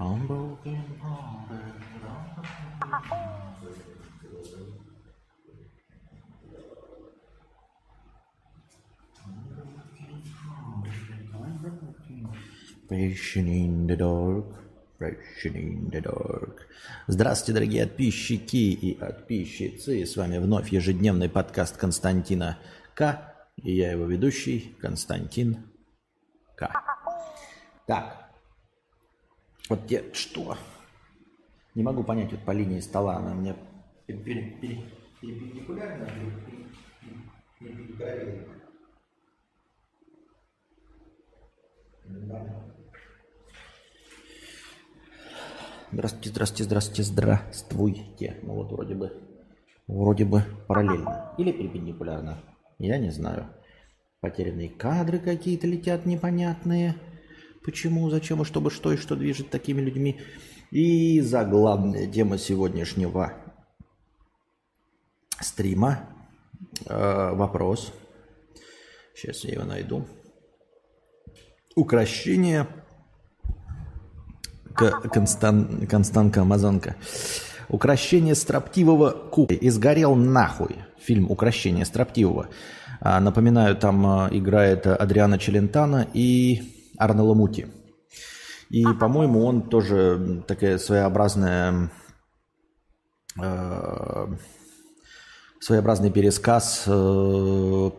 I'm broken hearted. Passion in the dark. Passion in the dark. Здравствуйте, дорогие подписчики и подписчицы. С вами вновь ежедневный подкаст Константина К. И я его ведущий Константин К. Так. Вот те, что? Не могу понять вот по линии стола. Она мне. Перпендикулярна. Здравствуйте, здравствуйте, здравствуйте, здравствуйте. Ну вот вроде бы, вроде бы параллельно. Или перпендикулярно. Я не знаю. Потерянные кадры какие-то летят непонятные. Почему, зачем и чтобы что и что движет такими людьми. И заглавная тема сегодняшнего стрима. Э, вопрос. Сейчас я его найду. Укращение Констан, Констанка Амазонка. Укращение строптивого кукла. И сгорел нахуй. Фильм «Укращение строптивого». А, напоминаю, там а, играет Адриана Челентана и Арнелла Мути. И, по-моему, он тоже такая своеобразная э, своеобразный пересказ э,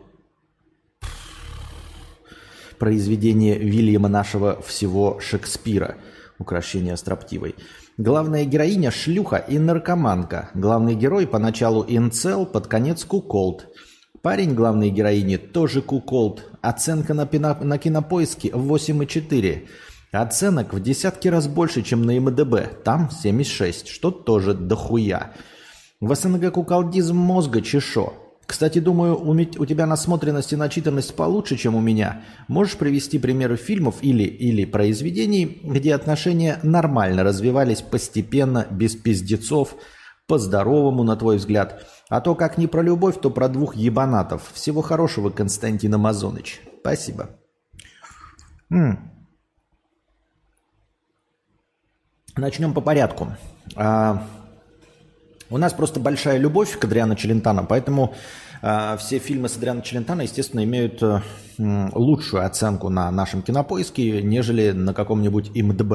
произведения Вильяма нашего всего Шекспира «Украшение строптивой». Главная героиня – шлюха и наркоманка. Главный герой поначалу инцел, под конец куколд. Парень главной героини тоже куколд. Оценка на, пино, на кинопоиске 8,4. Оценок в десятки раз больше, чем на МДБ. Там 76, что тоже дохуя. В СНГ куколдизм мозга чешо. Кстати, думаю, у, у тебя насмотренность и начитанность получше, чем у меня. Можешь привести примеры фильмов или, или произведений, где отношения нормально развивались постепенно, без пиздецов, по-здоровому, на твой взгляд. А то как не про любовь, то про двух ебанатов. Всего хорошего, Константин Амазоныч. Спасибо. М-м. Начнем по порядку. А, у нас просто большая любовь к Адриану Челентано, поэтому э, все фильмы с Адрианом Челентано, естественно, имеют э, лучшую оценку на нашем кинопоиске, нежели на каком-нибудь ИМДБ.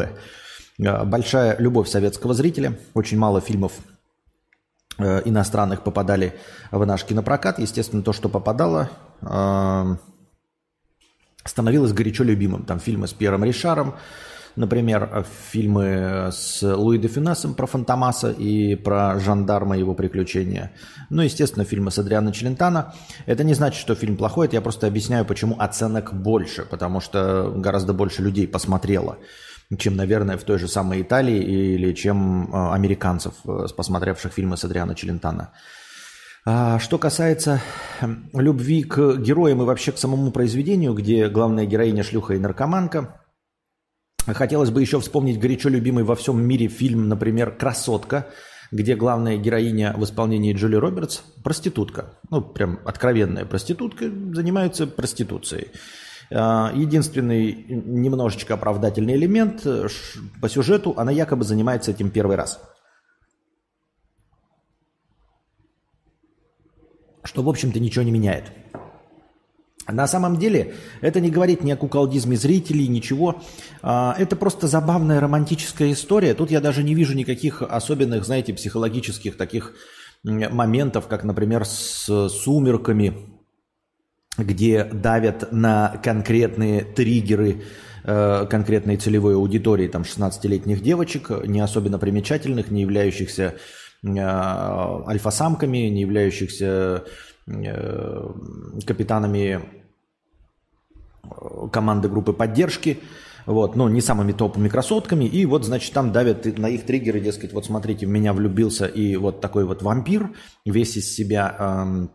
Э, большая любовь советского зрителя, очень мало фильмов иностранных попадали в наш кинопрокат. Естественно, то, что попадало, э, становилось горячо любимым. Там фильмы с Пьером Ришаром, Например, фильмы с Луи де Финесом про Фантомаса и про жандарма его приключения. Ну, естественно, фильмы с Адриано Челентано. Это не значит, что фильм плохой, это я просто объясняю, почему оценок больше, потому что гораздо больше людей посмотрело чем, наверное, в той же самой Италии или чем э, американцев, э, посмотревших фильмы с Адриано Челентано. А что касается любви к героям и вообще к самому произведению, где главная героиня шлюха и наркоманка, Хотелось бы еще вспомнить горячо любимый во всем мире фильм, например, «Красотка», где главная героиня в исполнении Джули Робертс – проститутка. Ну, прям откровенная проститутка, занимается проституцией. А, единственный немножечко оправдательный элемент по сюжету – она якобы занимается этим первый раз. Что, в общем-то, ничего не меняет. На самом деле это не говорит ни о куколдизме зрителей, ничего. А, это просто забавная романтическая история. Тут я даже не вижу никаких особенных, знаете, психологических таких моментов, как, например, с «Сумерками», где давят на конкретные триггеры э, конкретной целевой аудитории, там, 16-летних девочек, не особенно примечательных, не являющихся э, альфа-самками, не являющихся Э, капитанами команды группы поддержки, вот, но не самыми топовыми красотками, и вот, значит, там давят на их триггеры, дескать, вот смотрите, в меня влюбился и вот такой вот вампир, весь из себя э,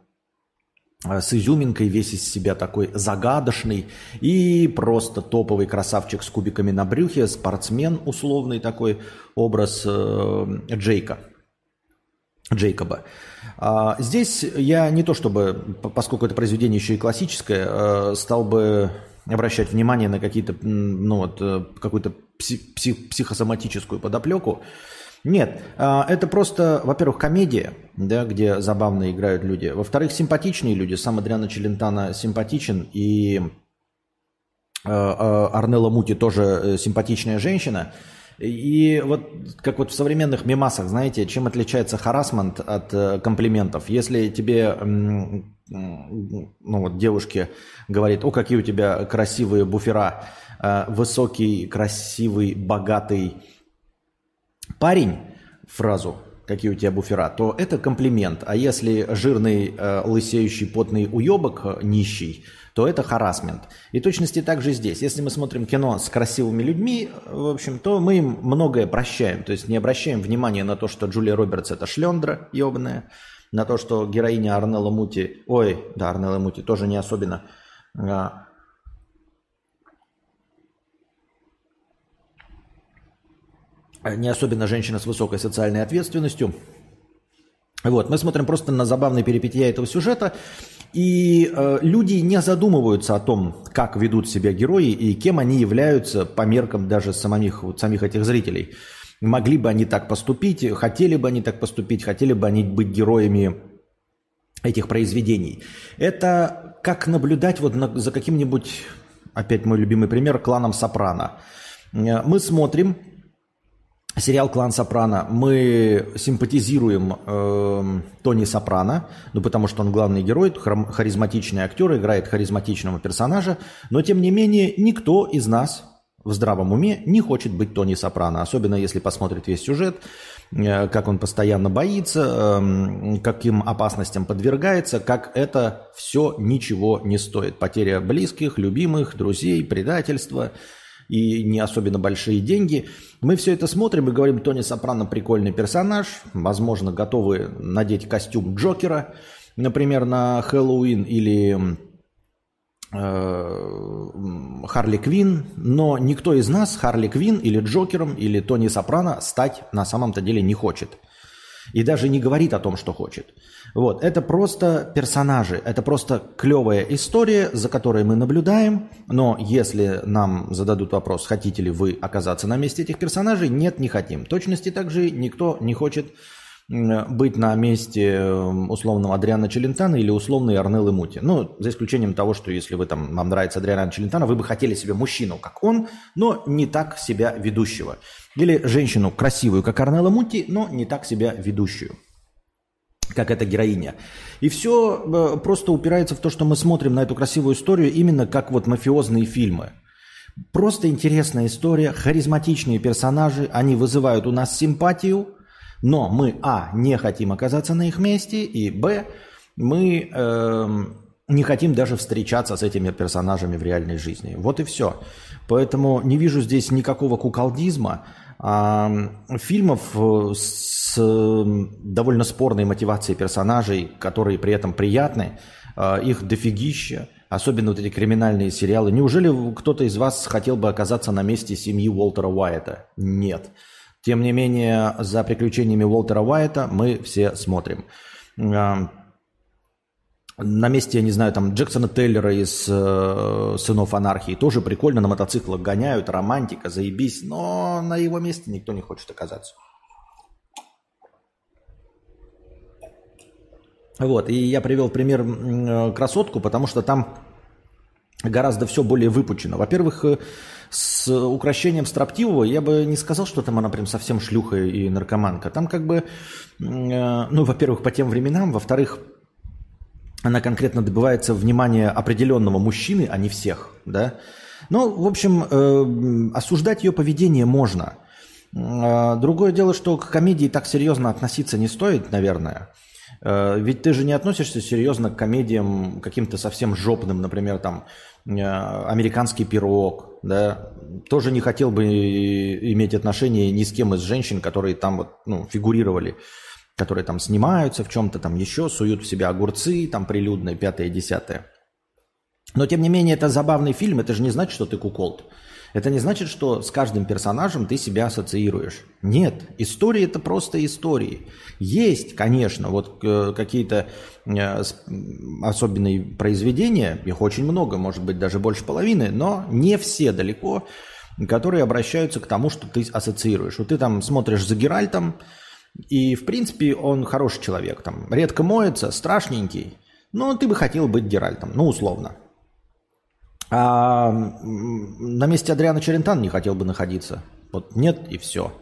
с изюминкой, весь из себя такой загадочный и просто топовый красавчик с кубиками на брюхе, спортсмен условный такой образ э, Джейка, Джейкоба. А, здесь я не то чтобы, поскольку это произведение еще и классическое, э, стал бы обращать внимание на какие-то, ну вот, э, какую-то псих, психосоматическую подоплеку. Нет, а, это просто, во-первых, комедия, да, где забавно играют люди. Во-вторых, симпатичные люди. Сам Адриано Челентано симпатичен, и э, э, Арнелла Мути тоже симпатичная женщина. И вот как вот в современных мемасах, знаете, чем отличается харасмент от э, комплиментов? Если тебе, ну вот девушке говорит, о, какие у тебя красивые буфера, э, высокий, красивый, богатый парень, фразу, какие у тебя буфера, то это комплимент. А если жирный, э, лысеющий, потный уебок нищий, то это харасмент. И точности также здесь. Если мы смотрим кино с красивыми людьми, в общем, то мы им многое прощаем. То есть не обращаем внимания на то, что Джулия Робертс это шлендра ебаная, на то, что героиня Арнелла Мути, ой, да, Арнелла Мути тоже не особенно, а, не особенно женщина с высокой социальной ответственностью. Вот, мы смотрим просто на забавные перипетия этого сюжета, и э, люди не задумываются о том, как ведут себя герои и кем они являются по меркам даже самих, вот, самих этих зрителей. Могли бы они так поступить, хотели бы они так поступить, хотели бы они быть героями этих произведений. Это как наблюдать вот на, за каким-нибудь, опять мой любимый пример, кланом Сопрано. Э, мы смотрим сериал «Клан Сопрано» мы симпатизируем э, Тони Сопрано, ну потому что он главный герой, харизматичный актер, играет харизматичного персонажа, но тем не менее никто из нас в здравом уме не хочет быть Тони Сопрано, особенно если посмотрит весь сюжет, э, как он постоянно боится, э, каким опасностям подвергается, как это все ничего не стоит. Потеря близких, любимых, друзей, предательство – и не особенно большие деньги. Мы все это смотрим и говорим, Тони Сопрано прикольный персонаж, возможно, готовы надеть костюм Джокера, например, на Хэллоуин или э, Харли Квин, но никто из нас Харли Квин или Джокером или Тони Сопрано стать на самом-то деле не хочет. И даже не говорит о том, что хочет. Вот, это просто персонажи, это просто клевая история, за которой мы наблюдаем, но если нам зададут вопрос, хотите ли вы оказаться на месте этих персонажей, нет, не хотим. точности также никто не хочет быть на месте условного Адриана Челентана или условной Арнеллы Мути. Ну, за исключением того, что если вы там, вам нравится Адриан Челентана, вы бы хотели себе мужчину, как он, но не так себя ведущего. Или женщину красивую, как Арнелла Мути, но не так себя ведущую как эта героиня. И все э, просто упирается в то, что мы смотрим на эту красивую историю именно как вот мафиозные фильмы. Просто интересная история, харизматичные персонажи, они вызывают у нас симпатию, но мы, а, не хотим оказаться на их месте, и, б, мы э, не хотим даже встречаться с этими персонажами в реальной жизни. Вот и все. Поэтому не вижу здесь никакого куколдизма. Фильмов э, с довольно спорной мотивацией персонажей, которые при этом приятны, а, их дофигища, особенно вот эти криминальные сериалы. Неужели кто-то из вас хотел бы оказаться на месте семьи Уолтера Уайта? Нет. Тем не менее, за приключениями Уолтера Уайта мы все смотрим. На месте, я не знаю, там Джексона Тейлера из э, «Сынов анархии» тоже прикольно на мотоциклах гоняют, романтика, заебись, но на его месте никто не хочет оказаться. Вот, и я привел пример э, «Красотку», потому что там гораздо все более выпучено. Во-первых, э, с украшением строптивого я бы не сказал, что там она прям совсем шлюха и наркоманка. Там как бы, э, ну, во-первых, по тем временам, во-вторых, она конкретно добивается внимания определенного мужчины, а не всех, да. Ну, в общем, э, осуждать ее поведение можно. Э, другое дело, что к комедии так серьезно относиться не стоит, наверное. Э, ведь ты же не относишься серьезно к комедиям каким-то совсем жопным, например, там «Американский пирог», да, тоже не хотел бы иметь отношения ни с кем из женщин, которые там вот, ну, фигурировали которые там снимаются в чем-то там еще, суют в себя огурцы, там прилюдные, пятое, десятое. Но, тем не менее, это забавный фильм, это же не значит, что ты куколд. Это не значит, что с каждым персонажем ты себя ассоциируешь. Нет, истории это просто истории. Есть, конечно, вот э, какие-то э, особенные произведения, их очень много, может быть, даже больше половины, но не все далеко, которые обращаются к тому, что ты ассоциируешь. Вот ты там смотришь за Геральтом, и, в принципе, он хороший человек. Там редко моется, страшненький, но ты бы хотел быть Геральтом, ну, условно. А на месте Адриана Челентана не хотел бы находиться. Вот нет и все.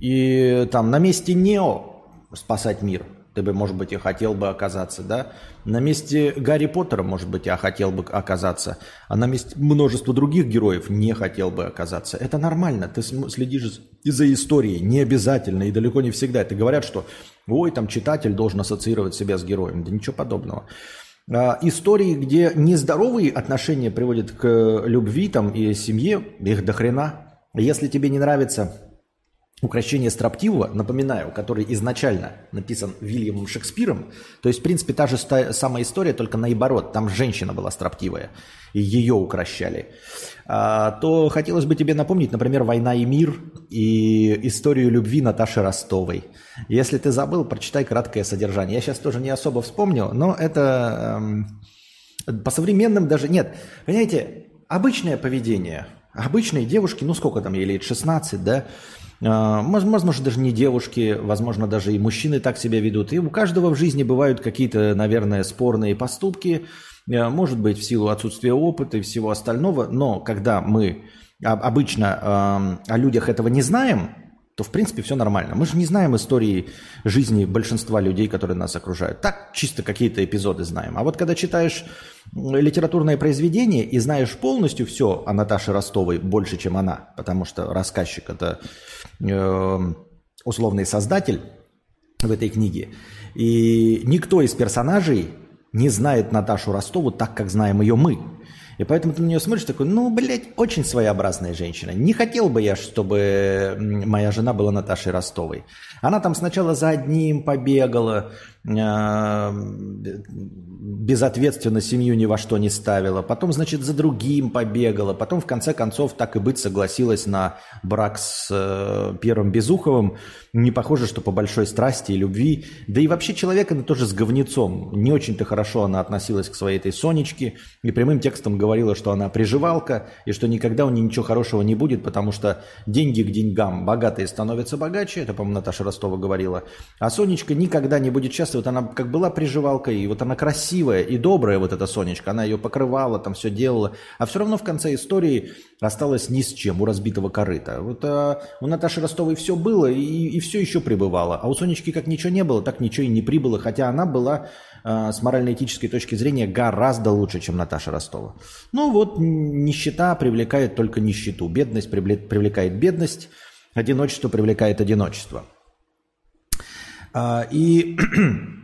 И там на месте Нео спасать мир ты бы, может быть, и хотел бы оказаться, да? На месте Гарри Поттера, может быть, я хотел бы оказаться, а на месте множества других героев не хотел бы оказаться. Это нормально, ты следишь за историей, не обязательно и далеко не всегда. Это говорят, что, ой, там читатель должен ассоциировать себя с героем. Да ничего подобного. А, истории, где нездоровые отношения приводят к любви там, и семье, их до хрена. Если тебе не нравится Укращение строптивого, напоминаю, который изначально написан Вильямом Шекспиром, то есть, в принципе, та же самая история, только наоборот, там женщина была строптивая, и ее укращали, а, то хотелось бы тебе напомнить, например, «Война и мир» и историю любви Наташи Ростовой. Если ты забыл, прочитай краткое содержание. Я сейчас тоже не особо вспомнил, но это эм, по современным даже... Нет, понимаете, обычное поведение, обычные девушки, ну сколько там ей лет, 16, да, возможно, даже не девушки, возможно, даже и мужчины так себя ведут. И у каждого в жизни бывают какие-то, наверное, спорные поступки, э, может быть, в силу отсутствия опыта и всего остального. Но когда мы обычно о людях этого не знаем, то в принципе все нормально. Мы же не знаем истории жизни большинства людей, которые нас окружают. Так чисто какие-то эпизоды знаем. А вот когда читаешь литературное произведение и знаешь полностью все о Наташе Ростовой больше, чем она, потому что рассказчик это э, условный создатель в этой книге, и никто из персонажей не знает Наташу Ростову так, как знаем ее мы. И поэтому ты на нее смотришь такой, ну, блядь, очень своеобразная женщина. Не хотел бы я, чтобы моя жена была Наташей Ростовой. Она там сначала за одним побегала, безответственно семью ни во что не ставила, потом, значит, за другим побегала, потом, в конце концов, так и быть, согласилась на брак с э, Первым Безуховым. Не похоже, что по большой страсти и любви. Да и вообще человек, она тоже с говнецом. Не очень-то хорошо она относилась к своей этой Сонечке и прямым текстом говорила, что она приживалка и что никогда у нее ничего хорошего не будет, потому что деньги к деньгам, богатые становятся богаче, это, по-моему, Наташа Ростова говорила, а Сонечка никогда не будет счастлива, вот она как была приживалкой, и вот она красивая и добрая, вот эта Сонечка, она ее покрывала, там все делала, а все равно в конце истории осталась ни с чем у разбитого корыта. Вот а, у Наташи Ростовой все было и, и все еще пребывало, а у Сонечки как ничего не было, так ничего и не прибыло, хотя она была а, с морально-этической точки зрения гораздо лучше, чем Наташа Ростова. Ну вот, нищета привлекает только нищету, бедность привлекает бедность, одиночество привлекает одиночество. А, и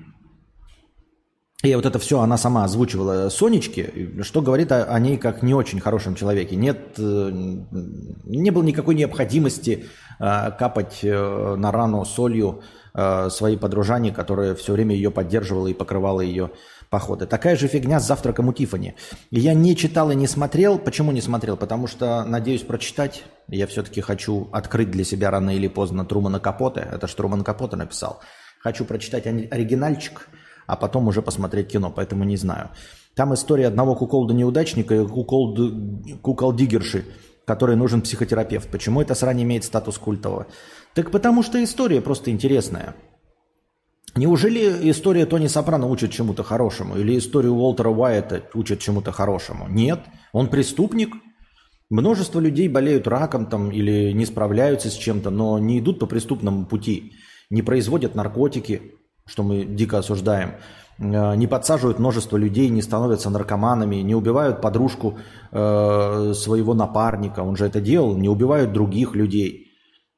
И вот это все она сама озвучивала Сонечке, что говорит о, о ней как не очень хорошем человеке. Нет, э, не было никакой необходимости э, капать э, на рану солью э, своей подружане, которая все время ее поддерживала и покрывала ее походы. Такая же фигня с завтраком у Тифани. Я не читал и не смотрел. Почему не смотрел? Потому что надеюсь прочитать. Я все-таки хочу открыть для себя рано или поздно Трумана Капоте. Это ж Труман Капоте написал. Хочу прочитать оригинальчик – а потом уже посмотреть кино, поэтому не знаю. Там история одного куколда-неудачника и кукол-диггерши, которой нужен психотерапевт. Почему это срань имеет статус культового? Так потому что история просто интересная. Неужели история Тони Сопрано учит чему-то хорошему? Или историю Уолтера Уайта учит чему-то хорошему? Нет. Он преступник. Множество людей болеют раком там, или не справляются с чем-то, но не идут по преступному пути. Не производят наркотики, что мы дико осуждаем, э, не подсаживают множество людей, не становятся наркоманами, не убивают подружку э, своего напарника, он же это делал, не убивают других людей.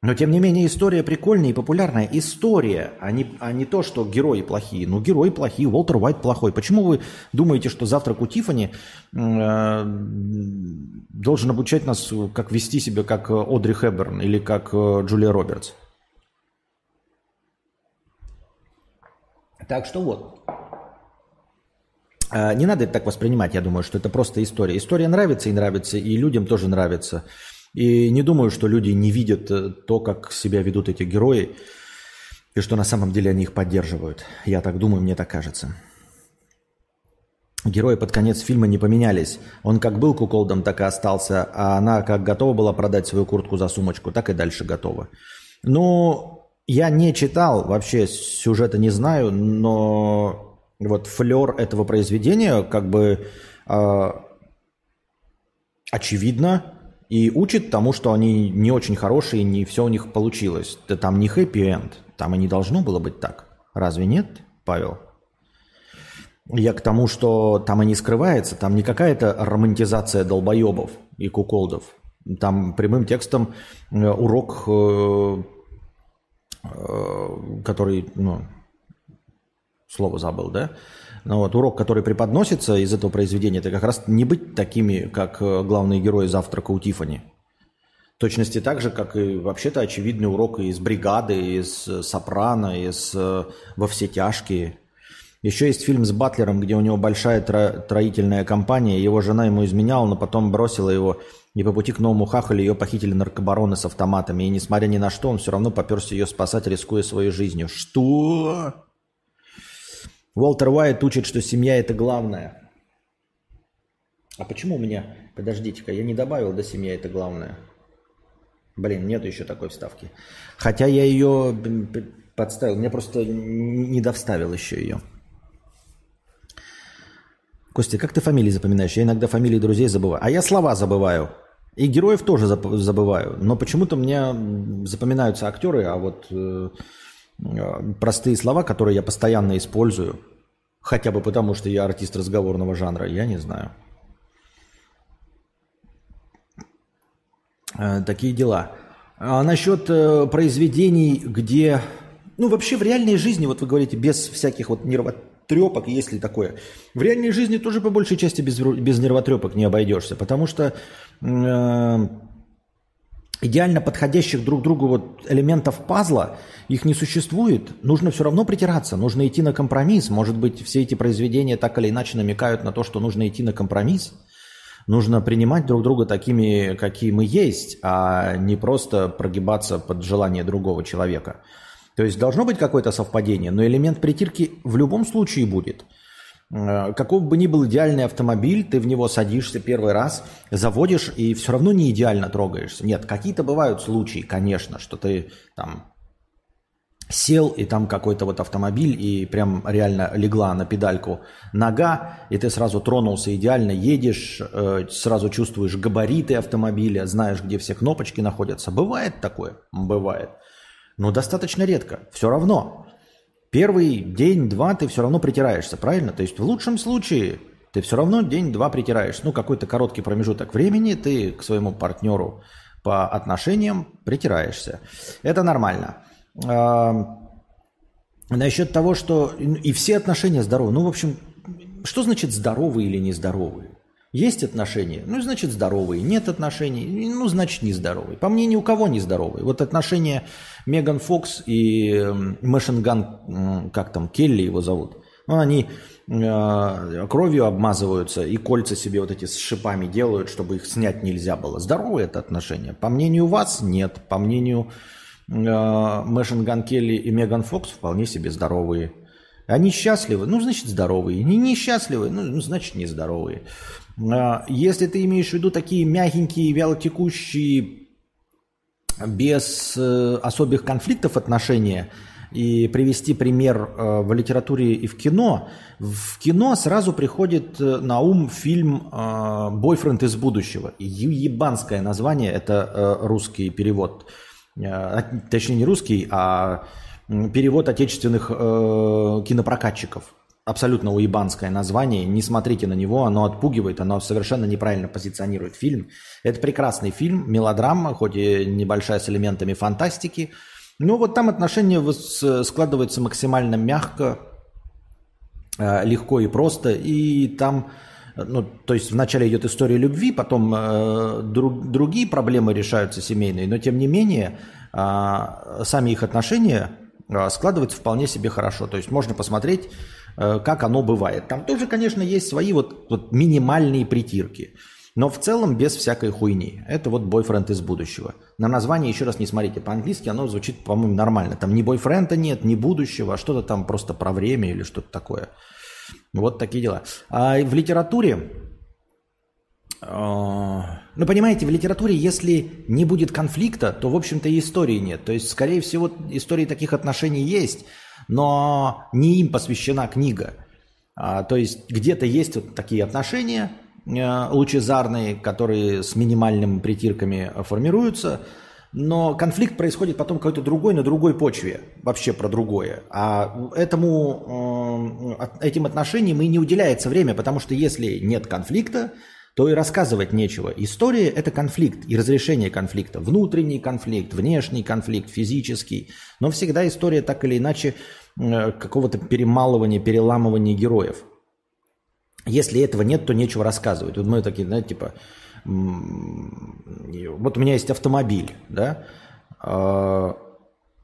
Но тем не менее история прикольная и популярная. История, а не, а не то, что герои плохие. Ну, герои плохие, Уолтер Уайт плохой. Почему вы думаете, что завтрак у Тифани э, должен обучать нас, как вести себя, как Одри Хэбберн или как э, Джулия Робертс? Так что вот. А, не надо это так воспринимать, я думаю, что это просто история. История нравится и нравится, и людям тоже нравится. И не думаю, что люди не видят э, то, как себя ведут эти герои, и что на самом деле они их поддерживают. Я так думаю, мне так кажется. Герои под конец фильма не поменялись. Он как был куколдом, так и остался, а она как готова была продать свою куртку за сумочку, так и дальше готова. Ну, я не читал, вообще сюжета не знаю, но вот флер этого произведения как бы э, очевидно и учит тому, что они не очень хорошие, не все у них получилось. Да там не хэппи-энд, там и не должно было быть так. Разве нет, Павел? Я к тому, что там и не скрывается, там не какая-то романтизация долбоебов и куколдов. Там прямым текстом э, урок, э, который, ну, слово забыл, да? Ну вот, урок, который преподносится из этого произведения, это как раз не быть такими, как главные герои «Завтрака у Тифани. Точности так же, как и вообще-то очевидный урок из «Бригады», из «Сопрано», из «Во все тяжкие». Еще есть фильм с Батлером, где у него большая тро- троительная компания. Его жена ему изменяла, но потом бросила его. И по пути к новому хахалю ее похитили наркобароны с автоматами. И несмотря ни на что, он все равно поперся ее спасать, рискуя своей жизнью. Что? Уолтер Уайт учит, что семья это главное. А почему у меня... Подождите-ка, я не добавил до семья это главное. Блин, нету еще такой вставки. Хотя я ее подставил. Мне просто не довставил еще ее. Костя, как ты фамилии запоминаешь? Я иногда фамилии друзей забываю. А я слова забываю. И героев тоже забываю. Но почему-то мне запоминаются актеры, а вот э, э, простые слова, которые я постоянно использую, хотя бы потому, что я артист разговорного жанра, я не знаю. Э, такие дела. А насчет э, произведений, где... Ну, вообще в реальной жизни, вот вы говорите, без всяких вот нервов трепок, есть ли такое. В реальной жизни тоже по большей части без, без нервотрепок не обойдешься, потому что идеально подходящих друг другу вот элементов пазла, их не существует. Нужно все равно притираться, нужно идти на компромисс. Может быть, все эти произведения так или иначе намекают на то, что нужно идти на компромисс. Нужно принимать друг друга такими, какие мы есть, а не просто прогибаться под желание другого человека. То есть должно быть какое-то совпадение, но элемент притирки в любом случае будет. Э, каков бы ни был идеальный автомобиль, ты в него садишься первый раз, заводишь и все равно не идеально трогаешься. Нет, какие-то бывают случаи, конечно, что ты там сел, и там какой-то вот автомобиль, и прям реально легла на педальку нога, и ты сразу тронулся идеально, едешь, э, сразу чувствуешь габариты автомобиля, знаешь, где все кнопочки находятся. Бывает такое? Бывает. Но достаточно редко. Все равно. Первый день-два ты все равно притираешься, правильно? То есть в лучшем случае ты все равно день-два притираешься. Ну, какой-то короткий промежуток времени ты к своему партнеру по отношениям притираешься. Это нормально. А, насчет того, что и все отношения здоровы. Ну, в общем, что значит здоровые или нездоровые? Есть отношения, ну, значит, здоровые. Нет отношений, ну, значит, нездоровые. По мне, ни у кого не здоровые. Вот отношения Меган Фокс и Мэшинган, как там, Келли его зовут, ну, они э, кровью обмазываются и кольца себе вот эти с шипами делают, чтобы их снять нельзя было. Здоровые это отношения? По мнению вас, нет. По мнению э, Мэшинган Келли и Меган Фокс вполне себе здоровые. Они счастливы, ну, значит, здоровые. Не несчастливы, ну, значит, нездоровые. А, если ты имеешь в виду такие мягенькие, вялотекущие, без э, особых конфликтов отношения, и привести пример э, в литературе и в кино, в кино сразу приходит э, на ум фильм «Бойфренд из будущего». Ебанское название, это русский перевод. Точнее, не русский, а перевод отечественных кинопрокатчиков абсолютно уебанское название. Не смотрите на него, оно отпугивает, оно совершенно неправильно позиционирует фильм. Это прекрасный фильм, мелодрама, хоть и небольшая с элементами фантастики. Но вот там отношения складываются максимально мягко, э, легко и просто. И там, ну, то есть вначале идет история любви, потом э, друг, другие проблемы решаются семейные, но тем не менее э, сами их отношения э, складываются вполне себе хорошо. То есть можно посмотреть как оно бывает. Там тоже, конечно, есть свои вот, вот минимальные притирки. Но в целом без всякой хуйни. Это вот бойфренд из будущего. На название еще раз не смотрите. По-английски оно звучит, по-моему, нормально. Там ни бойфренда нет, ни будущего, а что-то там просто про время или что-то такое. Вот такие дела. А в литературе... А, ну, понимаете, в литературе, если не будет конфликта, то, в общем-то, и истории нет. То есть, скорее всего, истории таких отношений есть, но не им посвящена книга. А, то есть, где-то есть вот такие отношения, Э, лучезарные, которые с минимальными притирками формируются, но конфликт происходит потом какой-то другой, на другой почве, вообще про другое. А этому, э, этим отношениям и не уделяется время, потому что если нет конфликта, то и рассказывать нечего. История – это конфликт и разрешение конфликта. Внутренний конфликт, внешний конфликт, физический. Но всегда история так или иначе э, какого-то перемалывания, переламывания героев – если этого нет, то нечего рассказывать. Вот мы такие, знаете, типа, вот у меня есть автомобиль, да, а,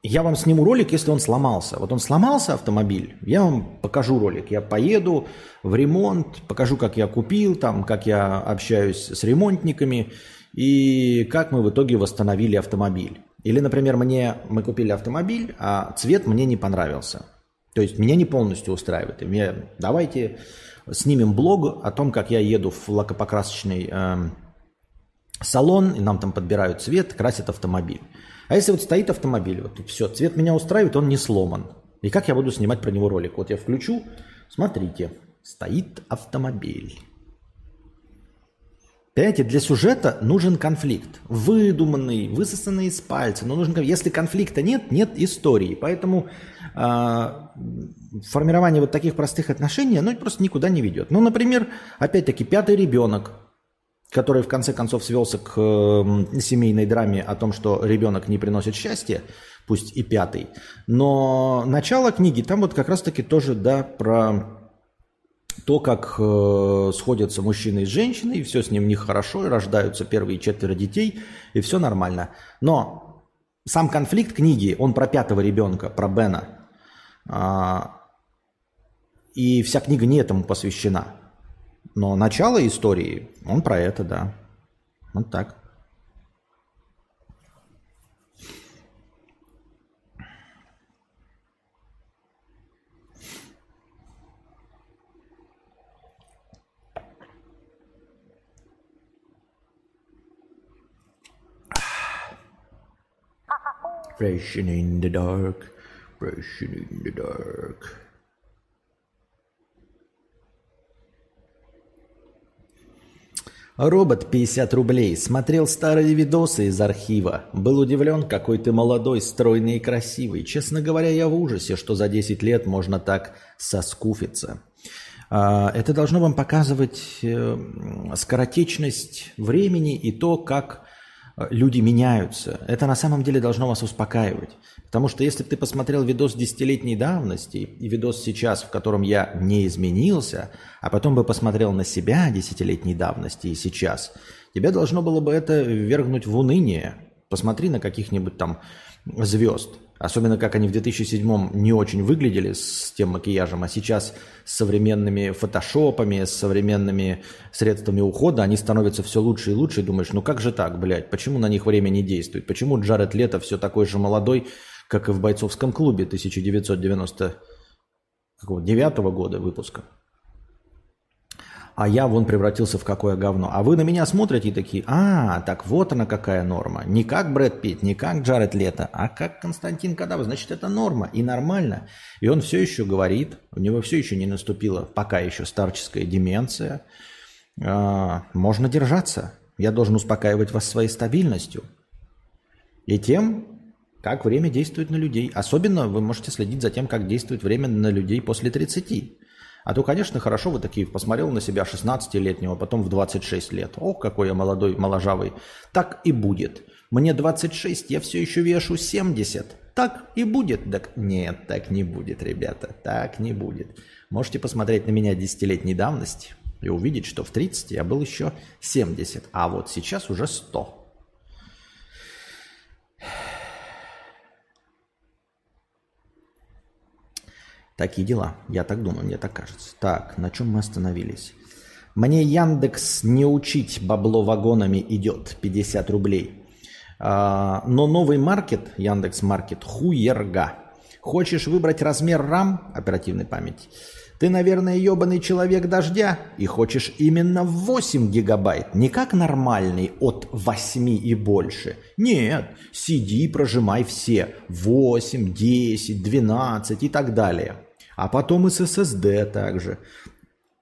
я вам сниму ролик, если он сломался. Вот он сломался, автомобиль, я вам покажу ролик. Я поеду в ремонт, покажу, как я купил, там, как я общаюсь с ремонтниками и как мы в итоге восстановили автомобиль. Или, например, мне, мы купили автомобиль, а цвет мне не понравился. То есть меня не полностью устраивает. И мне, давайте снимем блог о том, как я еду в лакопокрасочный э, салон, и нам там подбирают цвет, красят автомобиль. А если вот стоит автомобиль, вот все, цвет меня устраивает, он не сломан. И как я буду снимать про него ролик? Вот я включу, смотрите, стоит автомобиль. Понимаете, для сюжета нужен конфликт. Выдуманный, высосанный из пальца. Но нужен, если конфликта нет, нет истории. Поэтому э, формирование вот таких простых отношений, оно просто никуда не ведет. Ну, например, опять-таки, пятый ребенок, который в конце концов свелся к э, семейной драме о том, что ребенок не приносит счастья, пусть и пятый. Но начало книги там вот как раз-таки тоже, да, про то, как э, сходятся мужчины и женщины, и все с ним нехорошо, и рождаются первые четверо детей, и все нормально. Но сам конфликт книги, он про пятого ребенка, про Бена. А, и вся книга не этому посвящена. Но начало истории, он про это, да. Вот так. Flashing in the dark, flashing in the dark. Робот 50 рублей. Смотрел старые видосы из архива. Был удивлен, какой ты молодой, стройный и красивый. Честно говоря, я в ужасе, что за 10 лет можно так соскуфиться. А, это должно вам показывать э, скоротечность времени и то, как люди меняются. Это на самом деле должно вас успокаивать. Потому что если бы ты посмотрел видос десятилетней давности и видос сейчас, в котором я не изменился, а потом бы посмотрел на себя десятилетней давности и сейчас, тебе должно было бы это ввергнуть в уныние. Посмотри на каких-нибудь там звезд. Особенно как они в 2007 не очень выглядели с тем макияжем, а сейчас с современными фотошопами, с современными средствами ухода они становятся все лучше и лучше. И думаешь, ну как же так, блядь, почему на них время не действует? Почему Джаред Лето все такой же молодой, как и в бойцовском клубе 1999 года выпуска? а я вон превратился в какое говно. А вы на меня смотрите и такие, а, так вот она какая норма. Не как Брэд Питт, не как Джаред Лето, а как Константин Кадавр. Значит, это норма и нормально. И он все еще говорит, у него все еще не наступила пока еще старческая деменция. А, можно держаться. Я должен успокаивать вас своей стабильностью. И тем, как время действует на людей. Особенно вы можете следить за тем, как действует время на людей после 30. А то, конечно, хорошо вы такие, посмотрел на себя 16-летнего, потом в 26 лет. Ох, какой я молодой, моложавый. Так и будет. Мне 26, я все еще вешу 70. Так и будет. Так нет, так не будет, ребята. Так не будет. Можете посмотреть на меня десятилетней давности и увидеть, что в 30 я был еще 70, а вот сейчас уже 100. Такие дела. Я так думаю, мне так кажется. Так, на чем мы остановились? Мне Яндекс не учить, бабло вагонами идет, 50 рублей. А, но новый маркет, Яндекс Маркет, хуерга. Хочешь выбрать размер RAM, оперативной памяти? Ты, наверное, ебаный человек дождя и хочешь именно 8 гигабайт, не как нормальный от 8 и больше. Нет, сиди, прожимай все 8, 10, 12 и так далее. А потом и с SSD также.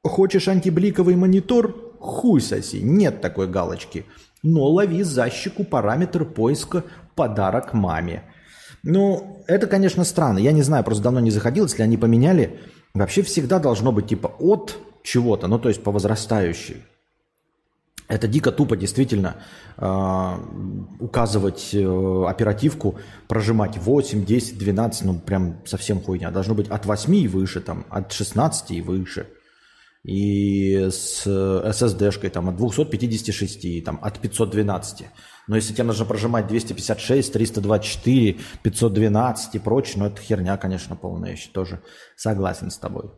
Хочешь антибликовый монитор? Хуй соси, нет такой галочки. Но лови за щеку параметр поиска «Подарок маме». Ну, это, конечно, странно. Я не знаю, просто давно не заходил, если они поменяли Вообще всегда должно быть типа от чего-то, ну то есть по возрастающей. Это дико тупо действительно э, указывать э, оперативку, прожимать 8, 10, 12, ну прям совсем хуйня. Должно быть от 8 и выше, там, от 16 и выше. И с SSD-шкой там от 256, там, от 512. Но если тебе нужно прожимать 256, 324, 512 и прочее, ну это херня, конечно, полная. Я тоже согласен с тобой.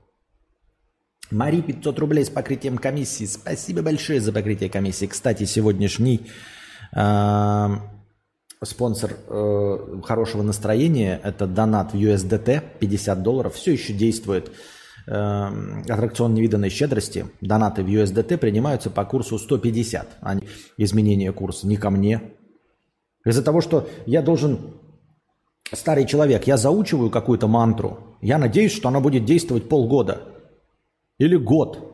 Мари 500 рублей с покрытием комиссии. Спасибо большое за покрытие комиссии. Кстати, сегодняшний э, спонсор э, хорошего настроения – это донат в USDT 50 долларов. Все еще действует э, аттракцион невиданной щедрости, донаты в USDT принимаются по курсу 150, а не изменение курса, не ко мне. Из-за того, что я должен, старый человек, я заучиваю какую-то мантру, я надеюсь, что она будет действовать полгода или год.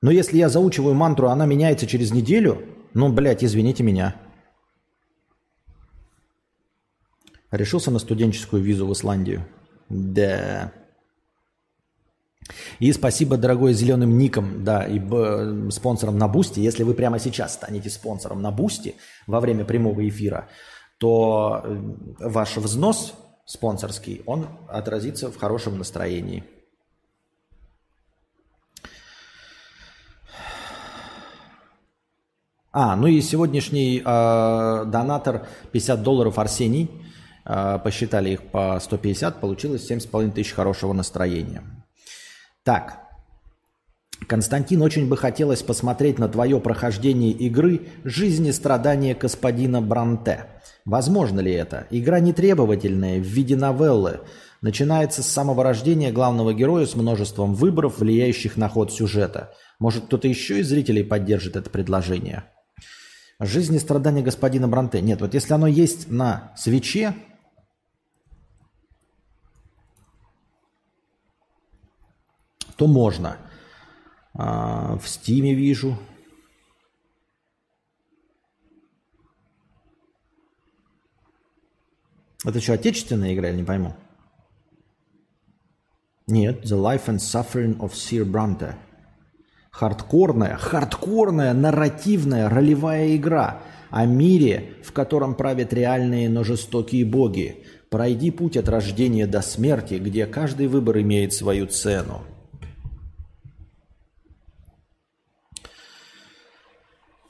Но если я заучиваю мантру, она меняется через неделю, ну, блядь, извините меня. Решился на студенческую визу в Исландию? Да. И спасибо, дорогой, зеленым ником, да, и б, спонсором на Boosty. Если вы прямо сейчас станете спонсором на Boosty во время прямого эфира, то э, ваш взнос спонсорский, он отразится в хорошем настроении. А, ну и сегодняшний э, донатор 50 долларов Арсений, э, посчитали их по 150, получилось 7,5 тысяч хорошего настроения. Так, Константин, очень бы хотелось посмотреть на твое прохождение игры «Жизнь и страдания господина Бранте». Возможно ли это? Игра нетребовательная, в виде новеллы. Начинается с самого рождения главного героя с множеством выборов, влияющих на ход сюжета. Может, кто-то еще из зрителей поддержит это предложение? «Жизнь и страдания господина Бранте». Нет, вот если оно есть на свече, то можно. А, в Стиме вижу. Это что, отечественная игра, я не пойму? Нет, The Life and Suffering of Sir Bronte. Хардкорная, хардкорная, нарративная, ролевая игра о мире, в котором правят реальные, но жестокие боги. Пройди путь от рождения до смерти, где каждый выбор имеет свою цену.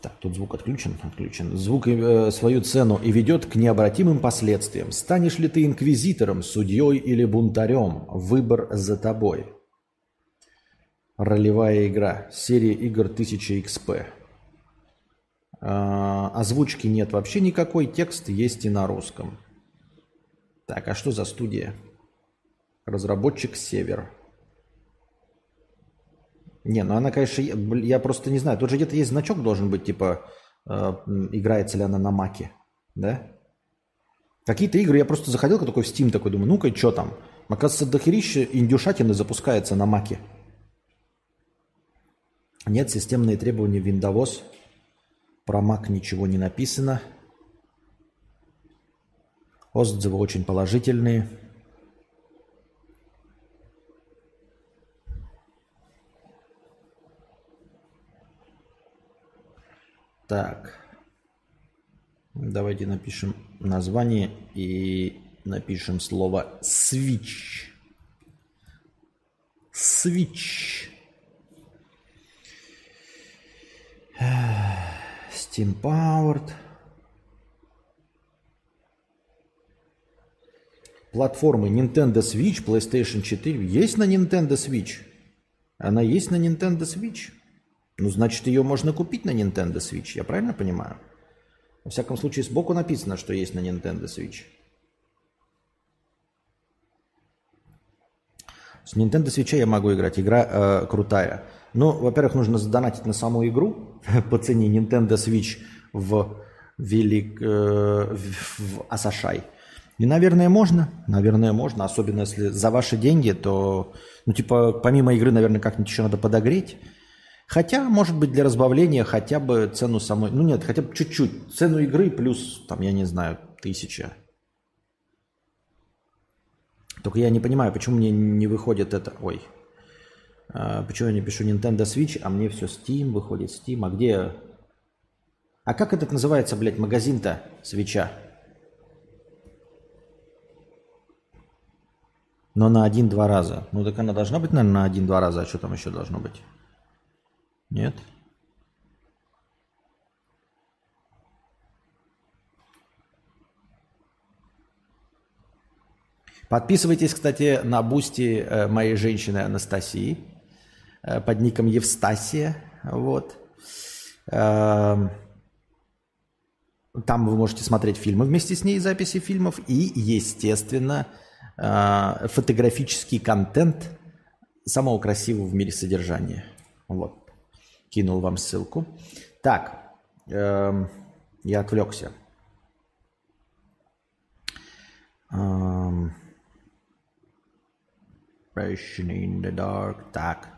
Так, тут звук отключен, отключен. Звук э, свою цену и ведет к необратимым последствиям. Станешь ли ты инквизитором, судьей или бунтарем? Выбор за тобой. Ролевая игра. Серия игр 1000 XP. А, озвучки нет вообще никакой. Текст есть и на русском. Так, а что за студия? Разработчик Север. Не, ну она, конечно, я просто не знаю. Тут же где-то есть значок должен быть, типа, э, играется ли она на маке, да? Какие-то игры, я просто заходил такой в Steam, такой думаю, ну-ка, что там? Оказывается, дохерища индюшатины запускается на маке. Нет, системные требования Windows. Про Mac ничего не написано. Отзывы очень положительные. Так. Давайте напишем название и напишем слово switch. Switch. Steam Powered. платформы Nintendo Switch, PlayStation 4 есть на Nintendo Switch. Она есть на Nintendo Switch. Ну, значит, ее можно купить на Nintendo Switch, я правильно понимаю? Во всяком случае, сбоку написано, что есть на Nintendo Switch. С Nintendo Switch я могу играть, игра э, крутая. Ну, во-первых, нужно задонатить на саму игру по цене Nintendo Switch в, велик, э, в Асашай. И, наверное, можно. Наверное, можно. Особенно если за ваши деньги, то, ну, типа, помимо игры, наверное, как-нибудь еще надо подогреть. Хотя, может быть, для разбавления хотя бы цену самой... Ну, нет, хотя бы чуть-чуть. Цену игры плюс, там, я не знаю, тысяча. Только я не понимаю, почему мне не выходит это... Ой. А, почему я не пишу Nintendo Switch, а мне все Steam выходит, Steam. А где... А как этот называется, блядь, магазин-то свеча? Но на один-два раза. Ну так она должна быть, наверное, на один-два раза. А что там еще должно быть? Нет? Подписывайтесь, кстати, на Boosty э, моей женщины Анастасии под ником Евстасия. Вот. Эм, там вы можете смотреть фильмы вместе с ней, записи фильмов и, естественно, э, фотографический контент самого красивого в мире содержания. Вот. Кинул вам ссылку. Так, эм, я отвлекся. Эм, Passion in the Dark. Так.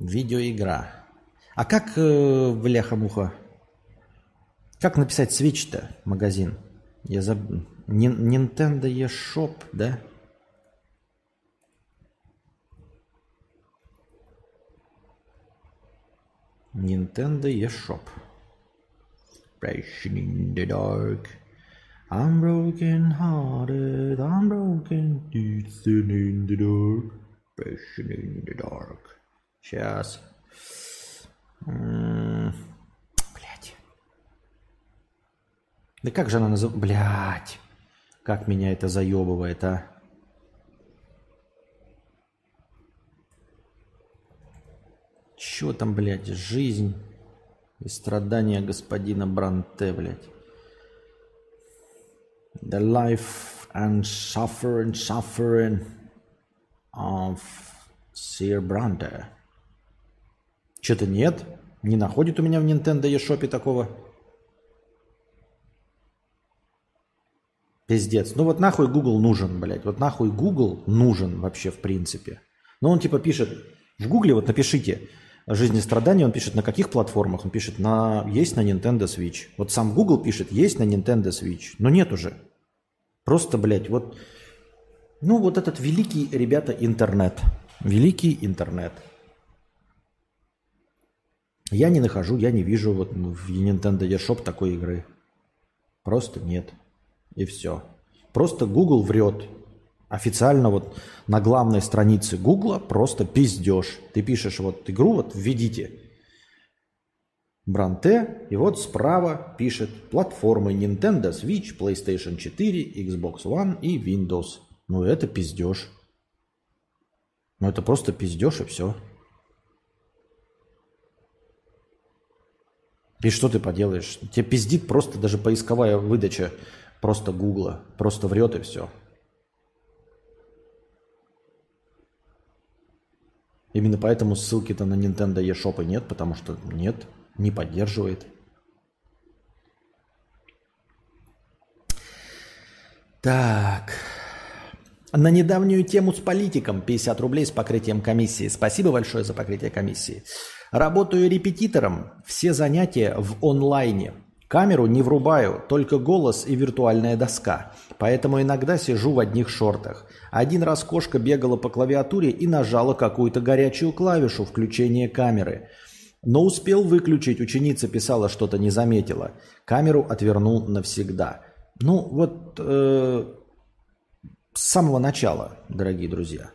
Видеоигра. А как, э, бляха-муха, как написать Switch-то, магазин? Я заб... Nintendo eShop, да? Nintendo eShop. Passion in the Dark. I'm broken hearted, I'm broken, dancing in the dark, passion in the dark. Сейчас. Блять. Да как же она называется? Блять. Как меня это заебывает, а? Чё там, блядь, жизнь и страдания господина Бранте, блядь. the life and suffering, suffering of Sir Brande. Что-то нет. Не находит у меня в Nintendo eShop такого. Пиздец. Ну вот нахуй Google нужен, блядь. Вот нахуй Google нужен вообще в принципе. Но он типа пишет, в Гугле вот напишите жизни страдания, он пишет на каких платформах? Он пишет, на есть на Nintendo Switch. Вот сам Google пишет, есть на Nintendo Switch. Но нет уже. Просто, блядь, вот... Ну, вот этот великий, ребята, интернет. Великий интернет. Я не нахожу, я не вижу вот в Nintendo eShop такой игры. Просто нет. И все. Просто Google врет. Официально вот на главной странице Google просто пиздешь. Ты пишешь вот игру, вот введите. Бранте, и вот справа пишет платформы Nintendo Switch, PlayStation 4, Xbox One и Windows. Ну это пиздеж. Ну это просто пиздеж и все. И что ты поделаешь? Тебе пиздит просто даже поисковая выдача просто Гугла. Просто врет и все. Именно поэтому ссылки-то на Nintendo eShop и нет, потому что нет не поддерживает. Так. На недавнюю тему с политиком 50 рублей с покрытием комиссии. Спасибо большое за покрытие комиссии. Работаю репетитором. Все занятия в онлайне. Камеру не врубаю, только голос и виртуальная доска. Поэтому иногда сижу в одних шортах. Один раз кошка бегала по клавиатуре и нажала какую-то горячую клавишу включения камеры. Но успел выключить, ученица писала, что-то не заметила. Камеру отвернул навсегда. Ну, вот э, с самого начала, дорогие друзья.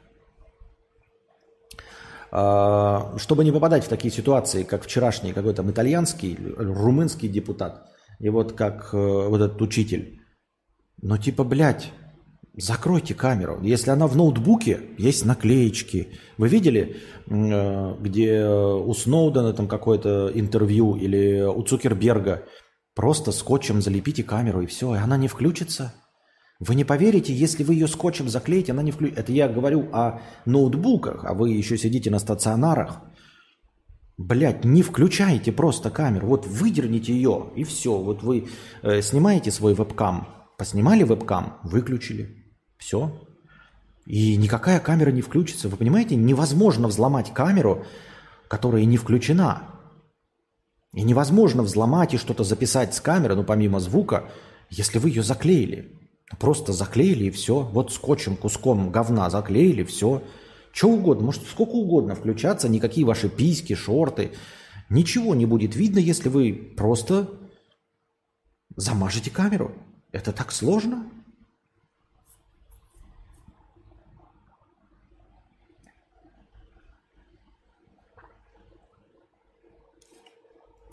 Э, чтобы не попадать в такие ситуации, как вчерашний какой-то итальянский, румынский депутат, и вот как э, вот этот учитель. Но типа, блядь, закройте камеру. Если она в ноутбуке, есть наклеечки. Вы видели, э, где у Сноудена там какое-то интервью или у Цукерберга просто скотчем залепите камеру и все, и она не включится? Вы не поверите, если вы ее скотчем заклеите, она не включится. Это я говорю о ноутбуках, а вы еще сидите на стационарах. Блять, не включайте просто камеру. Вот выдерните ее, и все. Вот вы э, снимаете свой вебкам, поснимали вебкам, выключили. Все. И никакая камера не включится. Вы понимаете, невозможно взломать камеру, которая не включена. И невозможно взломать и что-то записать с камеры, ну помимо звука, если вы ее заклеили. Просто заклеили и все. Вот скотчем, куском говна заклеили, все. Что угодно, может сколько угодно включаться, никакие ваши письки, шорты. Ничего не будет видно, если вы просто замажете камеру. Это так сложно?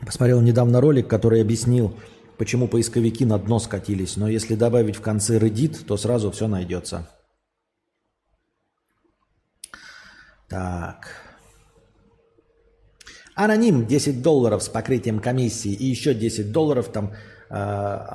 Посмотрел недавно ролик, который объяснил, почему поисковики на дно скатились. Но если добавить в конце Reddit, то сразу все найдется. Так. Аноним 10 долларов с покрытием комиссии и еще 10 долларов там э,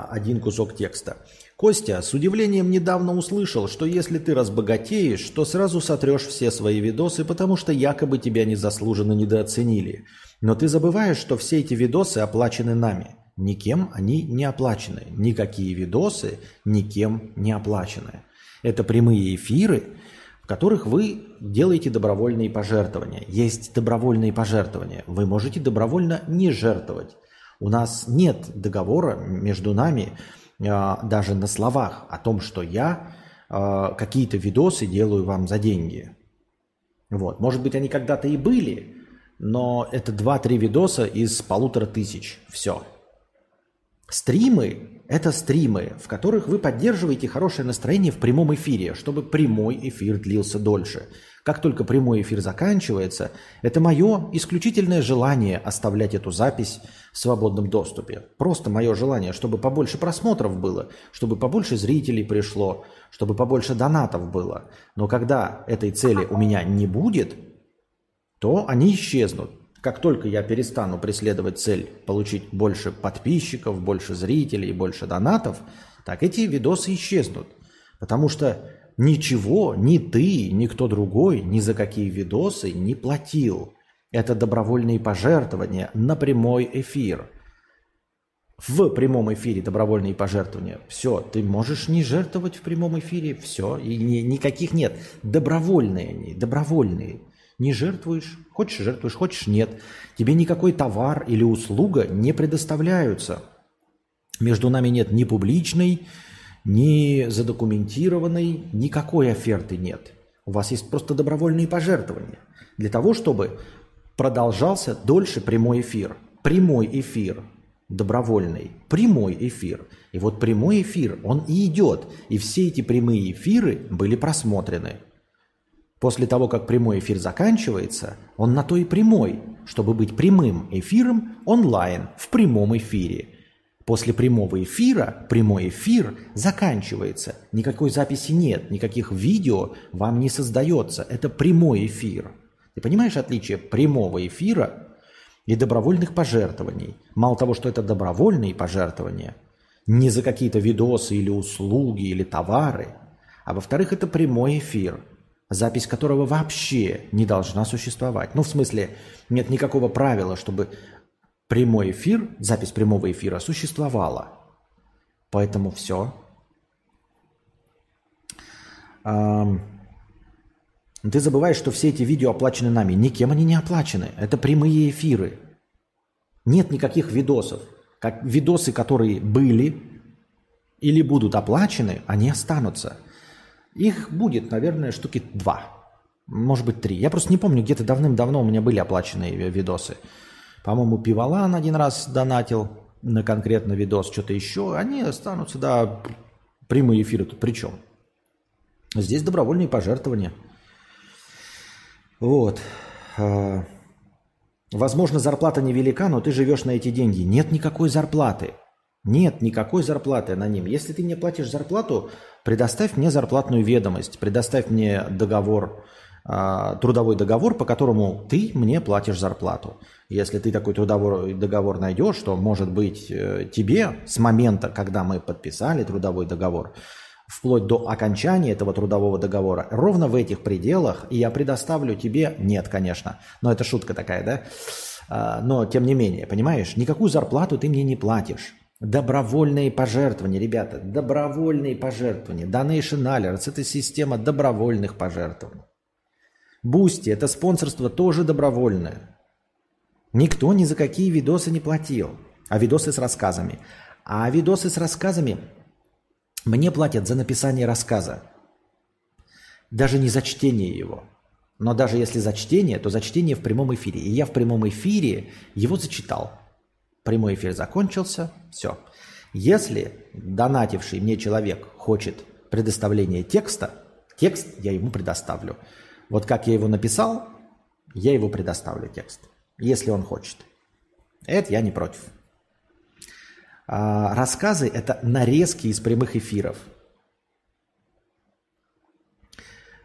один кусок текста. Костя, с удивлением недавно услышал, что если ты разбогатеешь, то сразу сотрешь все свои видосы, потому что якобы тебя незаслуженно недооценили. Но ты забываешь, что все эти видосы оплачены нами. Никем они не оплачены. Никакие видосы никем не оплачены. Это прямые эфиры, в которых вы делаете добровольные пожертвования. Есть добровольные пожертвования. Вы можете добровольно не жертвовать. У нас нет договора между нами э, даже на словах о том, что я э, какие-то видосы делаю вам за деньги. Вот. Может быть, они когда-то и были, но это 2-3 видоса из полутора тысяч. Все. Стримы – это стримы, в которых вы поддерживаете хорошее настроение в прямом эфире, чтобы прямой эфир длился дольше. Как только прямой эфир заканчивается, это мое исключительное желание оставлять эту запись в свободном доступе. Просто мое желание, чтобы побольше просмотров было, чтобы побольше зрителей пришло, чтобы побольше донатов было. Но когда этой цели у меня не будет, то они исчезнут. Как только я перестану преследовать цель получить больше подписчиков, больше зрителей, больше донатов, так эти видосы исчезнут. Потому что ничего ни ты, ни кто другой ни за какие видосы не платил. Это добровольные пожертвования на прямой эфир. В прямом эфире добровольные пожертвования. Все, ты можешь не жертвовать в прямом эфире, все, и ни, никаких нет. Добровольные они, добровольные. Не жертвуешь, хочешь жертвуешь, хочешь нет. Тебе никакой товар или услуга не предоставляются. Между нами нет ни публичной, ни задокументированной, никакой оферты нет. У вас есть просто добровольные пожертвования. Для того, чтобы продолжался дольше прямой эфир. Прямой эфир, добровольный, прямой эфир. И вот прямой эфир, он и идет. И все эти прямые эфиры были просмотрены. После того, как прямой эфир заканчивается, он на то и прямой, чтобы быть прямым эфиром онлайн, в прямом эфире. После прямого эфира прямой эфир заканчивается. Никакой записи нет, никаких видео вам не создается. Это прямой эфир. Ты понимаешь отличие прямого эфира и добровольных пожертвований? Мало того, что это добровольные пожертвования, не за какие-то видосы или услуги или товары, а во-вторых, это прямой эфир – запись которого вообще не должна существовать. Ну, в смысле, нет никакого правила, чтобы прямой эфир, запись прямого эфира существовала. Поэтому все. Ты забываешь, что все эти видео оплачены нами. Никем они не оплачены. Это прямые эфиры. Нет никаких видосов. Как видосы, которые были или будут оплачены, они останутся. Их будет, наверное, штуки два. Может быть, три. Я просто не помню, где-то давным-давно у меня были оплаченные видосы. По-моему, Пивалан один раз донатил на конкретно видос, что-то еще. Они останутся, да, прямые эфиры тут при чем? Здесь добровольные пожертвования. Вот. А, возможно, зарплата невелика, но ты живешь на эти деньги. Нет никакой зарплаты. Нет никакой зарплаты аноним. Если ты не платишь зарплату, предоставь мне зарплатную ведомость, предоставь мне договор, э, трудовой договор, по которому ты мне платишь зарплату. Если ты такой трудовой договор найдешь, то, может быть, э, тебе с момента, когда мы подписали трудовой договор, вплоть до окончания этого трудового договора, ровно в этих пределах, я предоставлю тебе, нет, конечно, но это шутка такая, да, а, но тем не менее, понимаешь, никакую зарплату ты мне не платишь. Добровольные пожертвования, ребята, добровольные пожертвования. Donation Alerts – это система добровольных пожертвований. Boosty – это спонсорство тоже добровольное. Никто ни за какие видосы не платил. А видосы с рассказами. А видосы с рассказами мне платят за написание рассказа. Даже не за чтение его. Но даже если за чтение, то за чтение в прямом эфире. И я в прямом эфире его зачитал. Прямой эфир закончился, все. Если донативший мне человек хочет предоставления текста, текст я ему предоставлю. Вот как я его написал, я его предоставлю текст, если он хочет. Это я не против. А, рассказы – это нарезки из прямых эфиров.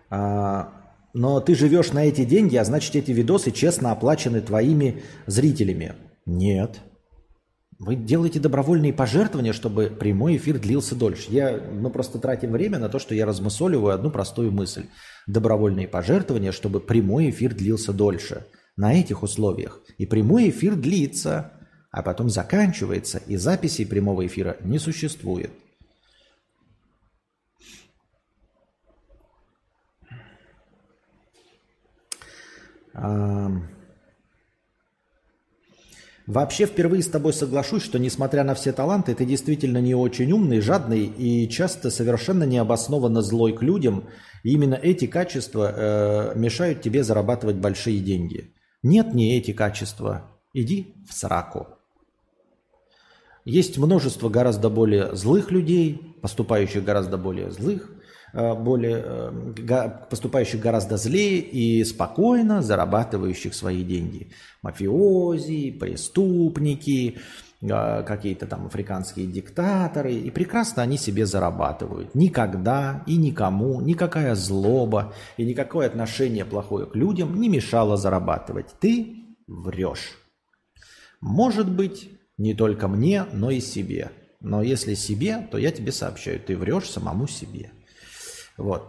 А, но ты живешь на эти деньги, а значит эти видосы честно оплачены твоими зрителями. Нет. Вы делаете добровольные пожертвования, чтобы прямой эфир длился дольше. Я, мы просто тратим время на то, что я размысоливаю одну простую мысль. Добровольные пожертвования, чтобы прямой эфир длился дольше. На этих условиях. И прямой эфир длится а потом заканчивается, и записей прямого эфира не существует. Вообще впервые с тобой соглашусь, что несмотря на все таланты, ты действительно не очень умный, жадный и часто совершенно необоснованно злой к людям. И именно эти качества э, мешают тебе зарабатывать большие деньги. Нет не эти качества. Иди в сраку. Есть множество гораздо более злых людей, поступающих гораздо более злых, более, э, поступающих гораздо злее и спокойно зарабатывающих свои деньги. Мафиози, преступники, э, какие-то там африканские диктаторы. И прекрасно они себе зарабатывают. Никогда и никому никакая злоба и никакое отношение плохое к людям не мешало зарабатывать. Ты врешь. Может быть, не только мне, но и себе. Но если себе, то я тебе сообщаю, ты врешь самому себе. Вот.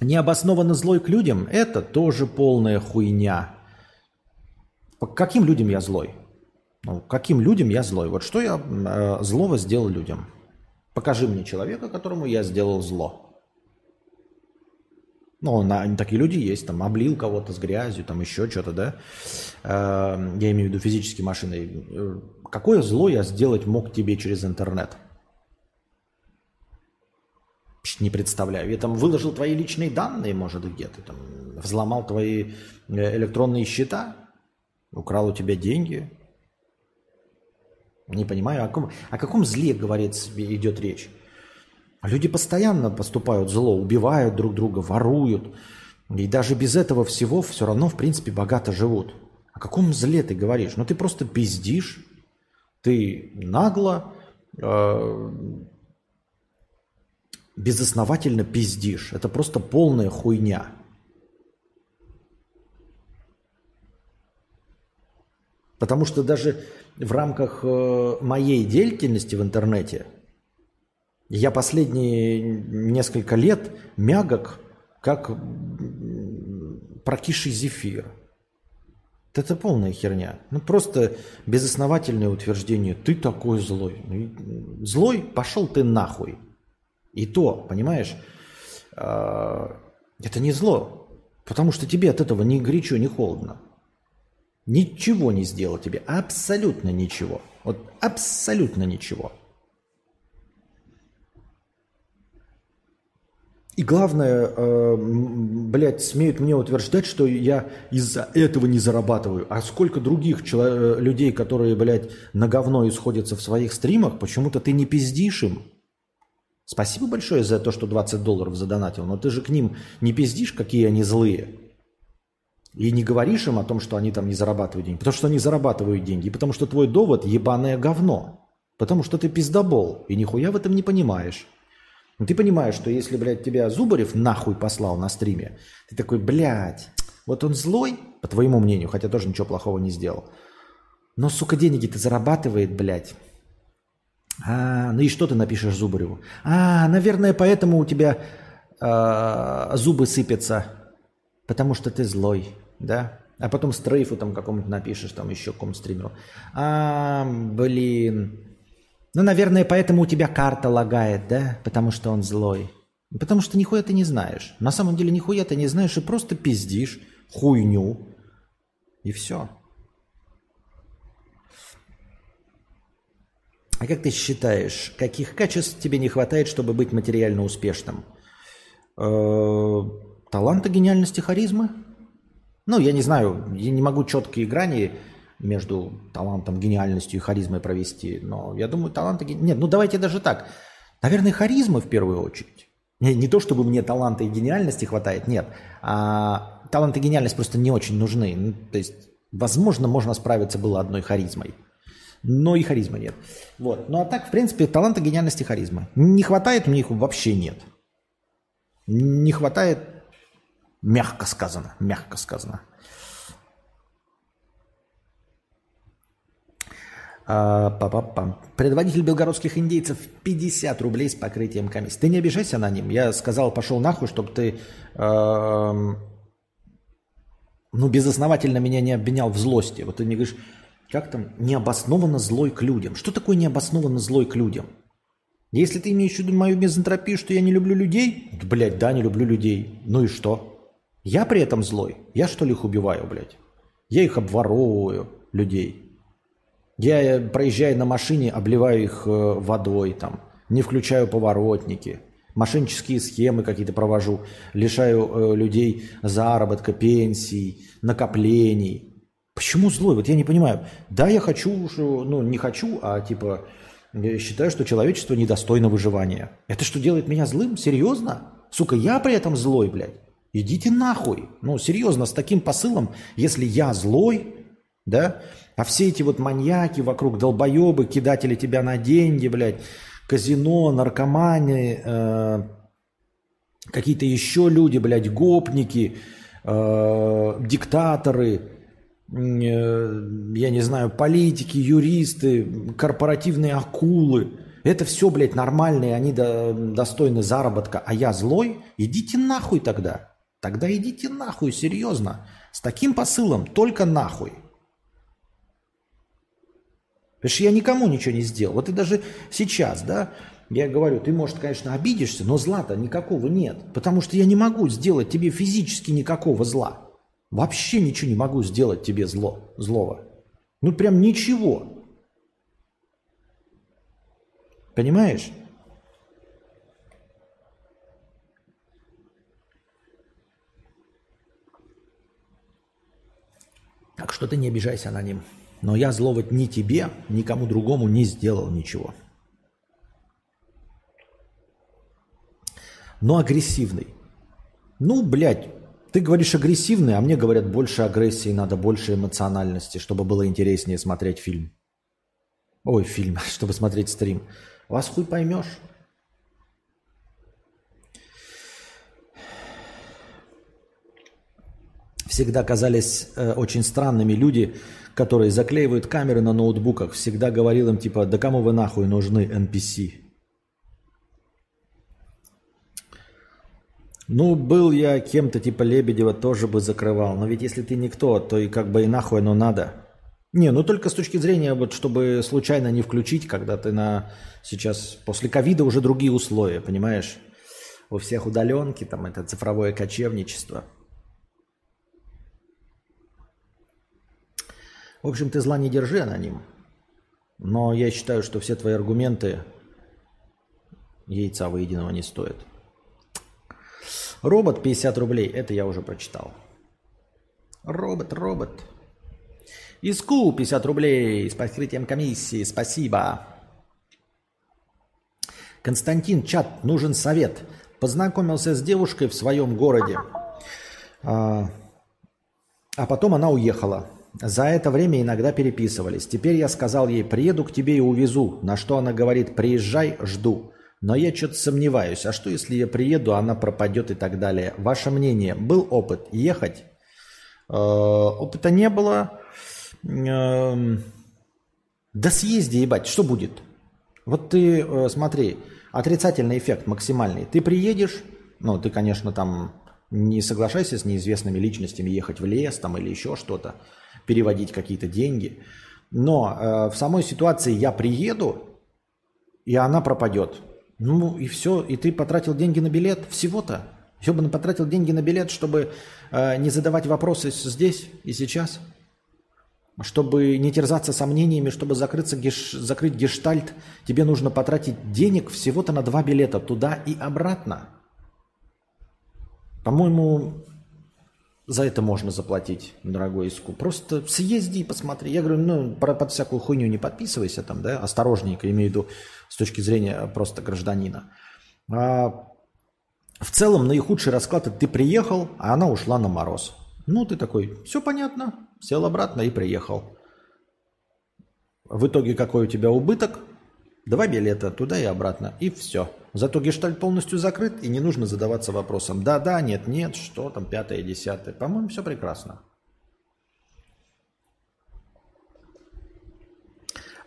Необоснованно злой к людям – это тоже полная хуйня. По каким людям я злой? Ну, каким людям я злой? Вот что я э, злого сделал людям? Покажи мне человека, которому я сделал зло. Ну, на, такие люди есть, там, облил кого-то с грязью, там, еще что-то, да. Э, я имею в виду физические машины. Э, какое зло я сделать мог тебе через интернет? Не представляю. Я там выложил твои личные данные, может, где-то, там, взломал твои э, электронные счета, украл у тебя деньги. Не понимаю, о каком, о каком зле, говорит, идет речь. Люди постоянно поступают зло, убивают друг друга, воруют. И даже без этого всего все равно, в принципе, богато живут. О каком зле ты говоришь? Ну ты просто пиздишь, ты нагло, э, безосновательно пиздишь. Это просто полная хуйня. Потому что даже в рамках э, моей деятельности в интернете – я последние несколько лет мягок, как прокисший зефир. Это полная херня. Ну просто безосновательное утверждение. Ты такой злой. Ну, злой, пошел ты нахуй. И то, понимаешь, а, это не зло. Потому что тебе от этого ни горячо, ни холодно. Ничего не сделал тебе. Абсолютно ничего. Вот абсолютно ничего. И главное, э, блядь, смеют мне утверждать, что я из-за этого не зарабатываю. А сколько других э, людей, которые, блядь, на говно исходятся в своих стримах, почему-то ты не пиздишь им. Спасибо большое за то, что 20 долларов задонатил, но ты же к ним не пиздишь, какие они злые. И не говоришь им о том, что они там не зарабатывают деньги. Потому что они зарабатывают деньги. Потому что твой довод ебаное говно. Потому что ты пиздобол и нихуя в этом не понимаешь. Но ты понимаешь, что если, блядь, тебя Зубарев нахуй послал на стриме, ты такой, блядь, вот он злой, по твоему мнению, хотя тоже ничего плохого не сделал. Но, сука, деньги-то зарабатывает, блядь. А, ну и что ты напишешь Зубареву? А, наверное, поэтому у тебя э, зубы сыпятся, потому что ты злой, да? А потом стрейфу там какому-то напишешь, там еще кому стримеру. А, блин. Ну, наверное, поэтому у тебя карта лагает, да? Потому что он злой. Потому что нихуя ты не знаешь. На самом деле нихуя ты не знаешь и просто пиздишь хуйню. И все. А как ты считаешь, каких качеств тебе не хватает, чтобы быть материально успешным? Э, таланта, гениальности, харизмы? Ну, я не знаю, я не могу четкие грани между талантом, гениальностью и харизмой провести, но я думаю, таланта... Нет, ну давайте даже так. Наверное, харизма в первую очередь. Не, не то, чтобы мне таланта и гениальности хватает, нет. А талант и гениальность просто не очень нужны. Ну, то есть, возможно, можно справиться было одной харизмой но и харизмы нет. Вот. Ну а так, в принципе, таланта, гениальности, харизмы. Не хватает мне их вообще нет. Не хватает, мягко сказано, мягко сказано. А. Предводитель белгородских индейцев 50 рублей с покрытием комиссии. Ты не обижайся на ним. Я сказал, пошел нахуй, чтобы ты э, ну, безосновательно меня не обвинял в злости. Вот ты мне говоришь, как там, необоснованно злой к людям. Что такое необоснованно злой к людям? Если ты имеешь в виду мою мизантропию, что я не люблю людей, то, блядь, да, не люблю людей. Ну и что? Я при этом злой. Я что ли их убиваю, блядь? Я их обворовываю, людей. Я, проезжая на машине, обливаю их э, водой, там, не включаю поворотники, мошеннические схемы какие-то провожу, лишаю э, людей заработка, пенсий, накоплений. Почему злой? Вот я не понимаю. Да, я хочу, ну не хочу, а типа считаю, что человечество недостойно выживания. Это что делает меня злым? Серьезно? Сука, я при этом злой, блядь. Идите нахуй. Ну, серьезно, с таким посылом, если я злой, да, а все эти вот маньяки вокруг, долбоебы, кидатели тебя на деньги, блядь, казино, наркоманы, э, какие-то еще люди, блядь, гопники, э, диктаторы – я не знаю, политики, юристы, корпоративные акулы. Это все, блядь, нормальные, они до, достойны заработка, а я злой? Идите нахуй тогда. Тогда идите нахуй, серьезно. С таким посылом только нахуй. Потому что я никому ничего не сделал. Вот и даже сейчас, да, я говорю, ты, может, конечно, обидишься, но зла-то никакого нет. Потому что я не могу сделать тебе физически никакого зла. Вообще ничего не могу сделать тебе зло, злого. Ну прям ничего. Понимаешь? Так что ты не обижайся на ним. Но я злого ни тебе, никому другому не сделал ничего. Но агрессивный. Ну, блядь, ты говоришь агрессивный, а мне говорят, больше агрессии надо, больше эмоциональности, чтобы было интереснее смотреть фильм. Ой, фильм, чтобы смотреть стрим. Вас хуй поймешь. Всегда казались э, очень странными люди, которые заклеивают камеры на ноутбуках. Всегда говорил им типа, да кому вы нахуй нужны NPC? Ну, был я кем-то типа Лебедева, тоже бы закрывал. Но ведь если ты никто, то и как бы и нахуй оно надо. Не, ну только с точки зрения, вот чтобы случайно не включить, когда ты на сейчас после ковида уже другие условия, понимаешь? У всех удаленки, там это цифровое кочевничество. В общем, ты зла не держи на ним. Но я считаю, что все твои аргументы яйца выеденного не стоят. Робот 50 рублей, это я уже прочитал. Робот, робот. Иску 50 рублей с покрытием комиссии, спасибо. Константин, чат, нужен совет. Познакомился с девушкой в своем городе. А, а потом она уехала. За это время иногда переписывались. Теперь я сказал ей, приеду к тебе и увезу. На что она говорит, приезжай, жду. Но я что-то сомневаюсь. А что, если я приеду, она пропадет и так далее? Ваше мнение, был опыт ехать? Э, опыта не было. Эм, да съезди, ебать, что будет? Вот ты, э, смотри, отрицательный эффект максимальный. Ты приедешь, ну, ты, конечно, там не соглашайся с неизвестными личностями ехать в лес там или еще что-то, переводить какие-то деньги. Но э, в самой ситуации я приеду, и она пропадет. Ну и все, и ты потратил деньги на билет всего-то. Все бы потратил деньги на билет, чтобы э, не задавать вопросы здесь и сейчас. Чтобы не терзаться сомнениями, чтобы закрыться геш... закрыть гештальт, тебе нужно потратить денег всего-то на два билета туда и обратно. По-моему, за это можно заплатить, дорогой иску. Просто съезди и посмотри. Я говорю, ну, про, под всякую хуйню не подписывайся там, да, осторожненько, имею в виду с точки зрения просто гражданина. А в целом, наихудший расклад – это ты приехал, а она ушла на мороз. Ну, ты такой, все понятно, сел обратно и приехал. В итоге какой у тебя убыток? Два билета туда и обратно, и все. Зато гештальт полностью закрыт, и не нужно задаваться вопросом «да-да», «нет-нет», что там, пятое, десятое. По-моему, все прекрасно.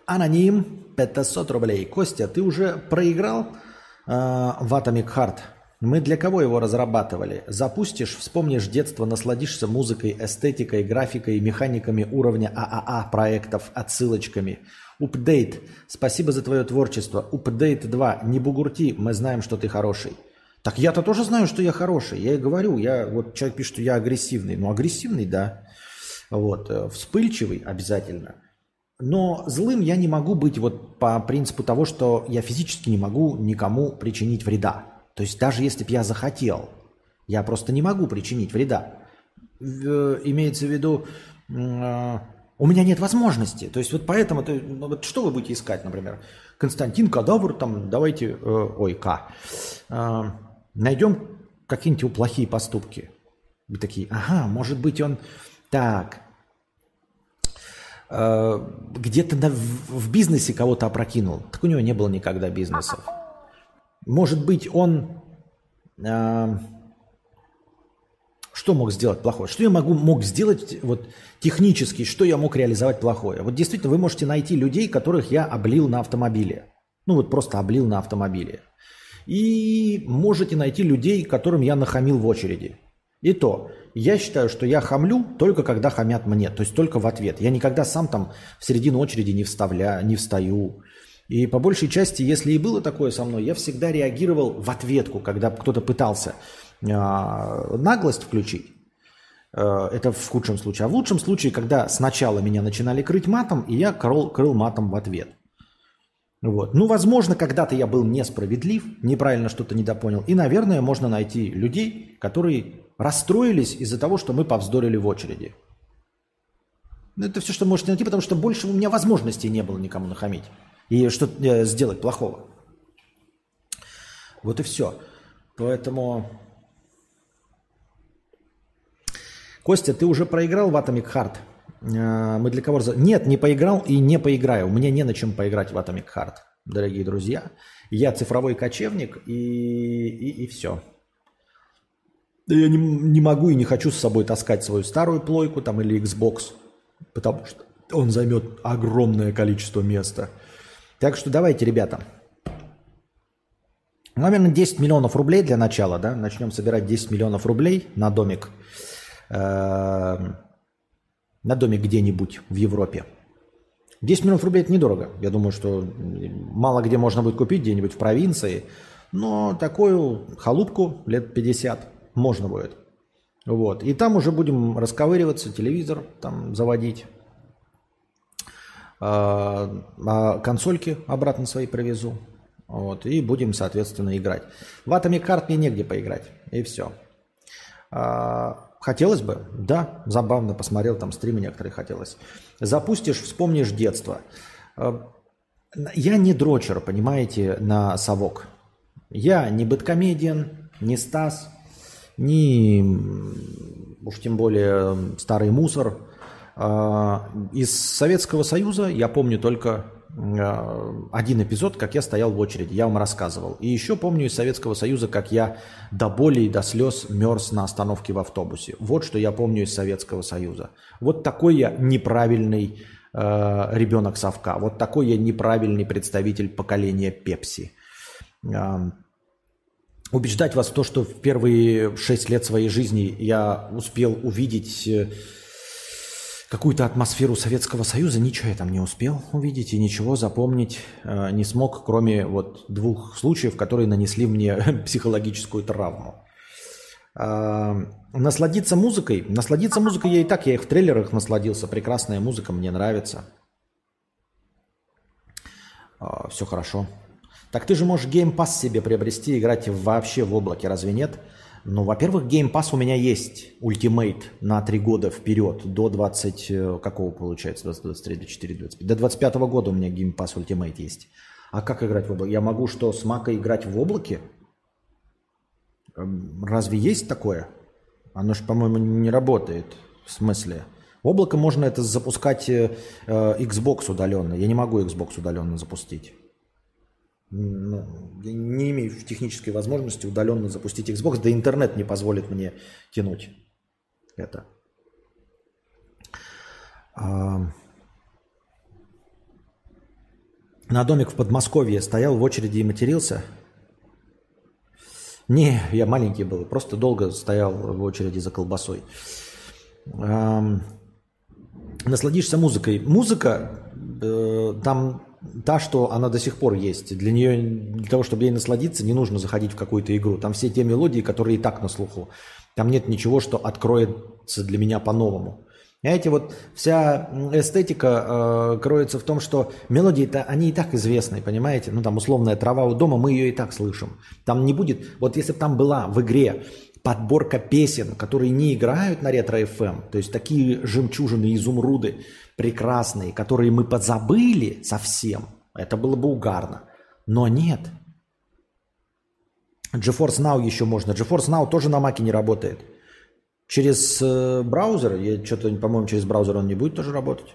Аноним, 500 рублей. Костя, ты уже проиграл э, в Atomic Heart? Мы для кого его разрабатывали? Запустишь, вспомнишь детство, насладишься музыкой, эстетикой, графикой, механиками уровня ААА проектов, отсылочками. Упдейт. Спасибо за твое творчество. Упдейт 2. Не бугурти, мы знаем, что ты хороший. Так я-то тоже знаю, что я хороший. Я и говорю, я, вот человек пишет, что я агрессивный. Ну, агрессивный, да. Вот. Э, вспыльчивый обязательно. Но злым я не могу быть вот по принципу того, что я физически не могу никому причинить вреда. То есть даже если бы я захотел, я просто не могу причинить вреда. Э, имеется в виду, э, у меня нет возможности. То есть вот поэтому, то, ну, вот что вы будете искать, например? Константин Кадавр, там, давайте, э, ой, К. Э, найдем какие-нибудь плохие поступки. Вы такие, ага, может быть он так, э, где-то на, в бизнесе кого-то опрокинул. Так у него не было никогда бизнесов. Может быть, он э, что мог сделать плохое? Что я могу, мог сделать вот, технически, что я мог реализовать плохое? Вот действительно, вы можете найти людей, которых я облил на автомобиле. Ну вот просто облил на автомобиле. И можете найти людей, которым я нахамил в очереди. И то, я считаю, что я хамлю только когда хамят мне, то есть только в ответ. Я никогда сам там в середину очереди не вставляю, не встаю. И по большей части, если и было такое со мной, я всегда реагировал в ответку, когда кто-то пытался наглость включить. Э, это в худшем случае. А в лучшем случае, когда сначала меня начинали крыть матом, и я крыл, крыл матом в ответ. Вот. Ну, возможно, когда-то я был несправедлив, неправильно что-то недопонял. И, наверное, можно найти людей, которые расстроились из-за того, что мы повздорили в очереди. Это все, что можете найти, потому что больше у меня возможностей не было никому нахамить и что-то э, сделать плохого. Вот и все. Поэтому... Костя, ты уже проиграл в Atomic Heart? Э, мы для кого... Нет, не поиграл и не поиграю. Меня не на чем поиграть в Atomic Heart, дорогие друзья. Я цифровой кочевник и, и, и все. Я не, не могу и не хочу с собой таскать свою старую плойку там или Xbox, потому что он займет огромное количество места. Так что давайте, ребята. Наверное, 10 миллионов рублей для начала, да? Начнем собирать 10 миллионов рублей на домик. Э, на домик где-нибудь в Европе. 10 миллионов рублей – это недорого. Я думаю, что мало где можно будет купить, где-нибудь в провинции. Но такую халупку лет 50 можно будет. Вот. И там уже будем расковыриваться, телевизор там заводить. А, а консольки обратно свои привезу. Вот, и будем, соответственно, играть. В Atomic Heart мне негде поиграть. И все. А, хотелось бы? Да, забавно. Посмотрел там стримы некоторые хотелось. Запустишь, вспомнишь детство. А, я не дрочер, понимаете, на совок. Я не бэткомедиан, не Стас, не уж тем более старый мусор, А, из Советского Союза я помню только один эпизод, как я стоял в очереди, я вам рассказывал. И еще помню из Советского Союза, как я до боли и до слез мерз на остановке в автобусе. Вот что я помню из Советского Союза. Вот такой я неправильный э, ребенок совка. Вот такой я неправильный представитель поколения Пепси. Э, убеждать вас в то, что в первые шесть лет своей жизни я успел увидеть э, какую-то атмосферу Советского Союза, ничего я там не успел увидеть и ничего запомнить э, не смог, кроме вот двух случаев, которые нанесли мне психологическую травму. Э, насладиться музыкой. Насладиться музыкой я и так, я их в трейлерах насладился. Прекрасная музыка, мне нравится. Э, все хорошо. Так ты же можешь Game Pass себе приобрести, играть вообще в облаке, разве нет? Ну, во-первых, Game Pass у меня есть, Ultimate, на три года вперед, до 20, э, какого получается, 20, 23, 24, 25. До 25 года у меня Game Pass Ultimate есть. А как играть в облаке? Я могу что, с Мака играть в облаке? Эм, разве есть такое? Оно же, по-моему, не работает. В смысле? Облако можно это запускать э, э Xbox удаленно. Я не могу Xbox удаленно запустить ну, не имею технической возможности удаленно запустить Xbox, да интернет не позволит мне тянуть это. А... На домик в Подмосковье стоял в очереди и матерился. Не, я маленький был, просто долго стоял в очереди за колбасой. А... Насладишься музыкой. Музыка, э, там та, что она до сих пор есть. Для нее, для того, чтобы ей насладиться, не нужно заходить в какую-то игру. Там все те мелодии, которые и так на слуху. Там нет ничего, что откроется для меня по-новому. Знаете, вот вся эстетика э, кроется в том, что мелодии-то, они и так известны, понимаете? Ну, там условная трава у дома, мы ее и так слышим. Там не будет, вот если бы там была в игре подборка песен, которые не играют на ретро-ФМ, то есть такие жемчужины, изумруды, прекрасные, которые мы позабыли совсем, это было бы угарно. Но нет. GeForce Now еще можно. GeForce Now тоже на маке не работает. Через э, браузер, я что-то, по-моему, через браузер он не будет тоже работать.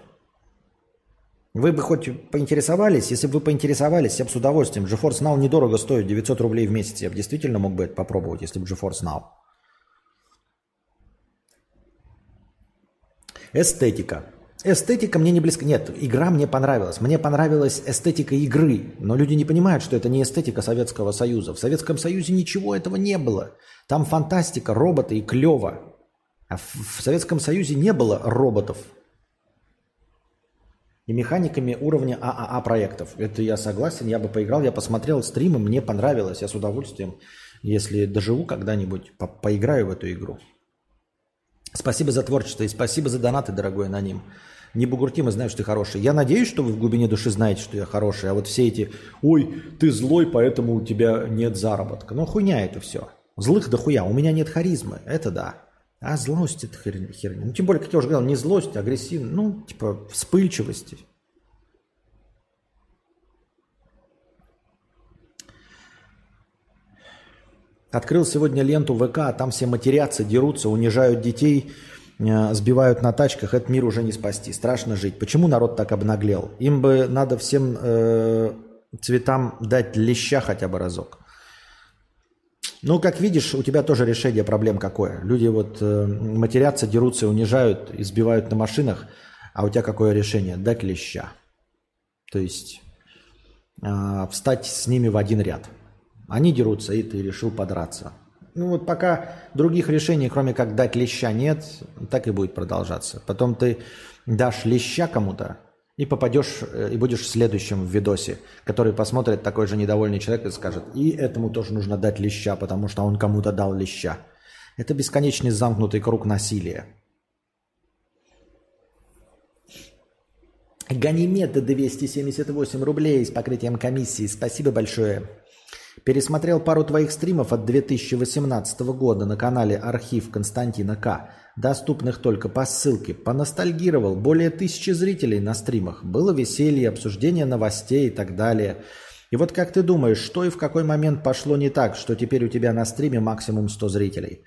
Вы бы хоть поинтересовались, если бы вы поинтересовались, я бы с удовольствием. GeForce Now недорого стоит, 900 рублей в месяц. Я бы действительно мог бы это попробовать, если бы GeForce Now. Эстетика. Эстетика мне не близка. Нет, игра мне понравилась. Мне понравилась эстетика игры. Но люди не понимают, что это не эстетика Советского Союза. В Советском Союзе ничего этого не было. Там фантастика, роботы и клево. А в Советском Союзе не было роботов. И механиками уровня ААА проектов. Это я согласен, я бы поиграл, я посмотрел стримы, мне понравилось. Я с удовольствием, если доживу когда-нибудь, по поиграю в эту игру. Спасибо за творчество и спасибо за донаты, дорогой аноним. Не бугуртим, и знаю, что ты хороший. Я надеюсь, что вы в глубине души знаете, что я хороший. А вот все эти, ой, ты злой, поэтому у тебя нет заработка. Ну, хуйня это все. Злых да хуя. У меня нет харизмы. Это да. А злость это херня. херня. Ну, тем более, как я уже говорил, не злость, а агрессивность. Ну, типа, вспыльчивости. Открыл сегодня ленту ВК, а там все матерятся, дерутся, унижают детей – Э, сбивают на тачках, этот мир уже не спасти. Страшно жить. Почему народ так обнаглел? Им бы надо всем э, цветам дать леща хотя бы разок. Ну, как видишь, у тебя тоже решение проблем какое. Люди вот э, матерятся, дерутся, унижают, избивают на машинах, а у тебя какое решение? Дать леща. То есть э, встать с ними в один ряд. Они дерутся, и ты решил подраться. Ну вот пока других решений, кроме как дать леща, нет, так и будет продолжаться. Потом ты дашь леща кому-то и попадешь, э, и будешь в видосе, который посмотрит такой же недовольный человек и скажет, и этому тоже нужно дать леща, потому что он кому-то дал леща. Это бесконечный замкнутый круг насилия. Ганимед 278 рублей с покрытием комиссии. Спасибо большое. Пересмотрел пару твоих стримов от 2018 года на канале Архив Константина К. Доступных только по ссылке. Поностальгировал. Более тысячи зрителей на стримах. Было веселье, обсуждение новостей и так далее. И вот как ты думаешь, что и в какой момент пошло не так, что теперь у тебя на стриме максимум 100 зрителей?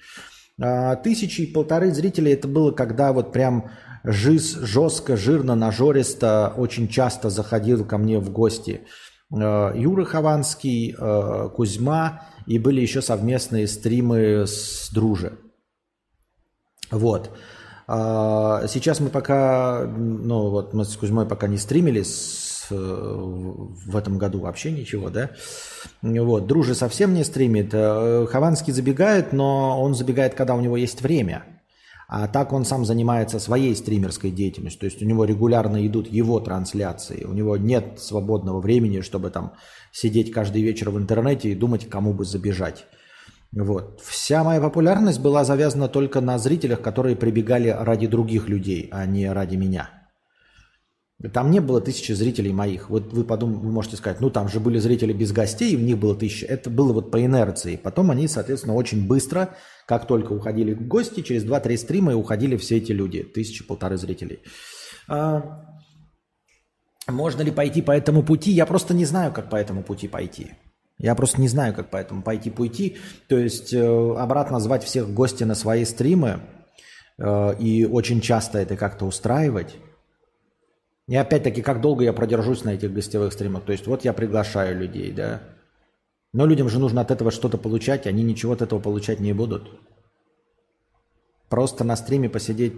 А, тысячи и полторы зрителей это было, когда вот прям Жиз жестко, жирно, нажористо, очень часто заходил ко мне в гости Юра Хованский, э, Кузьма, и были еще совместные стримы с Друже. Вот. А, сейчас мы пока, ну вот мы с Кузьмой пока не стримили с, в этом году вообще ничего, да. Вот, Друже совсем не стримит. Э, Хованский забегает, но он забегает, когда у него есть время. А так он сам занимается своей стримерской деятельностью. То есть у него регулярно идут его трансляции. У него нет свободного времени, чтобы там сидеть каждый вечер в интернете и думать, кому бы забежать. Вот. Вся моя популярность была завязана только на зрителях, которые прибегали ради других людей, а не ради меня. Там не было тысячи зрителей моих. Вот вы, подум... вы можете сказать, ну там же были зрители без гостей, в них было тысяча. Это было вот по инерции. Потом они, соответственно, очень быстро, как только уходили гости, через 2-3 стрима и уходили все эти люди. Тысячи-полторы зрителей. А... Можно ли пойти по этому пути? Я просто не знаю, как по этому пути пойти. Я просто не знаю, как поэтому пойти пойти. То есть э, обратно звать всех в гости на свои стримы э, и очень часто это как-то устраивать. И опять-таки, как долго я продержусь на этих гостевых стримах. То есть вот я приглашаю людей, да. Но людям же нужно от этого что-то получать, они ничего от этого получать не будут. Просто на стриме посидеть.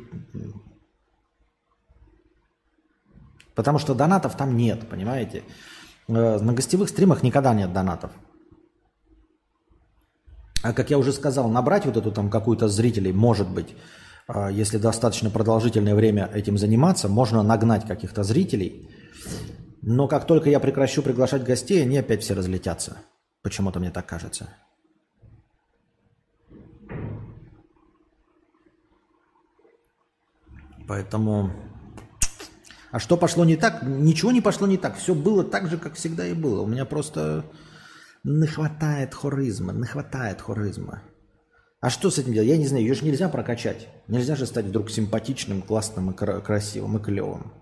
Потому что донатов там нет, понимаете? Э, на гостевых стримах никогда нет донатов. А как я уже сказал, набрать вот эту там какую-то зрителей, может быть, если достаточно продолжительное время этим заниматься, можно нагнать каких-то зрителей. Но как только я прекращу приглашать гостей, они опять все разлетятся. Почему-то мне так кажется. Поэтому а что пошло не так? Ничего не пошло не так. Все было так же, как всегда и было. У меня просто не хватает хоризма, не хватает хоризма. А что с этим делать? Я не знаю, ее же нельзя прокачать. Нельзя же стать вдруг симпатичным, классным и красивым и клевым.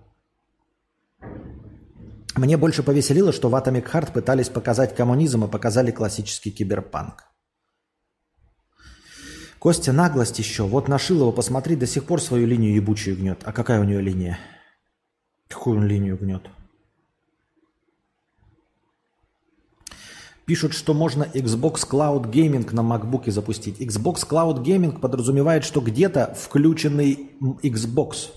Мне больше повеселило, что в Atomic Heart пытались показать коммунизм и показали классический киберпанк. Костя, наглость еще. Вот на Шилова посмотри, до сих пор свою линию ебучую гнет. А какая у нее линия? Какую он линию гнет? Пишут, что можно Xbox Cloud Gaming на MacBook запустить. Xbox Cloud Gaming подразумевает, что где-то включенный Xbox.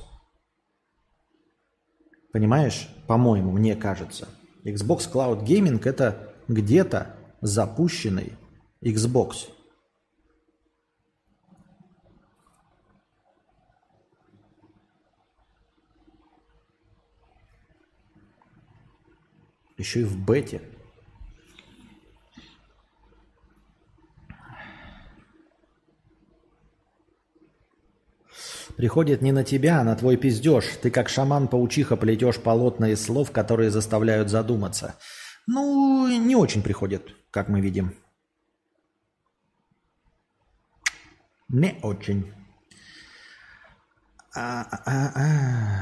Понимаешь? По-моему, мне кажется. Xbox Cloud Gaming это где-то запущенный Xbox. Еще и в бете. Приходит не на тебя, а на твой пиздеж. Ты как шаман-паучиха плетешь полотна из слов, которые заставляют задуматься. Ну, не очень приходит, как мы видим. Не очень. А-а-а-а-а.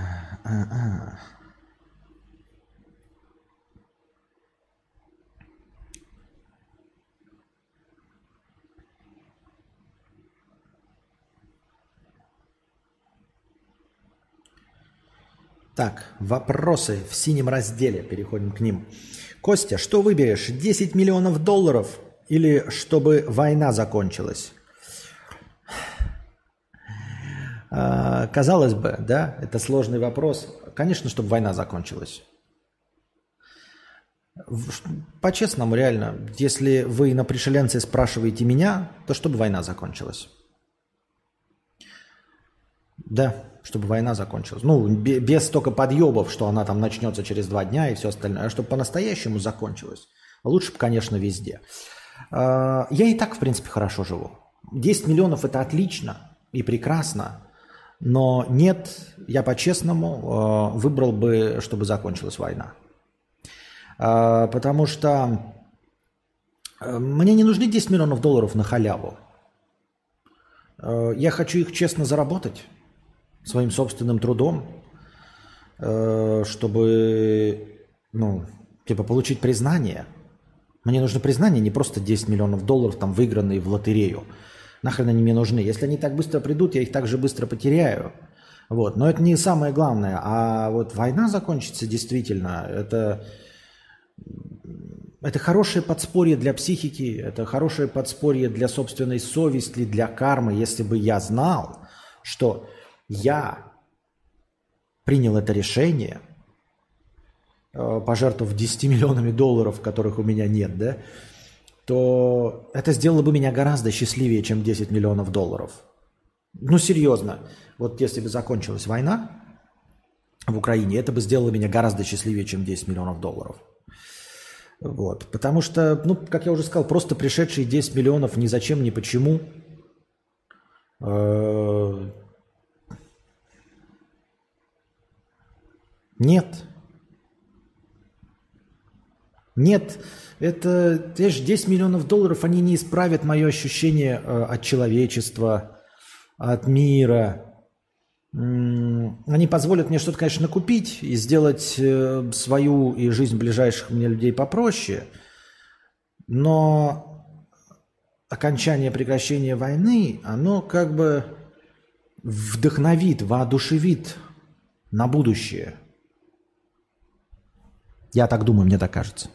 Так, вопросы в синем разделе. Переходим к ним. Костя, что выберешь? 10 миллионов долларов или чтобы война закончилась? А, казалось бы, да, это сложный вопрос. Конечно, чтобы война закончилась. По-честному, реально, если вы на пришеленце спрашиваете меня, то чтобы война закончилась. Да, чтобы война закончилась. Ну, без столько подъебов, что она там начнется через два дня и все остальное, а чтобы по-настоящему закончилось. Лучше бы, конечно, везде. А, я и так, в принципе, хорошо живу. 10 миллионов – это отлично и прекрасно, но нет, я по-честному а, выбрал бы, чтобы закончилась война. А, потому что мне не нужны 10 миллионов долларов на халяву. Я хочу их честно заработать своим собственным трудом, э, чтобы, ну, типа получить признание. Мне нужно признание, не просто 10 миллионов долларов, там, выигранные в лотерею. Нахрен они мне нужны? Если они так быстро придут, я их так же быстро потеряю. Вот. Но это не самое главное. А вот война закончится действительно. Это, это хорошее подспорье для психики, это хорошее подспорье для собственной совести, для кармы. Если бы я знал, что я принял это решение, э, пожертвовав 10 миллионами долларов, которых у меня нет, да, то это сделало бы меня гораздо счастливее, чем 10 миллионов долларов. Ну, серьезно. Вот если бы закончилась война в Украине, это бы сделало меня гораздо счастливее, чем 10 миллионов долларов. Вот. Потому что, ну, как я уже сказал, просто пришедшие 10 миллионов ни зачем, ни почему. Нет. Нет. Это, ты же 10 миллионов долларов, они не исправят мое ощущение э, от человечества, от мира. Они позволят мне что-то, конечно, купить и сделать э, свою и жизнь ближайших мне людей попроще. Но окончание, прекращение войны, оно как бы вдохновит, воодушевит на будущее. Я так думаю, мне так кажется.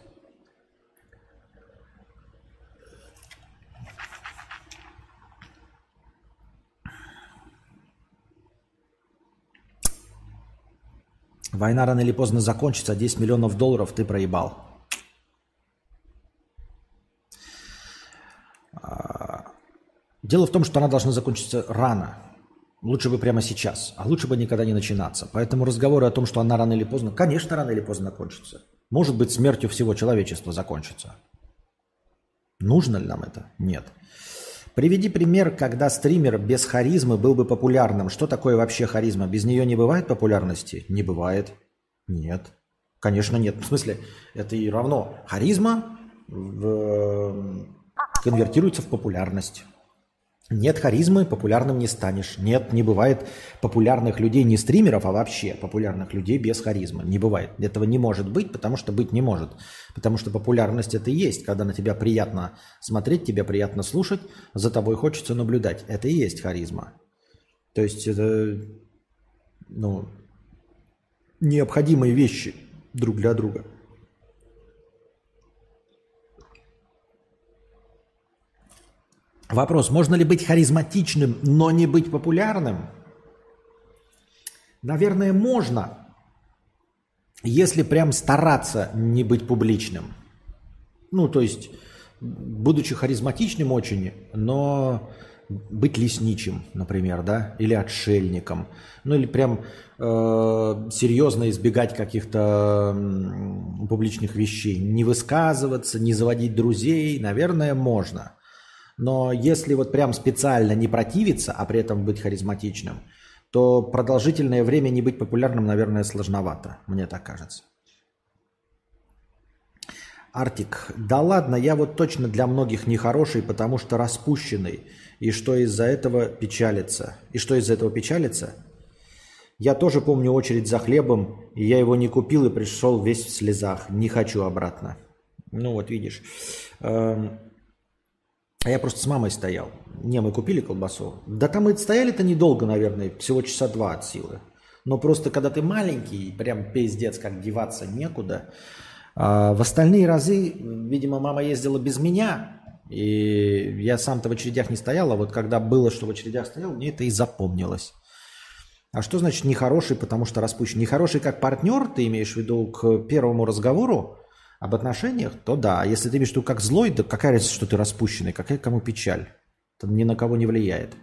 Война рано или поздно закончится, а 10 миллионов долларов ты проебал. А, дело в том, что она должна закончиться рано. Лучше бы прямо сейчас, а лучше бы никогда не начинаться. Поэтому разговоры о том, что она рано или поздно, конечно, рано или поздно закончится. Может быть, смертью всего человечества закончится. Нужно ли нам это? Нет. Приведи пример, когда стример без харизмы был бы популярным. Что такое вообще харизма? Без нее не бывает популярности? Не бывает. Нет. Конечно, нет. В смысле, это и равно. Харизма в... конвертируется в популярность. Нет харизмы, популярным не станешь. Нет, не бывает популярных людей, не стримеров, а вообще популярных людей без харизмы. Не бывает. Этого не может быть, потому что быть не может. Потому что популярность это и есть, когда на тебя приятно смотреть, тебе приятно слушать, за тобой хочется наблюдать. Это и есть харизма. То есть это ну, необходимые вещи друг для друга. Вопрос, можно ли быть харизматичным, но не быть популярным? Наверное, можно, если прям стараться не быть публичным. Ну, то есть, будучи харизматичным очень, но быть лесничим, например, да, или отшельником, ну или прям э, серьезно избегать каких-то э, публичных вещей, не высказываться, не заводить друзей, наверное, можно. Но если вот прям специально не противиться, а при этом быть харизматичным, то продолжительное время не быть популярным, наверное, сложновато, мне так кажется. Артик, да ладно, я вот точно для многих нехороший, потому что распущенный. И что из-за этого печалится? И что из-за этого печалится? Я тоже помню очередь за хлебом, и я его не купил и пришел весь в слезах. Не хочу обратно. Ну вот видишь. Эм, а я просто с мамой стоял. Не, мы купили колбасу. Да там мы стояли-то недолго, наверное, всего часа два от силы. Но просто когда ты маленький, прям пиздец, как деваться некуда. А в остальные разы, видимо, мама ездила без меня, и я сам-то в очередях не стоял, а вот когда было, что в очередях стоял, мне это и запомнилось. А что значит нехороший, потому что распущен? Нехороший как партнер, ты имеешь в виду к первому разговору, об отношениях, то да. А если ты имеешь в виду как злой, да какая разница, что ты распущенный, какая кому печаль? Это ни на кого не влияет.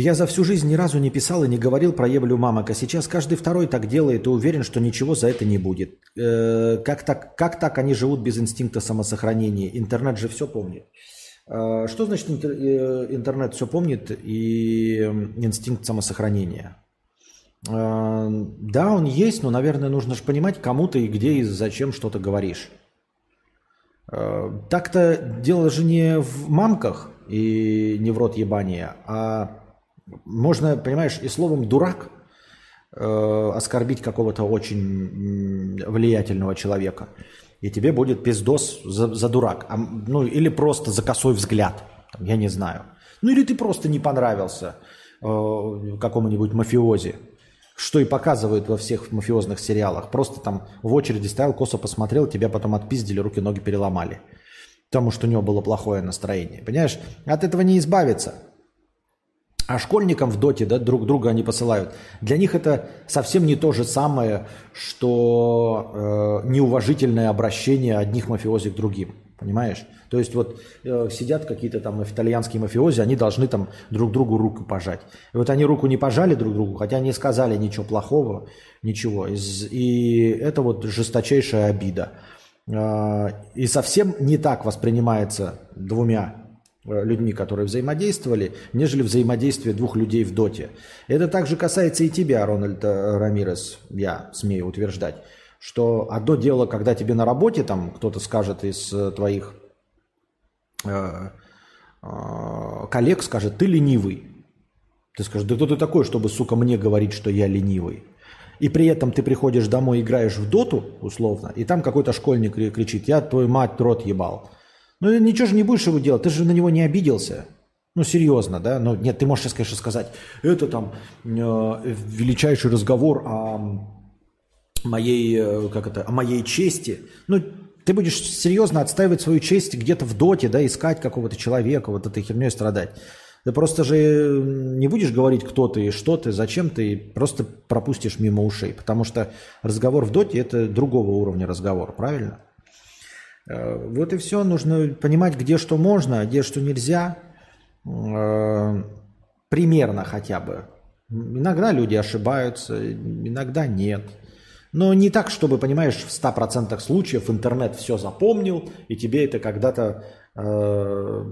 Я за всю жизнь ни разу не писал и не говорил про еблю мамок, а сейчас каждый второй так делает и уверен, что ничего за это не будет. Э, как, так, как так они живут без инстинкта самосохранения? Интернет же все помнит. А, что значит э, интернет все помнит и инстинкт самосохранения? А, да, он есть, но, наверное, нужно же понимать, кому ты и где и зачем что-то говоришь. Так-то дело же не в мамках и не в рот ебания, а можно, понимаешь, и словом «дурак» э, оскорбить какого-то очень влиятельного человека. И тебе будет пиздос за, за дурак. А, ну, или просто за косой взгляд. Там, я не знаю. Ну, или ты просто не понравился э, какому-нибудь мафиози. Что и показывают во всех мафиозных сериалах. Просто там в очереди стоял, косо посмотрел, тебя потом отпиздили, руки-ноги переломали. Потому что у него было плохое настроение. Понимаешь? От этого не избавиться. А школьникам в доте да, друг друга они посылают. Для них это совсем не то же самое, что э, неуважительное обращение одних мафиози к другим. Понимаешь? То есть вот э, сидят какие-то там итальянские мафиози, они должны там друг другу руку пожать. И вот они руку не пожали друг другу, хотя не сказали ничего плохого, ничего. И это вот жесточайшая обида. Э, и совсем не так воспринимается двумя людьми, которые взаимодействовали, нежели взаимодействие двух людей в доте. Это также касается и тебя, Рональд э, Рамирес, я смею утверждать, что одно дело, когда тебе на работе там кто-то скажет из э, твоих э, э, коллег, скажет, ты ленивый. Ты скажешь, да кто ты такой, чтобы, сука, мне говорить, что я ленивый? И при этом ты приходишь домой, играешь в доту, условно, и там какой-то школьник кричит, я твою мать рот ебал. Ну ничего же не будешь его делать, ты же на него не обиделся. Ну, серьезно, да? Ну, нет, ты можешь сейчас, конечно, сказать, это там э, величайший разговор о моей, э, как это, о моей чести. Ну, ты будешь серьезно отстаивать свою честь где-то в доте, да, искать какого-то человека, вот этой херней страдать. Ты просто же не будешь говорить, кто ты и что ты, зачем ты, просто пропустишь мимо ушей. Потому что разговор в доте – это другого уровня разговор, правильно? Э, вот и все. Нужно понимать, где что можно, а где что нельзя. Э, примерно хотя бы. Иногда люди ошибаются, иногда нет. Но не так, чтобы, понимаешь, в 100% случаев интернет все запомнил, и тебе это когда-то э,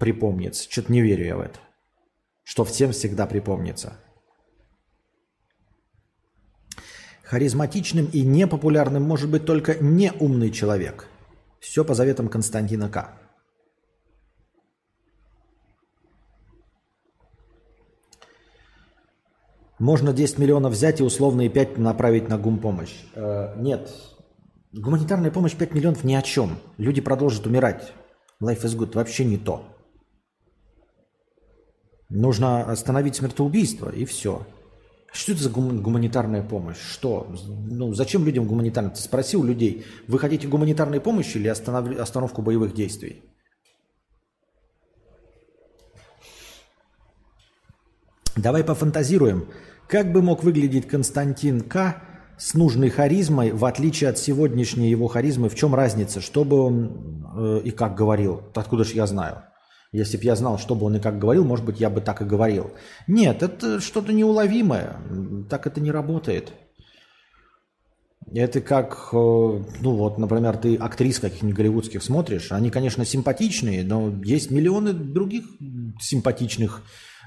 припомнится. Что-то не верю я в это. Что всем всегда припомнится. Харизматичным и непопулярным может быть только неумный человек – все по заветам Константина К. Можно 10 миллионов взять и условные 5 направить на гумпомощь. Э, нет. Гуманитарная помощь 5 миллионов ни о чем. Люди продолжат умирать. Life is good. Вообще не то. Нужно остановить смертоубийство и все. Что это за гуманитарная помощь? Что? Ну, зачем людям гуманитарная? Ты спросил людей, вы хотите гуманитарной помощи или останов... остановку боевых действий? Давай пофантазируем. Как бы мог выглядеть Константин К. с нужной харизмой, в отличие от сегодняшней его харизмы? В чем разница? Что бы он э, и как говорил? Откуда же я знаю? Если бы я знал, что бы он и как говорил, может быть, я бы так и говорил. Нет, это что-то неуловимое. Так это не работает. Это как, э, ну вот, например, ты актрис каких-нибудь голливудских смотришь, они, конечно, симпатичные, но есть миллионы других симпатичных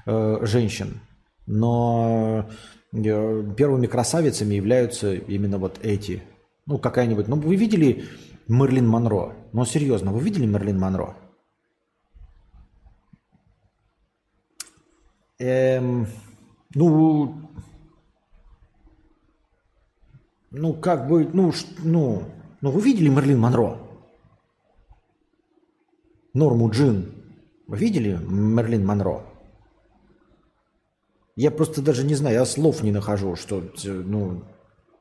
э, женщин. Но э, первыми красавицами являются именно вот эти. Ну, какая-нибудь. Ну, вы видели Мерлин Монро? Ну, серьезно, вы видели Мерлин Монро? Эм, ну, ну, как бы, ну, ну, ну, вы видели Мерлин Монро? Норму Джин. Вы видели Мерлин Монро? Я просто даже не знаю, я слов не нахожу, что, ну,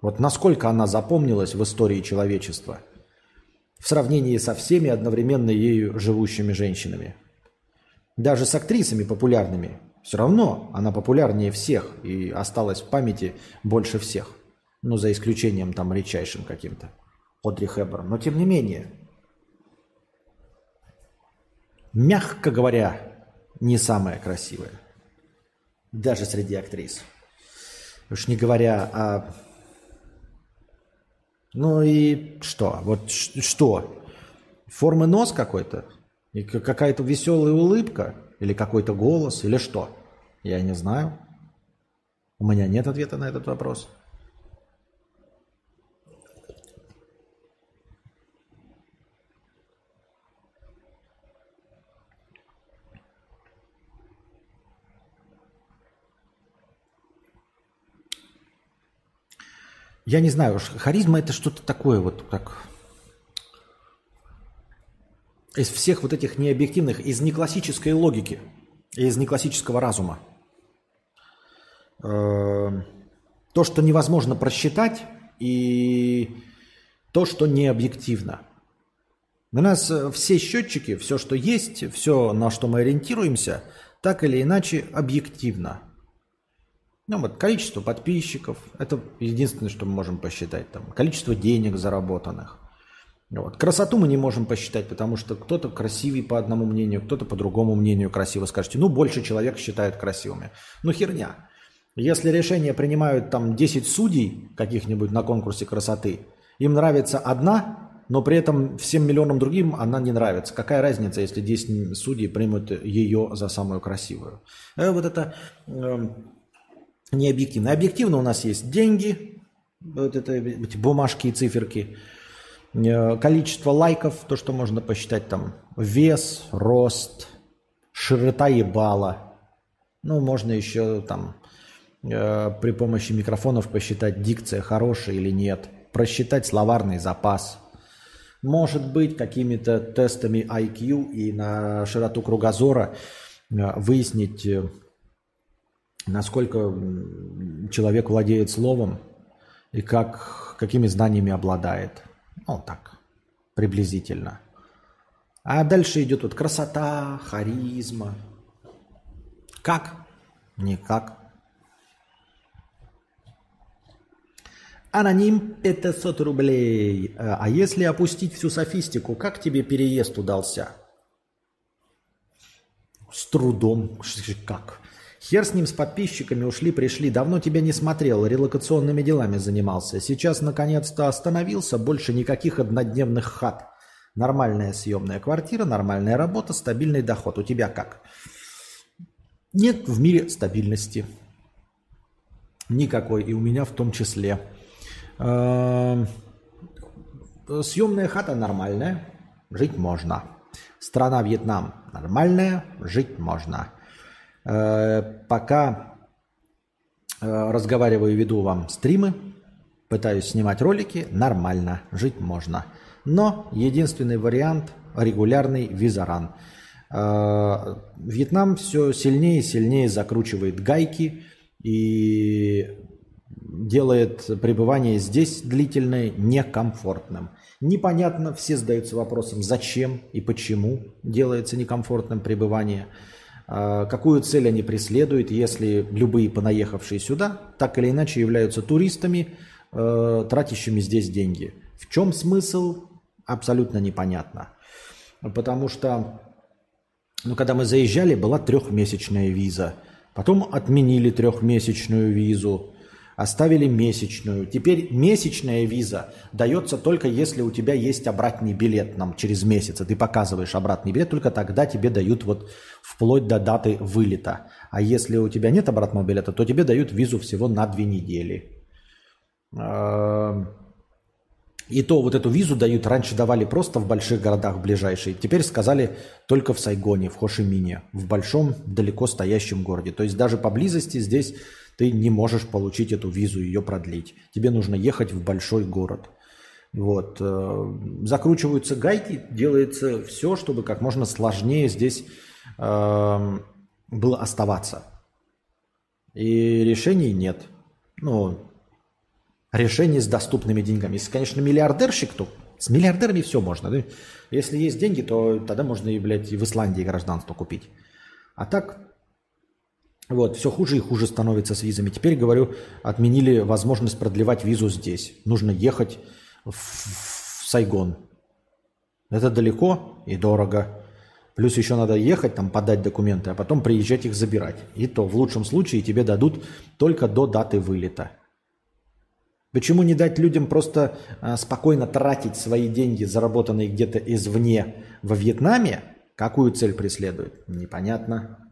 вот насколько она запомнилась в истории человечества в сравнении со всеми одновременно ею живущими женщинами. Даже с актрисами популярными – все равно она популярнее всех и осталась в памяти больше всех. Ну, за исключением там редчайшим каким-то. Одри Хэбберн. Но тем не менее, мягко говоря, не самая красивая. Даже среди актрис. Уж не говоря о... Ну и что? Вот что? Формы нос какой-то? И какая-то веселая улыбка? Или какой-то голос? Или что? Я не знаю. У меня нет ответа на этот вопрос. Я не знаю, харизма это что-то такое вот как из всех вот этих необъективных, из неклассической логики, из неклассического разума. Э, то, что невозможно просчитать, и то, что не объективно. У нас э, все счетчики, все, что есть, все, на что мы ориентируемся, так или иначе объективно. Ну вот количество подписчиков, это единственное, что мы можем посчитать. Там, количество денег заработанных. Вот. Красоту мы не можем посчитать, потому что кто-то красивый по одному мнению, кто-то по другому мнению красиво. Скажете, ну больше человек считают красивыми. Ну херня. Если решение принимают там 10 судей каких-нибудь на конкурсе красоты, им нравится одна, но при этом всем миллионам другим она не нравится. Какая разница, если 10 судей примут ее за самую красивую? Э, вот это э, не объективно. Объективно у нас есть деньги, вот это, эти бумажки и циферки, количество лайков, то, что можно посчитать там, вес, рост, широта ебала. Ну, можно еще там э, при помощи микрофонов посчитать, дикция хорошая или нет, просчитать словарный запас – может быть, какими-то тестами IQ и на широту кругозора э, выяснить, э, насколько человек владеет словом и как, какими знаниями обладает. Ну, так, приблизительно. А дальше идет вот красота, харизма. Как? Никак. Аноним 500 рублей. Э, а если опустить всю софистику, как тебе переезд удался? С трудом. Как? Хер с ним, с подписчиками ушли, пришли. Давно тебя не смотрел, релокационными делами занимался. Сейчас наконец-то остановился, больше никаких однодневных хат. Нормальная съемная квартира, нормальная работа, стабильный доход. У тебя как? Нет в мире стабильности. Никакой, и у меня в том числе. Эм, съемная хата нормальная, жить можно. Страна Вьетнам нормальная, жить можно. Э, пока э, разговариваю, веду вам стримы, пытаюсь снимать ролики, нормально, жить можно. Но единственный вариант – регулярный визаран. Э, Вьетнам все сильнее и сильнее закручивает гайки, и делает пребывание здесь длительное некомфортным. Непонятно, все задаются вопросом, зачем и почему делается некомфортным пребывание, какую цель они преследуют, если любые понаехавшие сюда так или иначе являются туристами, а, тратящими здесь деньги. В чем смысл, абсолютно непонятно. Потому что, ну, когда мы заезжали, была трехмесячная виза. Потом отменили трехмесячную визу оставили месячную. Теперь месячная виза дается только если у тебя есть обратный билет нам через месяц. Ты показываешь обратный билет, только тогда тебе дают вот вплоть до даты вылета. А если у тебя нет обратного билета, то тебе дают визу всего на две недели. И то вот эту визу дают, раньше давали просто в больших городах ближайшие. Теперь сказали только в Сайгоне, в Хошимине, в большом, далеко стоящем городе. То есть даже поблизости здесь ты не можешь получить эту визу, ее продлить. Тебе нужно ехать в большой город. Вот. Э, закручиваются гайки, делается все, чтобы как можно сложнее здесь э, было оставаться. И решений нет. Ну, решений с доступными деньгами. Если, конечно, миллиардерщик, то с миллиардерами все можно. Да? Если есть деньги, то тогда можно и, блядь, и в Исландии гражданство купить. А так вот, все хуже и хуже становится с визами. Теперь, говорю, отменили возможность продлевать визу здесь. Нужно ехать в Сайгон. Это далеко и дорого. Плюс еще надо ехать, там подать документы, а потом приезжать их забирать. И то в лучшем случае тебе дадут только до даты вылета. Почему не дать людям просто а, спокойно тратить свои деньги, заработанные где-то извне во Вьетнаме? Какую цель преследует? Непонятно.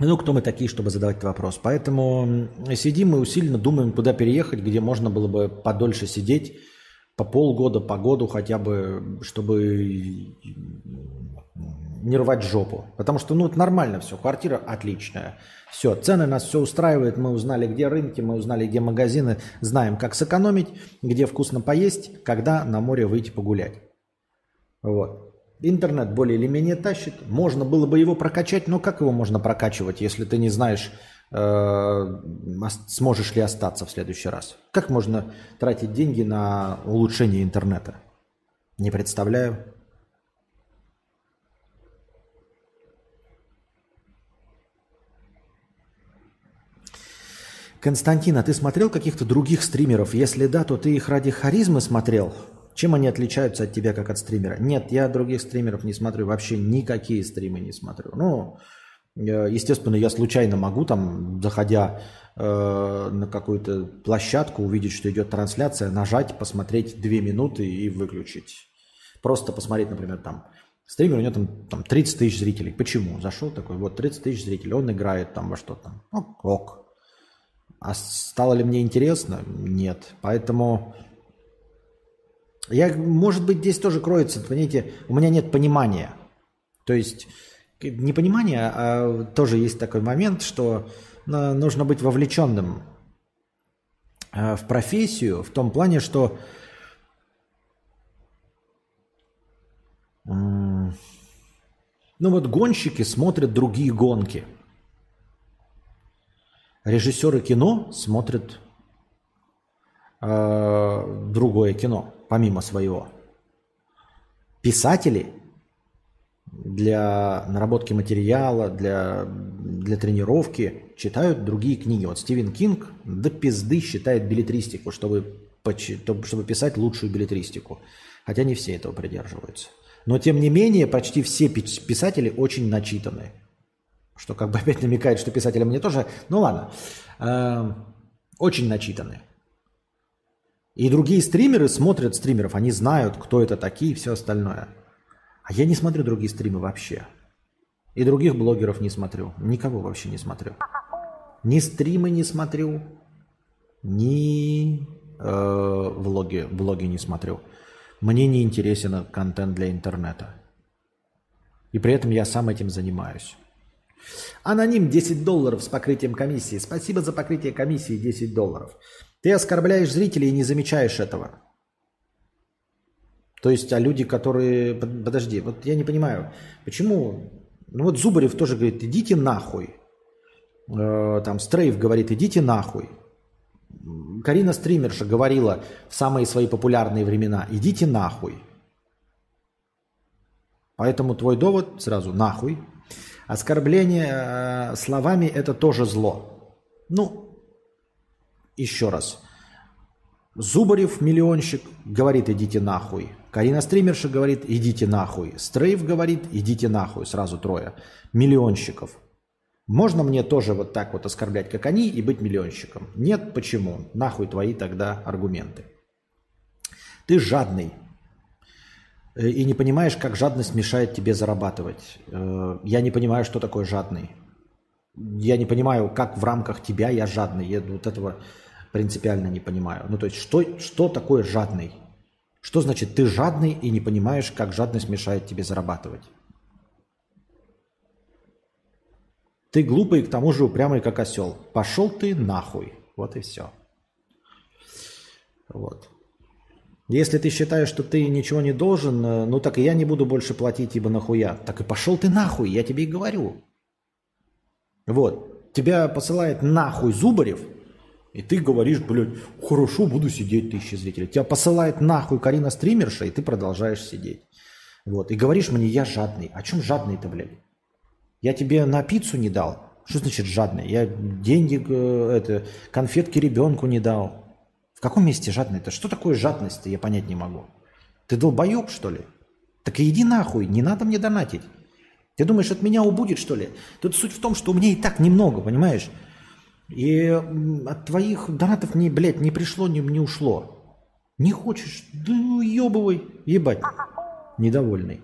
Ну, кто мы такие, чтобы задавать этот вопрос? Поэтому сидим и усиленно думаем, куда переехать, где можно было бы подольше сидеть, по полгода, по году хотя бы, чтобы не рвать жопу. Потому что, ну, это нормально все, квартира отличная. Все, цены нас все устраивают, мы узнали, где рынки, мы узнали, где магазины, знаем, как сэкономить, где вкусно поесть, когда на море выйти погулять. Вот. Интернет более или менее тащит. Можно было бы его прокачать, но как его можно прокачивать, если ты не знаешь, э, сможешь ли остаться в следующий раз? Как можно тратить деньги на улучшение интернета? Не представляю. Константин, а ты смотрел каких-то других стримеров? Если да, то ты их ради харизмы смотрел? Чем они отличаются от тебя как от стримера? Нет, я других стримеров не смотрю, вообще никакие стримы не смотрю. Ну, э, естественно, я случайно могу там, заходя э, на какую-то площадку, увидеть, что идет трансляция, нажать, посмотреть две минуты и выключить. Просто посмотреть, например, там стример, у него там, там 30 тысяч зрителей. Почему? Зашел такой, вот 30 тысяч зрителей, он играет там во что-то. Ну, ок. А стало ли мне интересно? Нет. Поэтому я, может быть, здесь тоже кроется, понимаете, у меня нет понимания. То есть не понимание, а тоже есть такой момент, что ну, нужно быть вовлеченным а, в профессию в том плане, что ну вот гонщики смотрят другие гонки – Режиссеры кино смотрят э, другое кино, помимо своего. Писатели для наработки материала, для, для тренировки читают другие книги. Вот Стивен Кинг до пизды считает билетристику, чтобы, чтобы писать лучшую билетристику. Хотя не все этого придерживаются. Но тем не менее, почти все писатели очень начитаны. Что как бы опять намекает, что писатели мне тоже... Ну ладно. Э, очень начитаны. И другие стримеры смотрят стримеров, они знают, кто это такие и все остальное. А я не смотрю другие стримы вообще. И других блогеров не смотрю. Никого вообще не смотрю. Ни стримы не смотрю, ни э, влоги, влоги не смотрю. Мне не интересен контент для интернета. И при этом я сам этим занимаюсь. Аноним 10 долларов с покрытием комиссии. Спасибо за покрытие комиссии 10 долларов. Ты оскорбляешь зрителей и не замечаешь этого. То есть, а люди, которые... Подожди, вот я не понимаю, почему... Ну вот Зубарев тоже говорит, идите нахуй. Э, там Стрейв говорит, идите нахуй. Карина Стримерша говорила в самые свои популярные времена, идите нахуй. Поэтому твой довод сразу нахуй. Оскорбление э, словами – это тоже зло. Ну, еще раз. Зубарев, миллионщик, говорит «идите нахуй». Карина Стримерша говорит «идите нахуй». Стрейв говорит «идите нахуй». Сразу трое. Миллионщиков. Можно мне тоже вот так вот оскорблять, как они, и быть миллионщиком? Нет, почему? Нахуй твои тогда аргументы. Ты жадный. Э, и не понимаешь, как жадность мешает тебе зарабатывать. Э, я не понимаю, что такое жадный. Я не понимаю, как в рамках тебя я жадный. Я вот этого принципиально не понимаю. Ну, то есть, что, что такое жадный? Что значит ты жадный и не понимаешь, как жадность мешает тебе зарабатывать? Ты глупый, к тому же упрямый, как осел. Пошел ты нахуй. Вот и все. Вот. Если ты считаешь, что ты ничего не должен, э, ну так и я не буду больше платить, ибо нахуя. Так и пошел ты нахуй, я тебе и говорю. Вот. Тебя посылает нахуй Зубарев, и ты говоришь, блядь, хорошо, буду сидеть, тысячи зрителей. Тебя посылает нахуй Карина стримерша, и ты продолжаешь сидеть. Вот. И говоришь мне, я жадный. О чем жадный-то, блядь? Я тебе на пиццу не дал. Что значит жадный? Я деньги, э, это, конфетки ребенку не дал. В каком месте жадный-то? Что такое жадность-то, я понять не могу. Ты долбоеб, что ли? Так иди нахуй, не надо мне донатить. Ты думаешь, от меня убудет, что ли? Тут суть в том, что у меня и так немного, понимаешь? И от твоих донатов мне, блядь, не пришло, не, не ушло. Не хочешь? Да ебывай, ебать. Недовольный.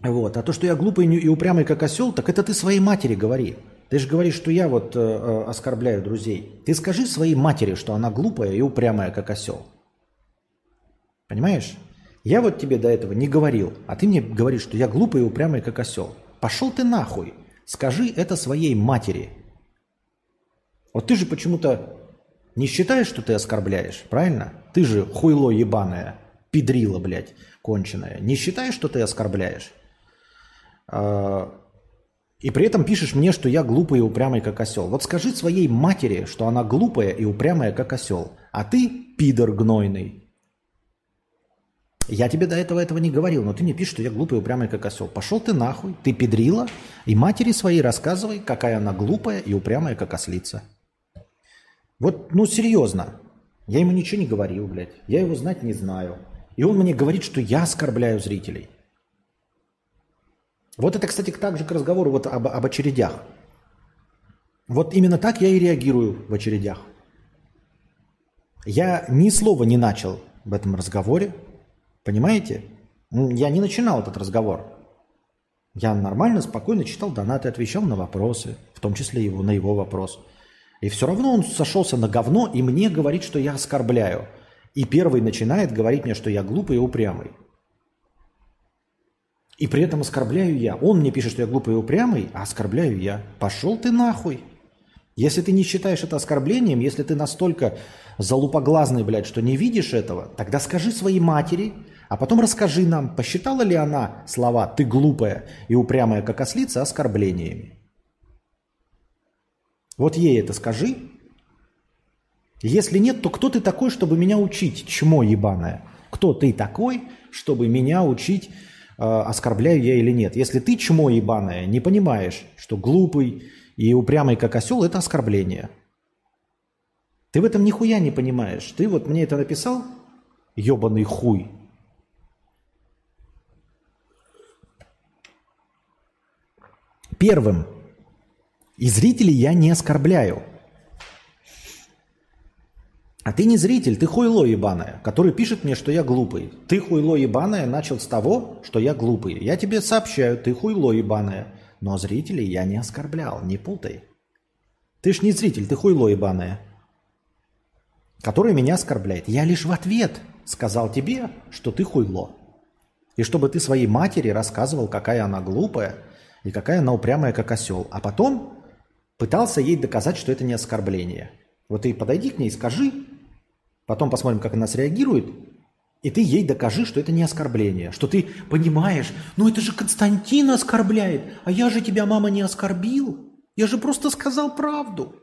Вот. А то, что я глупый и упрямый, как осел, так это ты своей матери говори. Ты же говоришь, что я вот э, э, оскорбляю друзей. Ты скажи своей матери, что она глупая и упрямая, как осел. Понимаешь? Я вот тебе до этого не говорил, а ты мне говоришь, что я глупый и упрямый, как осел. Пошел ты нахуй. Скажи это своей матери. Вот ты же почему-то не считаешь, что ты оскорбляешь, правильно? Ты же хуйло ебаное, педрила, блядь, конченая. Не считаешь, что ты оскорбляешь? А, и при этом пишешь мне, что я глупый и упрямый, как осел. Вот скажи своей матери, что она глупая и упрямая, как осел. А ты пидор гнойный. Я тебе до этого этого не говорил, но ты мне пишешь, что я глупый упрямый, как осел. Пошел ты нахуй, ты педрила, и матери своей рассказывай, какая она глупая и упрямая, как ослица. Вот, ну, серьезно. Я ему ничего не говорил, блядь. Я его знать не знаю. И он мне говорит, что я оскорбляю зрителей. Вот это, кстати, также к разговору вот об, об очередях. Вот именно так я и реагирую в очередях. Я ни слова не начал в этом разговоре, понимаете? Я не начинал этот разговор. Я нормально, спокойно читал донаты, отвечал на вопросы, в том числе его, на его вопрос. И все равно он сошелся на говно и мне говорит, что я оскорбляю. И первый начинает говорить мне, что я глупый и упрямый. И при этом оскорбляю я. Он мне пишет, что я глупый и упрямый, а оскорбляю я. Пошел ты нахуй. Если ты не считаешь это оскорблением, если ты настолько залупоглазный, блядь, что не видишь этого, тогда скажи своей матери, а потом расскажи нам, посчитала ли она слова «ты глупая и упрямая, как ослица» оскорблениями. Вот ей это скажи. Если нет, то кто ты такой, чтобы меня учить, чмо ебаное? Кто ты такой, чтобы меня учить Э, оскорбляю я или нет. Если ты чмо ебаное, не понимаешь, что глупый и упрямый как осел – это оскорбление. Ты в этом нихуя не понимаешь. Ты вот мне это написал, ебаный хуй. Первым. И зрителей я не оскорбляю – а ты не зритель, ты хуйло ебаное, который пишет мне, что я глупый. Ты хуйло ебаное начал с того, что я глупый. Я тебе сообщаю, ты хуйло ебаное. Но зрителей я не оскорблял, не путай. Ты ж не зритель, ты хуйло ебаное, который меня оскорбляет. Я лишь в ответ сказал тебе, что ты хуйло. И чтобы ты своей матери рассказывал, какая она глупая и какая она упрямая, как осел. А потом пытался ей доказать, что это не оскорбление. Вот ты подойди к ней скажи, Потом посмотрим, как она среагирует. И ты ей докажи, что это не оскорбление, что ты понимаешь, ну это же Константин оскорбляет, а я же тебя, мама, не оскорбил. Я же просто сказал правду.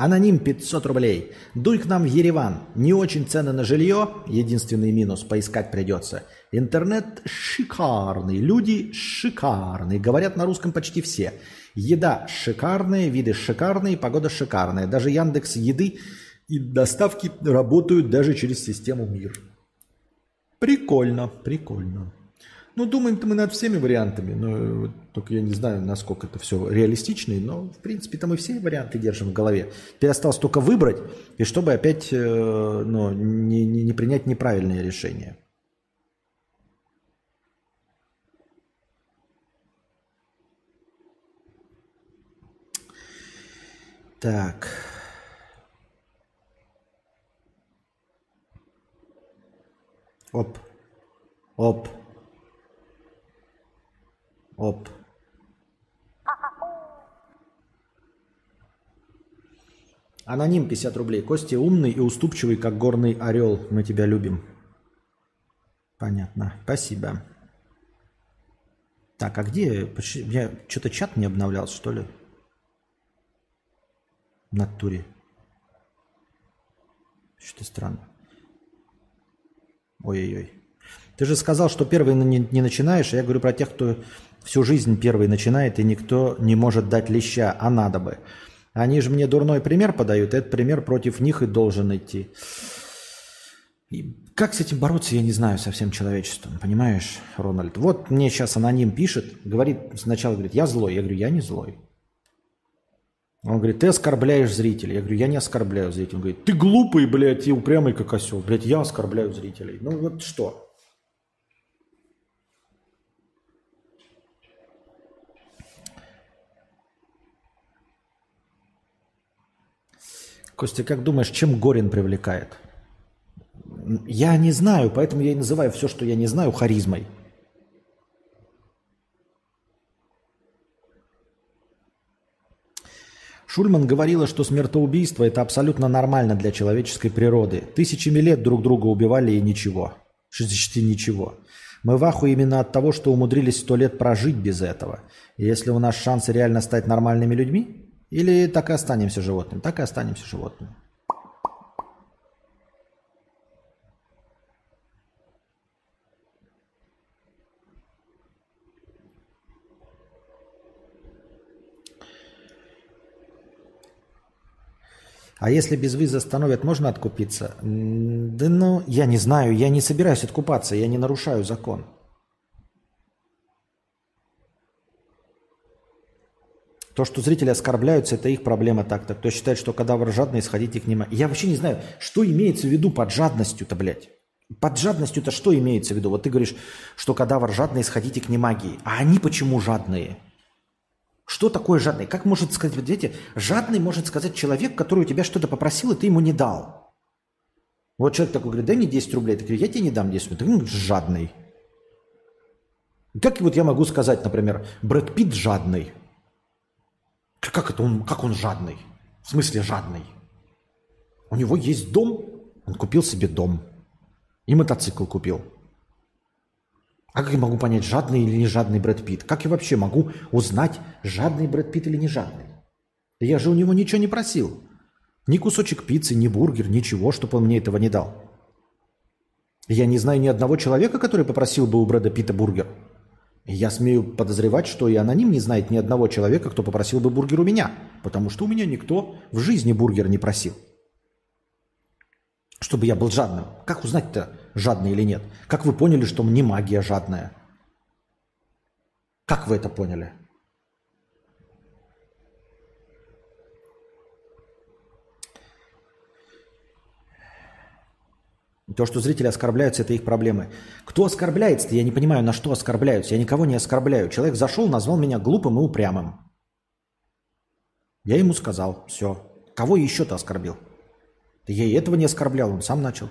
Аноним 500 рублей. Дуй к нам в Ереван. Не очень цены на жилье. Единственный минус. Поискать придется. Интернет шикарный. Люди шикарные. Говорят на русском почти все. Еда шикарная, виды шикарные, погода шикарная. Даже Яндекс Еды и доставки работают даже через систему МИР. Прикольно, прикольно. Ну, думаем-то мы над всеми вариантами, но только я не знаю, насколько это все реалистично, но, в принципе-то мы все варианты держим в голове. Теперь осталось только выбрать, и чтобы опять э, ну, не, не, не принять неправильное решение. Так. Оп. Оп. Оп. Аноним 50 рублей. Костя умный и уступчивый, как горный орел. Мы тебя любим. Понятно. Спасибо. Так, а где? Я что-то чат не обновлялся, что ли? В натуре. Что-то странно. Ой-ой-ой. Ты же сказал, что первый не, не начинаешь. Я говорю про тех, кто всю жизнь первый начинает, и никто не может дать леща, а надо бы. Они же мне дурной пример подают, этот пример против них и должен идти. И как с этим бороться, я не знаю со всем человечеством, понимаешь, Рональд? Вот мне сейчас аноним пишет, говорит, сначала говорит, я злой. Я говорю, я не злой. Он говорит, ты оскорбляешь зрителей. Я говорю, я не оскорбляю зрителей. Он говорит, ты глупый, блядь, и упрямый, как осел. Блядь, я оскорбляю зрителей. Ну вот что? Костя, как думаешь, чем Горин привлекает? Я не знаю, поэтому я и называю все, что я не знаю, харизмой. Шульман говорила, что смертоубийство – это абсолютно нормально для человеческой природы. Тысячами лет друг друга убивали и ничего. Почти ничего. Мы в аху именно от того, что умудрились сто лет прожить без этого. И если у нас шансы реально стать нормальными людьми, или так и останемся животными, так и останемся животными. А если без визы остановят, можно откупиться? Да ну, я не знаю, я не собираюсь откупаться, я не нарушаю закон. То, что зрители оскорбляются, это их проблема так-то. Кто считает, что кадавр жадный, сходите к ним. Я вообще не знаю, что имеется в виду под жадностью-то, блядь. Под жадностью-то что имеется в виду? Вот ты говоришь, что кадавр жадный, сходите к немагии. А они почему жадные? Что такое жадный? Как может сказать, вот видите, жадный может сказать человек, который у тебя что-то попросил, и ты ему не дал. Вот человек такой говорит, дай мне 10 рублей. Ты говоришь, я тебе не дам 10 рублей. Ты жадный. Как вот я могу сказать, например, Брэд Питт жадный? Как это он, как он жадный? В смысле жадный? У него есть дом, он купил себе дом. И мотоцикл купил. А как я могу понять, жадный или не жадный Брэд Питт? Как я вообще могу узнать, жадный Брэд Питт или не жадный? Я же у него ничего не просил. Ни кусочек пиццы, ни бургер, ничего, чтобы он мне этого не дал. Я не знаю ни одного человека, который попросил бы у Брэда Питта бургер. Я смею подозревать, что и аноним не знает ни одного человека, кто попросил бы бургер у меня, потому что у меня никто в жизни бургер не просил. Чтобы я был жадным. Как узнать-то, жадный или нет? Как вы поняли, что мне магия жадная? Как вы это поняли? То, что зрители оскорбляются, это их проблемы. Кто оскорбляется-то? Я не понимаю, на что оскорбляются. Я никого не оскорбляю. Человек зашел, назвал меня глупым и упрямым. Я ему сказал, все. Кого еще-то оскорбил? Я и этого не оскорблял, он сам начал.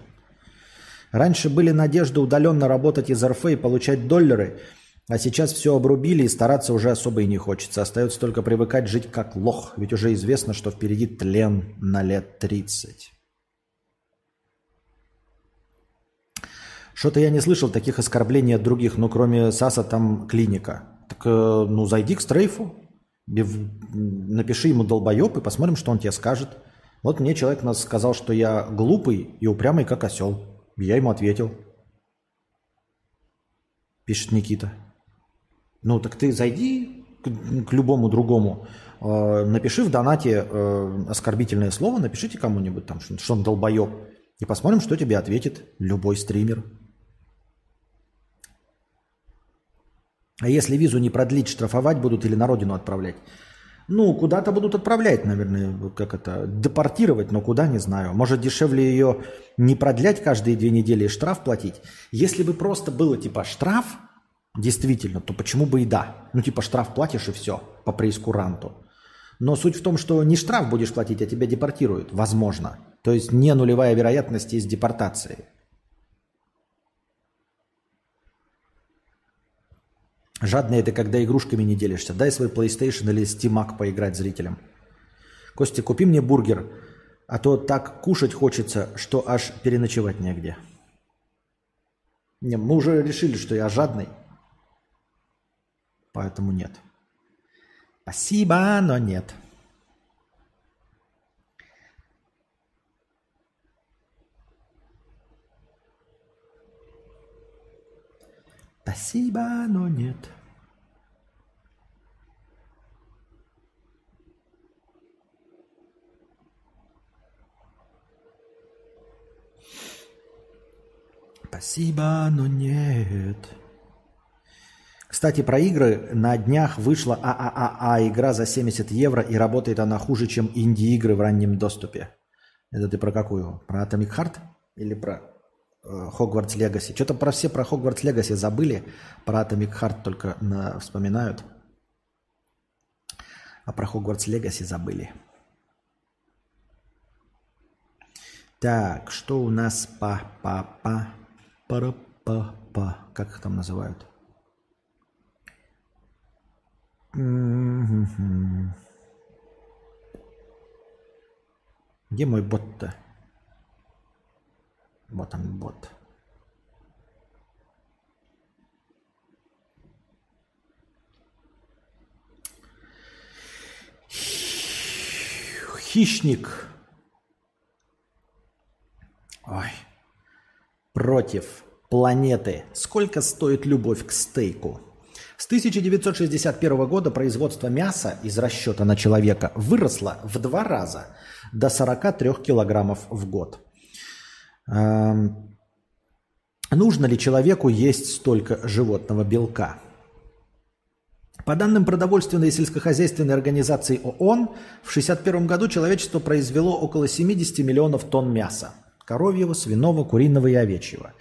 Раньше были надежды удаленно работать из РФ и получать доллары, а сейчас все обрубили и стараться уже особо и не хочется. Остается только привыкать жить как лох, ведь уже известно, что впереди тлен на лет 30. Что-то я не слышал таких оскорблений от других, ну кроме САСа там клиника. Так э, ну зайди к Стрейфу, напиши ему долбоеб и посмотрим, что он тебе скажет. Вот мне человек нас сказал, что я глупый и упрямый, как осел. Я ему ответил. Пишет Никита. Ну так ты зайди к, к любому другому, э, напиши в донате э, оскорбительное слово, напишите кому-нибудь там, что, что он долбоеб. И посмотрим, что тебе ответит любой стример. А если визу не продлить, штрафовать будут или на родину отправлять? Ну, куда-то будут отправлять, наверное, как это, депортировать, но куда, не знаю. Может, дешевле ее не продлять каждые две недели и штраф платить? Если бы просто было типа штраф, действительно, то почему бы и да? Ну, типа штраф платишь и все, по преискуранту. Но суть в том, что не штраф будешь платить, а тебя депортируют, возможно. То есть не нулевая вероятность из депортации. Жадный это когда игрушками не делишься. Дай свой PlayStation или Steam поиграть зрителям. Костя, купи мне бургер, а то так кушать хочется, что аж переночевать негде. Не, мы уже решили, что я жадный. Поэтому нет. Спасибо, но нет. Спасибо, но нет. Спасибо, но нет. Кстати, про игры. На днях вышла АААА игра за 70 евро, и работает она хуже, чем инди-игры в раннем доступе. Это ты про какую? Про Atomic Heart? Или про Хогвартс Легаси. Что-то про все про Хогвартс Легаси забыли, про Atomic Heart только на, вспоминают. А про Хогвартс Легаси забыли. Так, что у нас по па па пара па па как их там называют? Где мой бот-то? Вот он, бот. Хищник. Ой. Против планеты. Сколько стоит любовь к стейку? С 1961 года производство мяса из расчета на человека выросло в два раза до 43 килограммов в год. Нужно ли человеку есть столько животного белка? По данным продовольственной и сельскохозяйственной организации ООН, в 1961 году человечество произвело около 70 миллионов тонн мяса – коровьего, свиного, куриного и овечьего.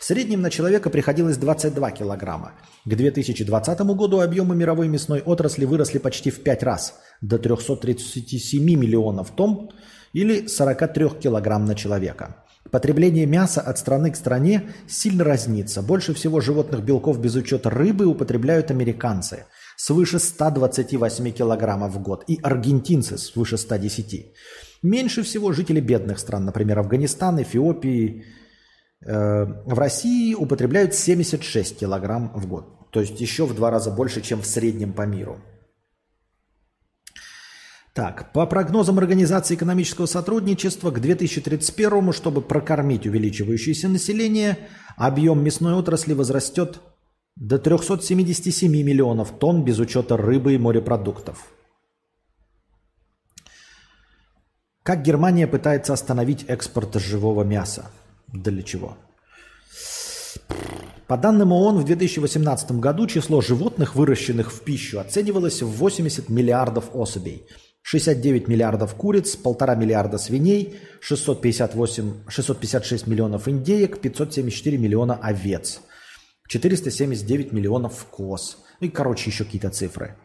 В среднем на человека приходилось 22 килограмма. К 2020 году объемы мировой мясной отрасли выросли почти в 5 раз – до 337 миллионов тонн или 43 килограмм на человека. Потребление мяса от страны к стране сильно разнится. Больше всего животных белков без учета рыбы употребляют американцы – свыше 128 килограммов в год и аргентинцы свыше 110. Меньше всего жители бедных стран, например, Афганистан, Эфиопии, э, в России употребляют 76 килограмм в год. То есть еще в два раза больше, чем в среднем по миру. Так, по прогнозам Организации экономического сотрудничества к 2031, чтобы прокормить увеличивающееся население, объем мясной отрасли возрастет до 377 миллионов тонн без учета рыбы и морепродуктов. Как Германия пытается остановить экспорт живого мяса? Для чего? По данным ООН, в 2018 году число животных, выращенных в пищу, оценивалось в 80 миллиардов особей. 69 миллиардов куриц, 1,5 миллиарда свиней, 658, 656 миллионов индеек, 574 миллиона овец – 479 миллионов коз. Ну и, короче, еще какие-то цифры.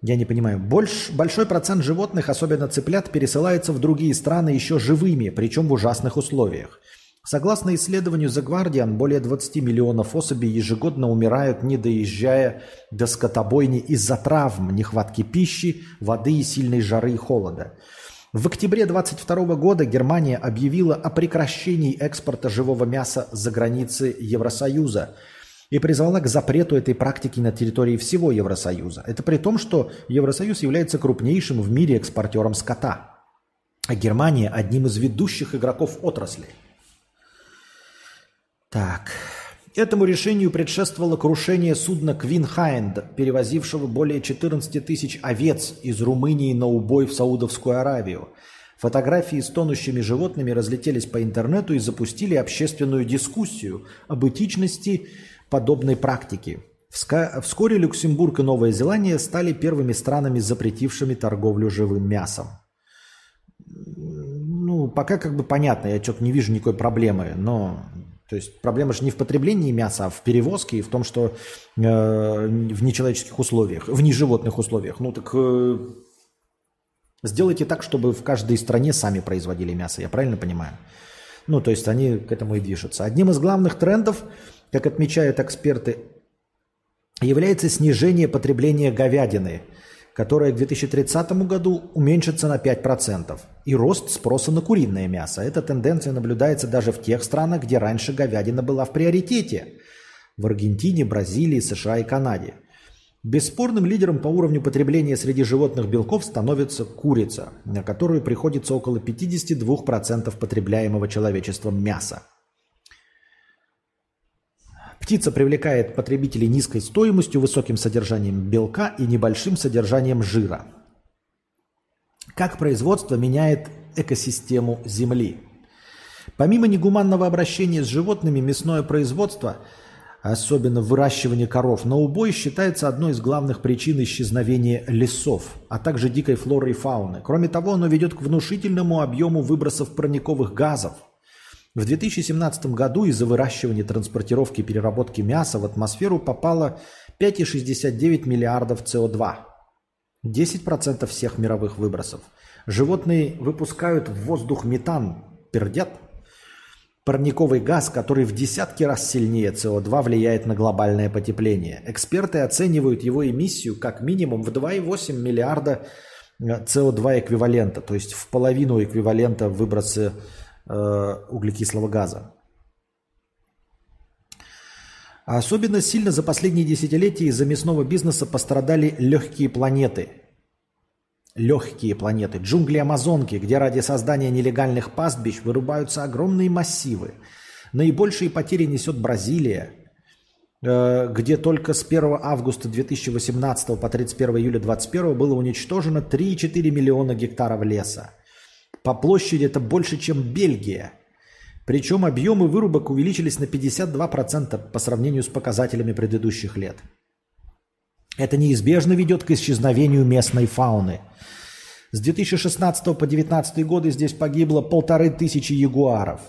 Я не понимаю. Больш, большой процент животных, особенно цыплят, пересылается в другие страны еще живыми, причем в ужасных условиях. Согласно исследованию The Guardian, более 20 миллионов особей ежегодно умирают, не доезжая до скотобойни из-за травм, нехватки пищи, воды и сильной жары и холода. В октябре 2022 года Германия объявила о прекращении экспорта живого мяса за границы Евросоюза и призвала к запрету этой практики на территории всего Евросоюза. Это при том, что Евросоюз является крупнейшим в мире экспортером скота, а Германия одним из ведущих игроков отрасли. Так, Этому решению предшествовало крушение судна Hind, перевозившего более 14 тысяч овец из Румынии на убой в Саудовскую Аравию. Фотографии с тонущими животными разлетелись по интернету и запустили общественную дискуссию об этичности подобной практики. Вскоре Люксембург и Новая Зеландия стали первыми странами, запретившими торговлю живым мясом. Ну, пока как бы понятно, я что-то не вижу никакой проблемы, но то есть проблема же не в потреблении мяса, а в перевозке и в том, что э, в нечеловеческих условиях, в неживотных условиях. Ну так э, сделайте так, чтобы в каждой стране сами производили мясо, я правильно понимаю? Ну, то есть они к этому и движутся. Одним из главных трендов, как отмечают эксперты, является снижение потребления говядины – которая к 2030 году уменьшится на 5%, и рост спроса на куриное мясо. Эта тенденция наблюдается даже в тех странах, где раньше говядина была в приоритете – в Аргентине, Бразилии, США и Канаде. Бесспорным лидером по уровню потребления среди животных белков становится курица, на которую приходится около 52% потребляемого человечеством мяса. Птица привлекает потребителей низкой стоимостью, высоким содержанием белка и небольшим содержанием жира. Как производство меняет экосистему Земли? Помимо негуманного обращения с животными, мясное производство, особенно выращивание коров на убой, считается одной из главных причин исчезновения лесов, а также дикой флоры и фауны. Кроме того, оно ведет к внушительному объему выбросов парниковых газов – в 2017 году из-за выращивания, транспортировки и переработки мяса в атмосферу попало 5,69 миллиардов СО2. 10% всех мировых выбросов. Животные выпускают в воздух метан пердят. Парниковый газ, который в десятки раз сильнее СО2, влияет на глобальное потепление. Эксперты оценивают его эмиссию как минимум в 2,8 миллиарда СО2 эквивалента, то есть в половину эквивалента выброса э, углекислого газа. особенно сильно за последние десятилетия из-за мясного бизнеса пострадали легкие планеты. Легкие планеты. Джунгли Амазонки, где ради создания нелегальных пастбищ вырубаются огромные массивы. Наибольшие потери несет Бразилия, э, где только с 1 августа 2018 по 31 июля 2021 было уничтожено 3,4 миллиона гектаров леса. По площади это больше, чем Бельгия – причем объемы вырубок увеличились на 52% по сравнению с показателями предыдущих лет. Это неизбежно ведет к исчезновению местной фауны. С 2016 по 2019 годы здесь погибло полторы тысячи ягуаров.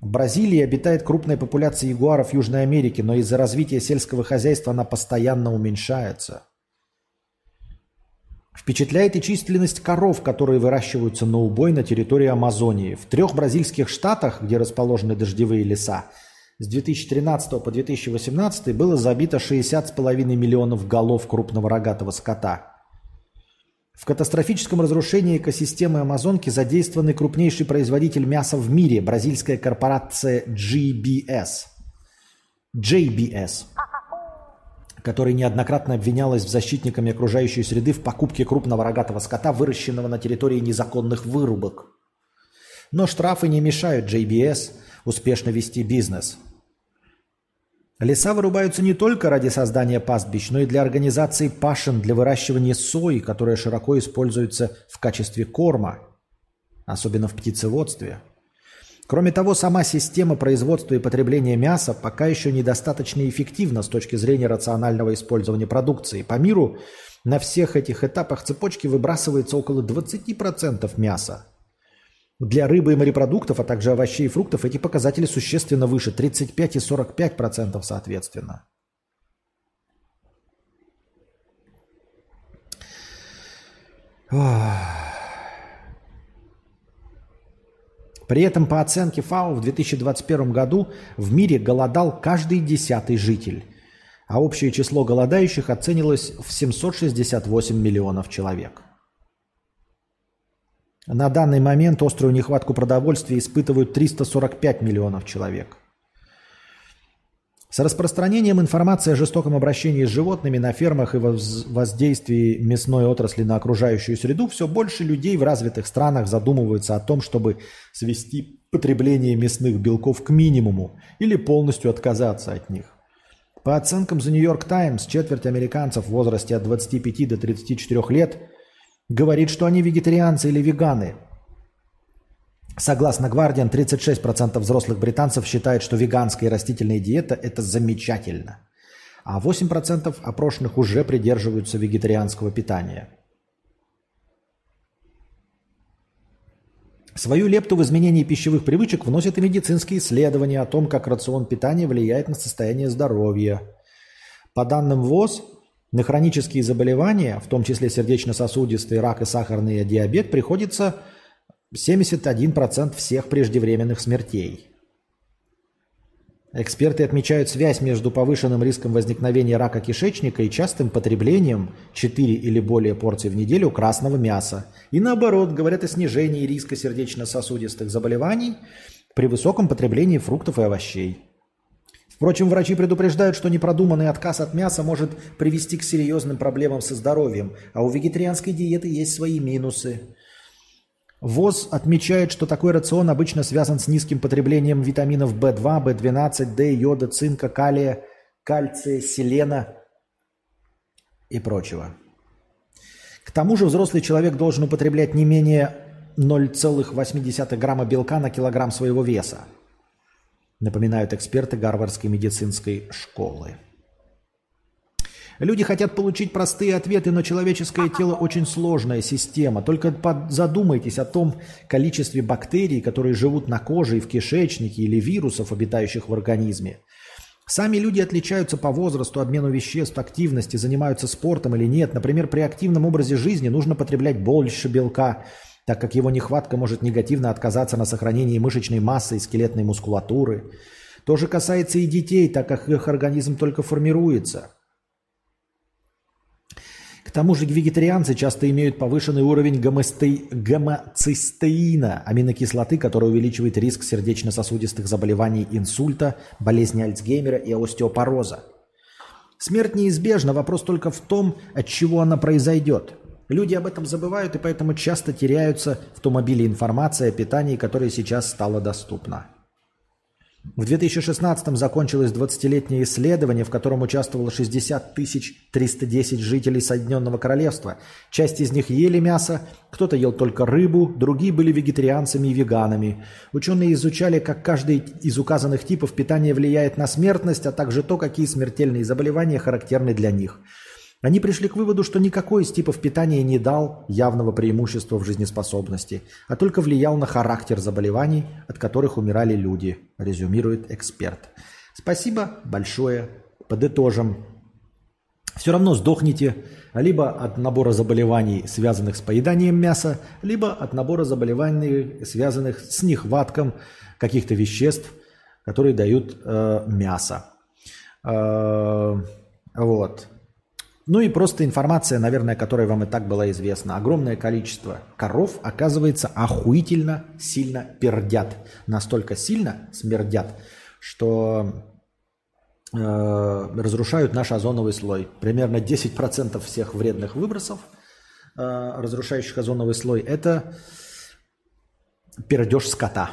В Бразилии обитает крупная популяция ягуаров Южной Америки, но из-за развития сельского хозяйства она постоянно уменьшается. Впечатляет и численность коров, которые выращиваются на убой на территории Амазонии. В трех бразильских штатах, где расположены дождевые леса, с 2013 по 2018 было забито 60,5 миллионов голов крупного рогатого скота. В катастрофическом разрушении экосистемы Амазонки задействован крупнейший производитель мяса в мире – бразильская корпорация GBS. JBS которая неоднократно обвинялась в защитниками окружающей среды в покупке крупного рогатого скота, выращенного на территории незаконных вырубок. Но штрафы не мешают JBS успешно вести бизнес. Леса вырубаются не только ради создания пастбищ, но и для организации пашин для выращивания сои, которая широко используется в качестве корма, особенно в птицеводстве – Кроме того, сама система производства и потребления мяса пока еще недостаточно эффективна с точки зрения рационального использования продукции. По миру на всех этих этапах цепочки выбрасывается около 20% мяса. Для рыбы и морепродуктов, а также овощей и фруктов эти показатели существенно выше, 35 и 45% соответственно. Ох. При этом по оценке ФАО в 2021 году в мире голодал каждый десятый житель, а общее число голодающих оценилось в 768 миллионов человек. На данный момент острую нехватку продовольствия испытывают 345 миллионов человек – с распространением информации о жестоком обращении с животными на фермах и воздействии мясной отрасли на окружающую среду все больше людей в развитых странах задумываются о том, чтобы свести потребление мясных белков к минимуму или полностью отказаться от них. По оценкам The New York Times, четверть американцев в возрасте от 25 до 34 лет говорит, что они вегетарианцы или веганы – Согласно Guardian, 36% взрослых британцев считают, что веганская и растительная диета – это замечательно. А 8% опрошенных уже придерживаются вегетарианского питания. Свою лепту в изменении пищевых привычек вносят и медицинские исследования о том, как рацион питания влияет на состояние здоровья. По данным ВОЗ, на хронические заболевания, в том числе сердечно-сосудистый, рак и сахарный диабет, приходится 71% всех преждевременных смертей. Эксперты отмечают связь между повышенным риском возникновения рака кишечника и частым потреблением 4 или более порций в неделю красного мяса. И наоборот, говорят о снижении риска сердечно-сосудистых заболеваний при высоком потреблении фруктов и овощей. Впрочем, врачи предупреждают, что непродуманный отказ от мяса может привести к серьезным проблемам со здоровьем, а у вегетарианской диеты есть свои минусы – ВОЗ отмечает, что такой рацион обычно связан с низким потреблением витаминов В2, В12, D, йода, цинка, калия, кальция, селена и прочего. К тому же взрослый человек должен употреблять не менее 0,8 грамма белка на килограмм своего веса, напоминают эксперты Гарвардской медицинской школы. Люди хотят получить простые ответы, но человеческое тело очень сложная система. Только задумайтесь о том количестве бактерий, которые живут на коже и в кишечнике, или вирусов, обитающих в организме. Сами люди отличаются по возрасту, обмену веществ, активности, занимаются спортом или нет. Например, при активном образе жизни нужно потреблять больше белка, так как его нехватка может негативно отказаться на сохранении мышечной массы и скелетной мускулатуры. То же касается и детей, так как их организм только формируется. Тому же вегетарианцы часто имеют повышенный уровень гомосте... гомоцистеина, аминокислоты, которая увеличивает риск сердечно-сосудистых заболеваний инсульта, болезни Альцгеймера и остеопороза. Смерть неизбежна, вопрос только в том, от чего она произойдет. Люди об этом забывают и поэтому часто теряются в том обилии информации о питании, которая сейчас стала доступна. В 2016 закончилось 20-летнее исследование, в котором участвовало 60 310 жителей Соединенного Королевства. Часть из них ели мясо, кто-то ел только рыбу, другие были вегетарианцами и веганами. Ученые изучали, как каждый из указанных типов питания влияет на смертность, а также то, какие смертельные заболевания характерны для них – они пришли к выводу, что никакой из типов питания не дал явного преимущества в жизнеспособности, а только влиял на характер заболеваний, от которых умирали люди, резюмирует эксперт. Спасибо большое. Подытожим. Все равно сдохнете либо от набора заболеваний, связанных с поеданием мяса, либо от набора заболеваний, связанных с нехватком каких-то веществ, которые дают э, мясо. Э, вот. Ну и просто информация, наверное, которая вам и так была известна. Огромное количество коров, оказывается, охуительно сильно пердят. Настолько сильно смердят, что э, разрушают наш озоновый слой. Примерно 10% всех вредных выбросов, э, разрушающих озоновый слой, это пердеж скота.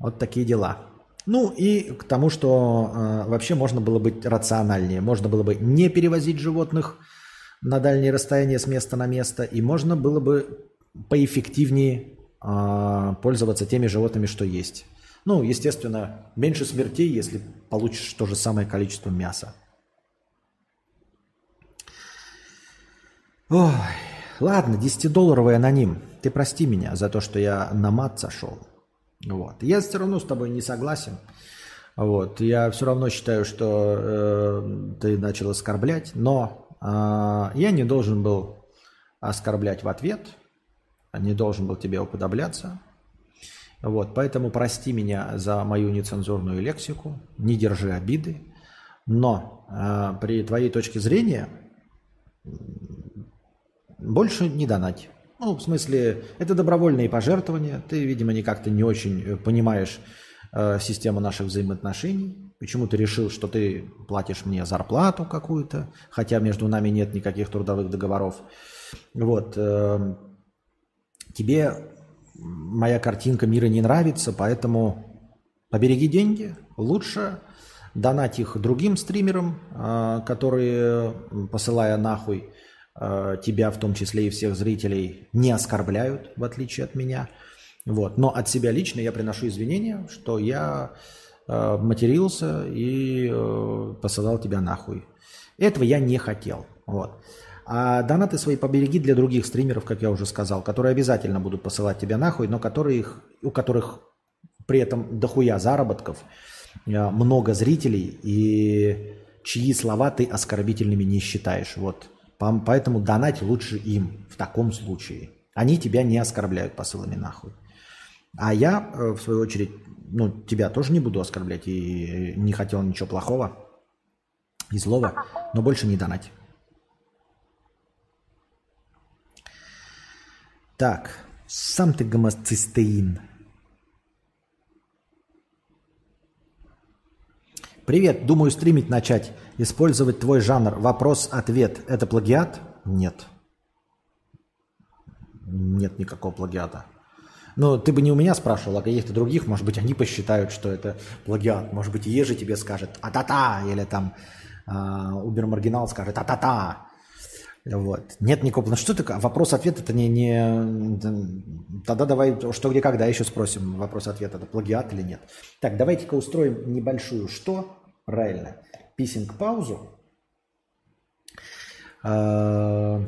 Вот такие дела. Ну и к тому, что э, вообще можно было быть рациональнее. Можно было бы не перевозить животных на дальние расстояния с места на место, и можно было бы поэффективнее э, пользоваться теми животными, что есть. Ну, естественно, меньше смертей, если получишь то же самое количество мяса. Ой, ладно, 10-долларовый аноним. Ты прости меня за то, что я на мат сошел. Вот. Я все равно с тобой не согласен. Вот. Я все равно считаю, что э, ты начал оскорблять, но э, я не должен был оскорблять в ответ, не должен был тебе уподобляться. Вот, поэтому прости меня за мою нецензурную лексику, не держи обиды, но э, при твоей точке зрения больше не донать. Ну, в смысле, это добровольные пожертвования. Ты, видимо, никак-то не очень э, понимаешь э, систему наших взаимоотношений. Почему ты решил, что ты платишь мне зарплату какую-то, хотя между нами нет никаких трудовых договоров. Вот. Э, тебе моя картинка мира не нравится, поэтому побереги деньги. Лучше донать их другим стримерам, э, которые, посылая нахуй тебя, в том числе и всех зрителей, не оскорбляют, в отличие от меня. Вот. Но от себя лично я приношу извинения, что я э, матерился и э, посылал тебя нахуй. Этого я не хотел. Вот. А донаты свои побереги для других стримеров, как я уже сказал, которые обязательно будут посылать тебя нахуй, но которые, у которых при этом дохуя заработков, э, много зрителей и чьи слова ты оскорбительными не считаешь. Вот Поэтому донать лучше им в таком случае. Они тебя не оскорбляют посылами нахуй. А я, э, в свою очередь, ну, тебя тоже не буду оскорблять и не хотел ничего плохого и злого, но больше не донать. Так, сам ты гомоцистеин. Привет, думаю стримить начать. Использовать твой жанр вопрос-ответ – это плагиат? Нет. Нет никакого плагиата. Ну, ты бы не у меня спрашивал, а каких-то других, может быть, они посчитают, что это плагиат. Может быть, Ежи тебе скажет «а-та-та», или там Убер Маргинал скажет «а-та-та». Вот. Нет никакого... Ну, что такое? Вопрос-ответ это не, не... Тогда давай, что, где, когда еще спросим вопрос-ответ, это плагиат или нет. Так, давайте-ка устроим небольшую что? Правильно. Писинг-паузу. А,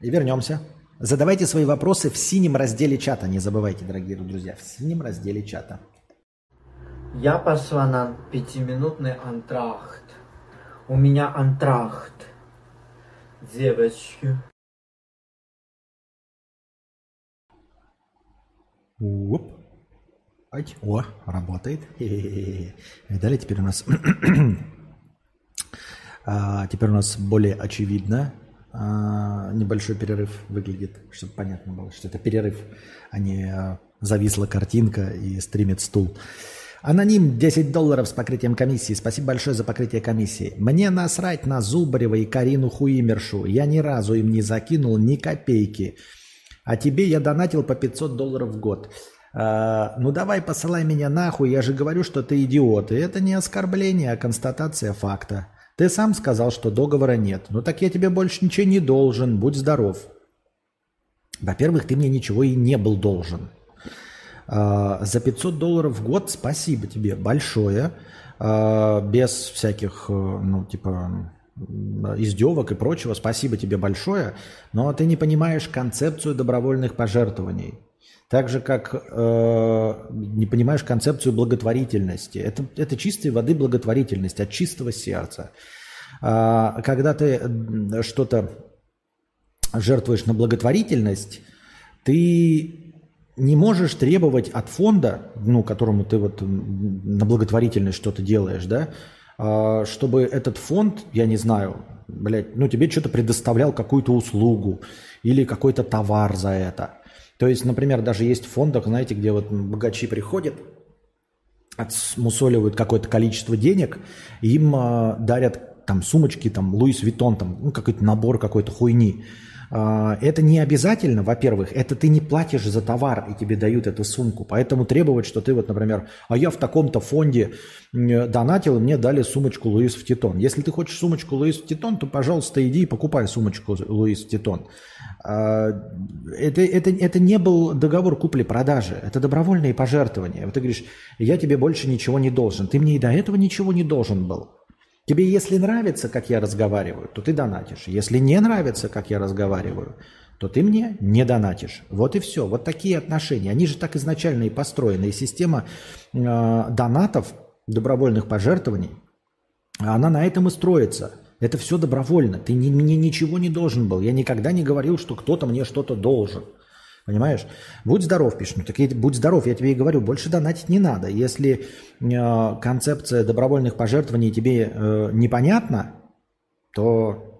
и вернемся. Задавайте свои вопросы в синем разделе чата. Не забывайте, дорогие друзья, в синем разделе чата. Я пошла на пятиминутный антрахт. У меня антрахт девочки. Оп. Ать. О, работает. Далее теперь у нас... а, теперь у нас более очевидно а, небольшой перерыв выглядит, чтобы понятно было, что это перерыв, а не а, зависла картинка и стримит стул. Аноним 10 долларов с покрытием комиссии. Спасибо большое за покрытие комиссии. Мне насрать на Зубарева и Карину Хуимершу. Я ни разу им не закинул ни копейки. А тебе я донатил по 500 долларов в год. А, ну давай посылай меня нахуй, я же говорю, что ты идиот. И это не оскорбление, а констатация факта. Ты сам сказал, что договора нет. Ну так я тебе больше ничего не должен, будь здоров. Во-первых, ты мне ничего и не был должен. А, за 500 долларов в год спасибо тебе большое. А, без всяких, э, ну, типа, издевок и прочего. Спасибо тебе большое. Но ты не понимаешь концепцию добровольных пожертвований. Так же, как э, не понимаешь концепцию благотворительности. Это, это чистой воды благотворительность от чистого сердца. А, когда ты что-то жертвуешь на благотворительность, ты не можешь требовать от фонда, ну, которому ты вот на благотворительность что-то делаешь, да, а, чтобы этот фонд, я не знаю, блядь, ну, тебе что-то предоставлял какую-то услугу или какой-то товар за это – то есть, например, даже есть в фондах, знаете, где вот богачи приходят, отмусоливают какое-то количество денег, им э, дарят там сумочки, там Луис Виттон, там ну, какой-то набор какой-то хуйни. А, это не обязательно, во-первых, это ты не платишь за товар, и тебе дают эту сумку. Поэтому требовать, что ты вот, например, а я в таком-то фонде донатил, и мне дали сумочку Луис в Титон. Если ты хочешь сумочку Луис в Титон, то, пожалуйста, иди и покупай сумочку Луис в Титон. А, это, это, это не был договор купли-продажи, это добровольные пожертвования. Вот ты говоришь, я тебе больше ничего не должен. Ты мне и до этого ничего не должен был. Тебе если нравится, как я разговариваю, то ты донатишь. Если не нравится, как я разговариваю, то ты мне не донатишь. Вот и все. Вот такие отношения. Они же так изначально и построены. И система э, донатов, добровольных пожертвований, она на этом и строится. Это все добровольно. Ты не, мне ничего не должен был. Я никогда не говорил, что кто-то мне что-то должен. Понимаешь? Будь здоров, пишут. Ну, так я, будь здоров, я тебе и говорю, больше донатить не надо. Если э, концепция добровольных пожертвований тебе э, непонятна, то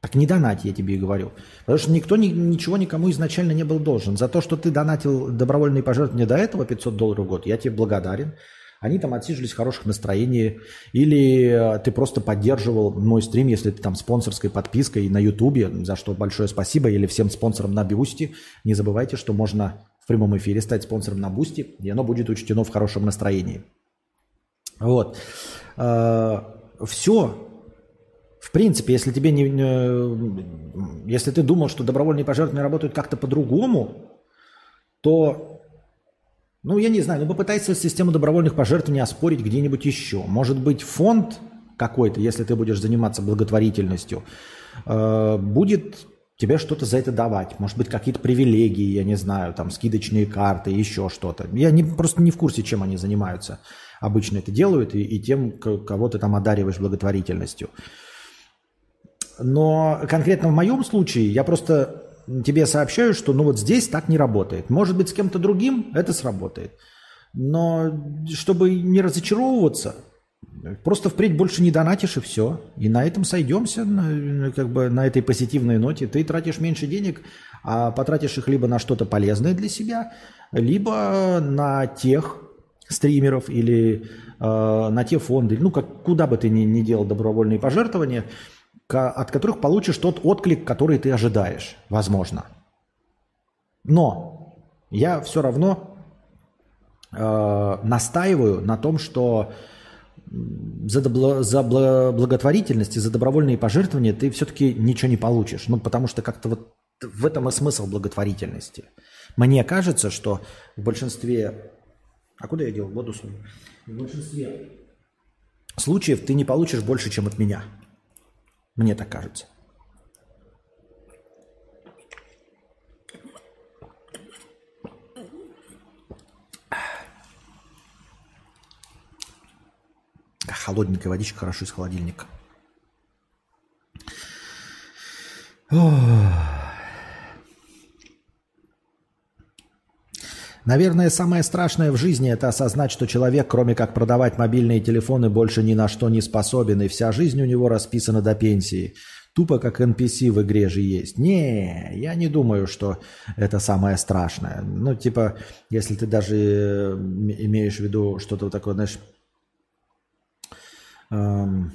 так не донать, я тебе и говорю. Потому что никто ни, ничего никому изначально не был должен. За то, что ты донатил добровольные пожертвования до этого 500 долларов в год, я тебе благодарен. Они там отразились в хороших настроении. Или э, ты просто поддерживал мой стрим, если ты там спонсорской подпиской на Ютубе, за что большое спасибо. Или всем спонсорам на Boosty. Не забывайте, что можно в прямом эфире стать спонсором на Boosty, и оно будет учтено в хорошем настроении. Вот. Э, Все. В принципе, если тебе не, если ты думал, что добровольные пожертвования работают как-то по-другому, то ну, я не знаю, ну попытайся систему добровольных пожертвований оспорить где-нибудь еще. Может быть, фонд какой-то, если ты будешь заниматься благотворительностью, э, будет тебе что-то за это давать. Может быть, какие-то привилегии, я не знаю, там скидочные карты, еще что-то. Я не, просто не в курсе, чем они занимаются. Обычно это делают и, и тем, кого ты там одариваешь благотворительностью. Но конкретно в моем случае я просто тебе сообщаю, что ну вот здесь так не работает. Может быть, с кем-то другим это сработает. Но чтобы не разочаровываться, просто впредь больше не донатишь и все. И на этом сойдемся, как бы на этой позитивной ноте. Ты тратишь меньше денег, а потратишь их либо на что-то полезное для себя, либо на тех стримеров или э, на те фонды, ну, как, куда бы ты ни, ни делал добровольные пожертвования – от которых получишь тот отклик, который ты ожидаешь, возможно. Но я все равно э, настаиваю на том, что за, добро, за благотворительность и за добровольные пожертвования ты все-таки ничего не получишь. Ну, потому что как-то вот в этом и смысл благотворительности. Мне кажется, что в большинстве... А куда я делал воду свою? В большинстве случаев ты не получишь больше, чем от меня. Мне так кажется. Холодненькая водичка хорошо из холодильника. Наверное, самое страшное в жизни – это осознать, что человек, кроме как продавать мобильные телефоны, больше ни на что не способен, и вся жизнь у него расписана до пенсии. Тупо как NPC в игре же есть. Не, я не думаю, что это самое страшное. Ну, типа, если ты даже э, имеешь в виду что-то такое, знаешь, эм,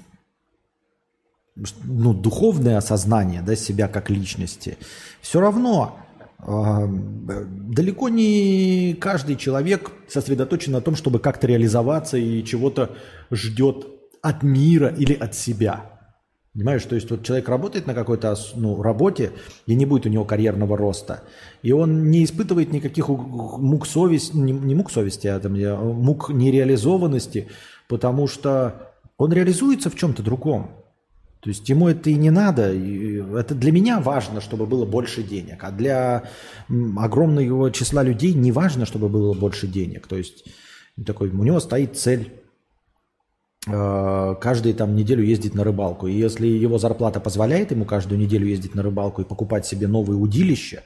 ну, духовное осознание да, себя как личности, все равно далеко не каждый человек сосредоточен на том, чтобы как-то реализоваться и чего-то ждет от мира или от себя. Понимаешь, то есть вот человек работает на какой-то ну, работе, и не будет у него карьерного роста. И он не испытывает никаких мук совести, не, не мук совести, а там, мук нереализованности, потому что он реализуется в чем-то другом. То есть ему это и не надо. Это для меня важно, чтобы было больше денег. А для огромного числа людей не важно, чтобы было больше денег. То есть такой, у него стоит цель э, каждую там неделю ездить на рыбалку. И если его зарплата позволяет ему каждую неделю ездить на рыбалку и покупать себе новые удилища,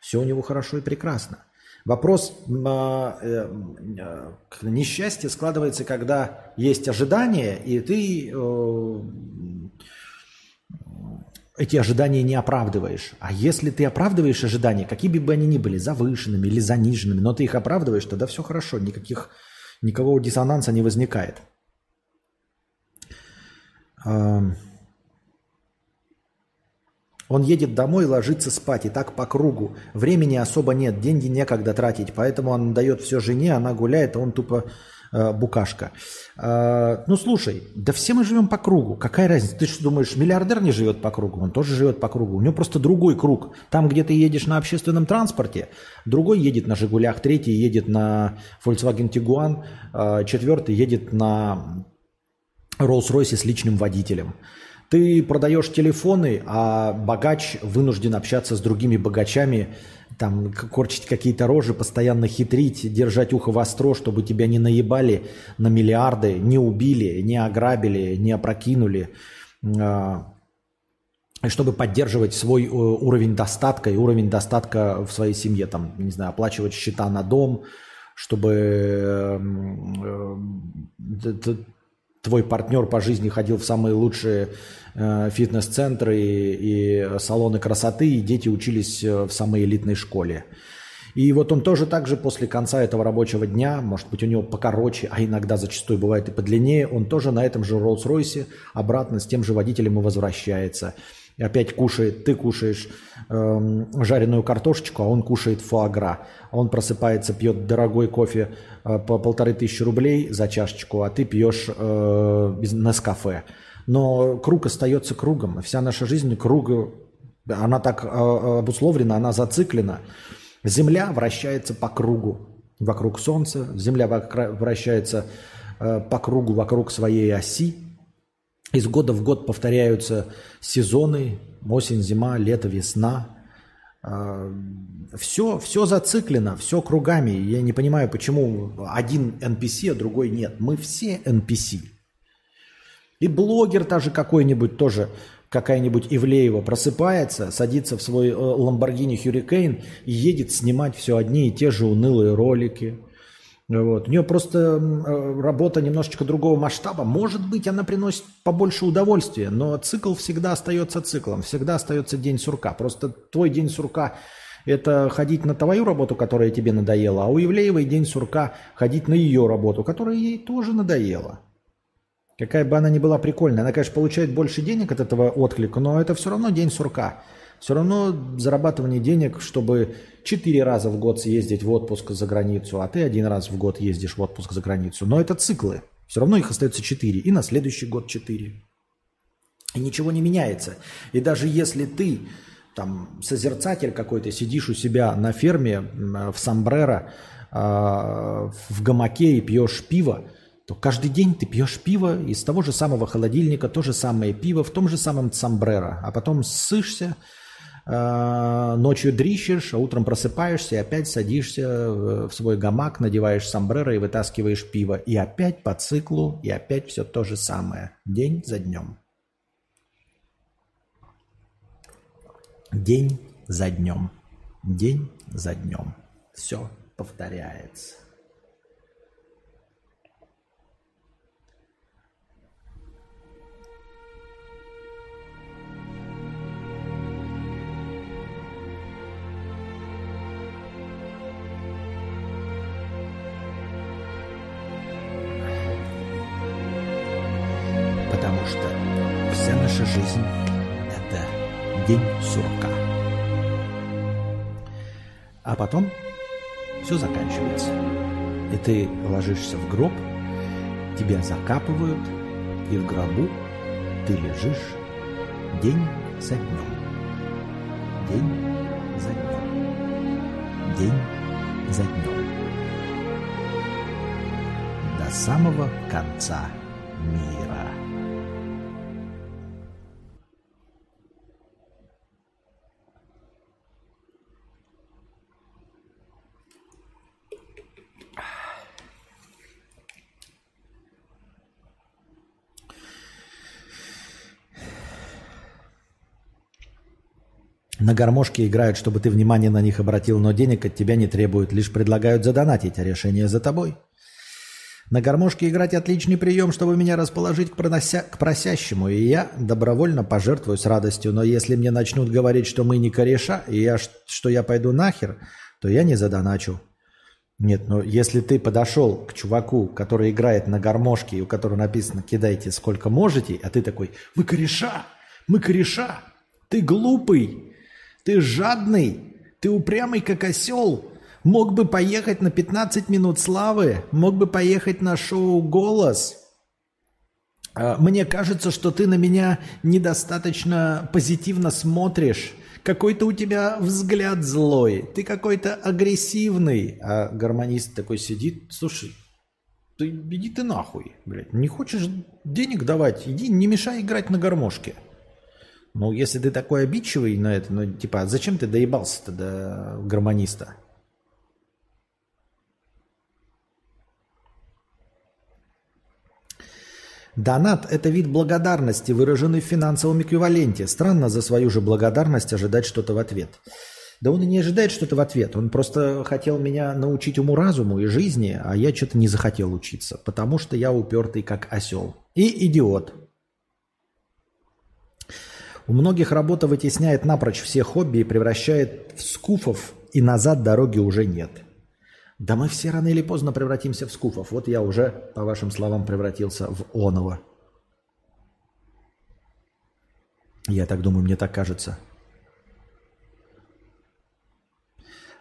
все у него хорошо и прекрасно. Вопрос э, э, несчастья складывается, когда есть ожидания, и ты э, эти ожидания не оправдываешь. А если ты оправдываешь ожидания, какими бы они ни были, завышенными или заниженными, но ты их оправдываешь, тогда все хорошо, никаких, никакого диссонанса не возникает. Он едет домой, ложится спать, и так по кругу. Времени особо нет, деньги некогда тратить, поэтому он дает все жене, она гуляет, а он тупо букашка. Э, ну, слушай, да все мы живем по кругу. Какая разница? Ты что думаешь, миллиардер не живет по кругу? Он тоже живет по кругу. У него просто другой круг. Там, где ты едешь на общественном транспорте, другой едет на «Жигулях», третий едет на Volkswagen Tiguan, э, четвертый едет на Rolls-Royce с личным водителем. Ты продаешь телефоны, а богач вынужден общаться с другими богачами, там корчить какие-то рожи, постоянно хитрить, держать ухо востро, чтобы тебя не наебали на миллиарды, не убили, не ограбили, не опрокинули, а, чтобы поддерживать свой э, уровень достатка и уровень достатка в своей семье, там, не знаю, оплачивать счета на дом, чтобы э, твой партнер по жизни ходил в самые лучшие фитнес-центры и, салоны красоты, и дети учились э, в самой элитной школе. И вот он тоже так же после конца этого рабочего дня, может быть у него покороче, а иногда зачастую бывает и подлиннее, он тоже на этом же Роллс-Ройсе обратно с тем же водителем и возвращается – и опять кушает, ты кушаешь э, жареную картошечку, а он кушает фуагра. Он просыпается, пьет дорогой кофе э, по полторы тысячи рублей за чашечку, а ты пьешь э, на кафе. Но круг остается кругом. Вся наша жизнь круг, она так э, обусловлена, она зациклена. Земля вращается по кругу вокруг Солнца, Земля вращается э, по кругу вокруг своей оси, из года в год повторяются сезоны, осень, зима, лето, весна. Все, а, все зациклено, все кругами. Я не понимаю, почему один NPC, а другой нет. Мы все NPC. И блогер даже какой-нибудь тоже, какая-нибудь Ивлеева просыпается, садится в свой Lamborghini Hurricane и едет снимать все одни и те же унылые ролики, вот. У нее просто э, работа немножечко другого масштаба. Может быть, она приносит побольше удовольствия, но цикл всегда остается циклом, всегда остается день сурка. Просто твой день сурка – это ходить на твою работу, которая тебе надоела, а у Евлеевой день сурка – ходить на ее работу, которая ей тоже надоела. Какая бы она ни была прикольная. Она, конечно, получает больше денег от этого отклика, но это все равно день сурка. Все равно зарабатывание денег, чтобы четыре раза в год съездить в отпуск за границу, а ты один раз в год ездишь в отпуск за границу. Но это циклы. Все равно их остается четыре. И на следующий год четыре. И ничего не меняется. И даже если ты там созерцатель какой-то, сидишь у себя на ферме в Самбрера, в гамаке и пьешь пиво, то каждый день ты пьешь пиво из того же самого холодильника, то же самое пиво в том же самом Самбрера, а потом ссышься, а, ночью дрищешь, а утром просыпаешься и опять садишься в свой гамак, надеваешь сомбреро и вытаскиваешь пиво. И опять по циклу, и опять все то же самое. День за днем. День за днем. День за днем. Все повторяется. Что вся наша жизнь – это день сурка. А потом все заканчивается. И ты ложишься в гроб, тебя закапывают, и в гробу ты лежишь день за днем. День за днем. День за днем. До самого конца мира. На гармошке играют, чтобы ты внимание на них обратил, но денег от тебя не требуют, лишь предлагают задонатить, а решение за тобой. На гармошке играть отличный прием, чтобы меня расположить к, пронося... к просящему, и я добровольно пожертвую с радостью, но если мне начнут говорить, что мы не кореша, и я, что я пойду нахер, то я не задоначу. Нет, но если ты подошел к чуваку, который играет на гармошке, и у которого написано «кидайте сколько можете», а ты такой «вы кореша, мы кореша, ты глупый, ты жадный, ты упрямый как осел, мог бы поехать на 15 минут славы, мог бы поехать на шоу «Голос». А, Мне кажется, что ты на меня недостаточно позитивно смотришь. Какой-то у тебя взгляд злой, ты какой-то агрессивный. А гармонист такой сидит, слушай, ты иди ты нахуй, блядь. Не хочешь денег давать, иди, не мешай играть на гармошке. Ну, если ты такой обидчивый на это, ну, типа, а зачем ты доебался-то до гармониста? Донат – это вид благодарности, выраженный в финансовом эквиваленте. Странно за свою же благодарность ожидать что-то в ответ. Да он и не ожидает что-то в ответ. Он просто хотел меня научить уму-разуму и жизни, а я что-то не захотел учиться, потому что я упертый как осел. И идиот. У многих работа вытесняет напрочь все хобби и превращает в скуфов, и назад дороги уже нет. Да мы все рано или поздно превратимся в скуфов. Вот я уже, по вашим словам, превратился в оного. Я так думаю, мне так кажется.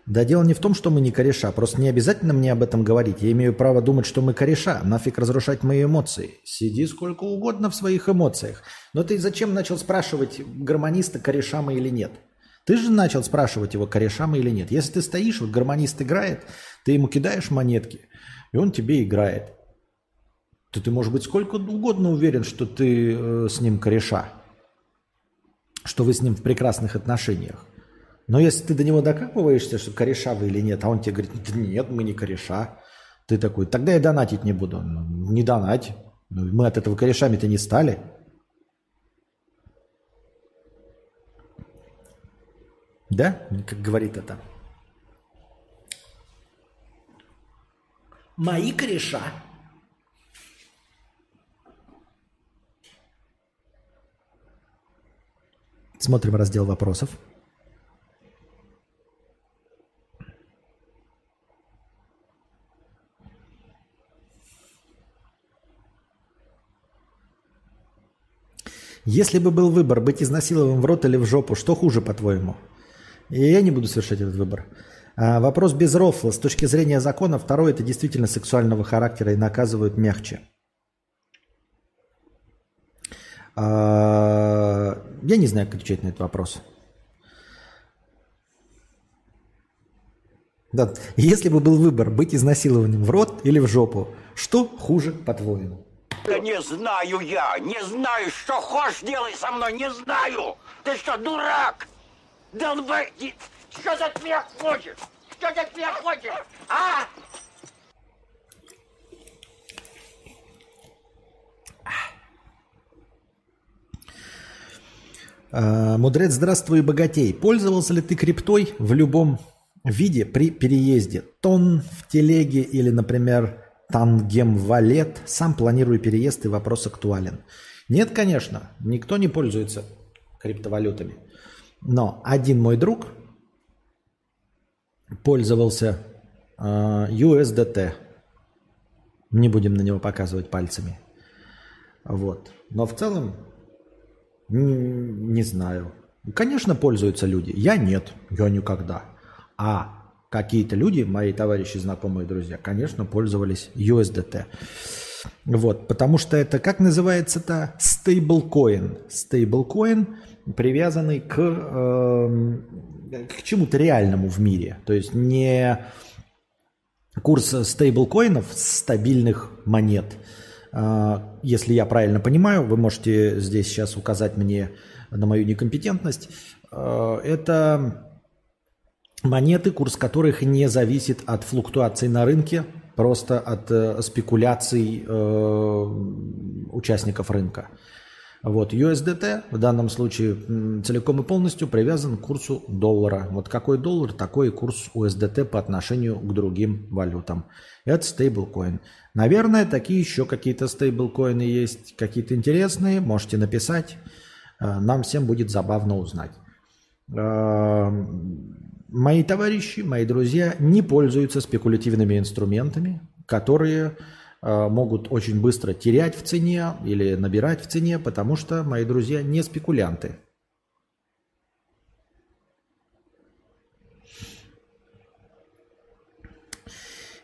Да дело не в том, что мы не кореша. Просто не обязательно мне об этом говорить. Я имею право думать, что мы кореша. Нафиг разрушать мои эмоции. Сиди сколько угодно в своих эмоциях. Но ты зачем начал спрашивать гармониста, кореша мы или нет? Ты же начал спрашивать его, кореша мы или нет. Если ты стоишь, вот гармонист играет, ты ему кидаешь монетки, и он тебе играет. То ты, может быть, сколько угодно уверен, что ты э, с ним кореша. Что вы с ним в прекрасных отношениях. Но если ты до него докапываешься, что кореша вы или нет, а он тебе говорит, «Да нет, мы не кореша. Ты такой, тогда я донатить не буду. «Ну, Не донать. Ну, Мы от этого корешами-то не стали. Да? Как говорит это. Мои кореша. Смотрим раздел вопросов. Если бы был выбор быть изнасилованным в рот или в жопу, что хуже, по-твоему? Я не буду совершать этот выбор. А, вопрос без рофла. С точки зрения закона, второе – это действительно сексуального характера и наказывают мягче. А, я не знаю, как отвечать на этот вопрос. Да. Если бы был выбор быть изнасилованным в рот или в жопу, что хуже, по-твоему? Да не знаю я, не знаю, что хочешь делай со мной, не знаю. Ты что, дурак? Долбай, что ты от меня хочешь? Что ты от меня хочешь? А? А, Мудрец, здравствуй, богатей. Пользовался ли ты криптой в любом виде при переезде тон в телеге или, например, тангем-валет, сам планирую переезд и вопрос актуален. Нет, конечно, никто не пользуется криптовалютами. Но один мой друг пользовался USDT. Не будем на него показывать пальцами. Вот. Но в целом, не, не знаю. Конечно, пользуются люди. Я нет, я никогда. А какие-то люди, мои товарищи, знакомые, друзья, конечно, пользовались USDT. Вот, потому что это, как называется-то, стейблкоин. Стейблкоин, привязанный к, э, к чему-то реальному в мире. То есть не курс стейблкоинов, стабильных монет. Э, если я правильно понимаю, вы можете здесь сейчас указать мне на мою некомпетентность. Э, это монеты, курс которых не зависит от флуктуаций на рынке, просто от э, спекуляций э, участников рынка. Вот USDT в данном случае целиком и полностью привязан к курсу доллара. Вот какой доллар, такой курс USDT по отношению к другим валютам. Это стейблкоин. Наверное, такие еще какие-то стейблкоины есть, какие-то интересные. Можете написать. Э, нам всем будет забавно узнать. Мои товарищи, мои друзья не пользуются спекулятивными инструментами, которые э, могут очень быстро терять в цене или набирать в цене, потому что мои друзья не спекулянты.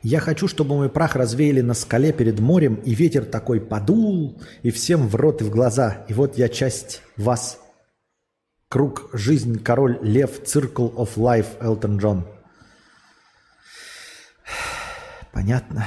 Я хочу, чтобы мой прах развеяли на скале перед морем, и ветер такой подул, и всем в рот и в глаза. И вот я часть вас Круг, жизнь, король, лев, Circle of Life, Элтон Джон. Понятно.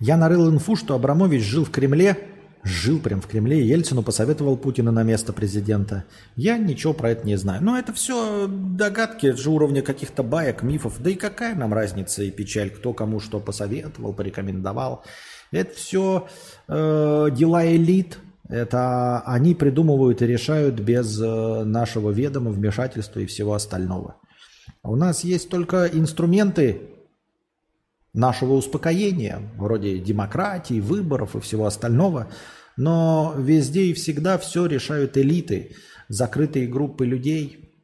Я нарыл инфу, что Абрамович жил в Кремле жил прям в Кремле, и Ельцину посоветовал Путина на место президента. Я ничего про это не знаю. Но это все догадки, же уровня каких-то баек, мифов. Да и какая нам разница и печаль, кто кому что посоветовал, порекомендовал. Это все э, дела элит. Это они придумывают и решают без э, нашего ведома, вмешательства и всего остального. У нас есть только инструменты нашего успокоения, вроде демократии, выборов и всего остального. Но везде и всегда все решают элиты, закрытые группы людей.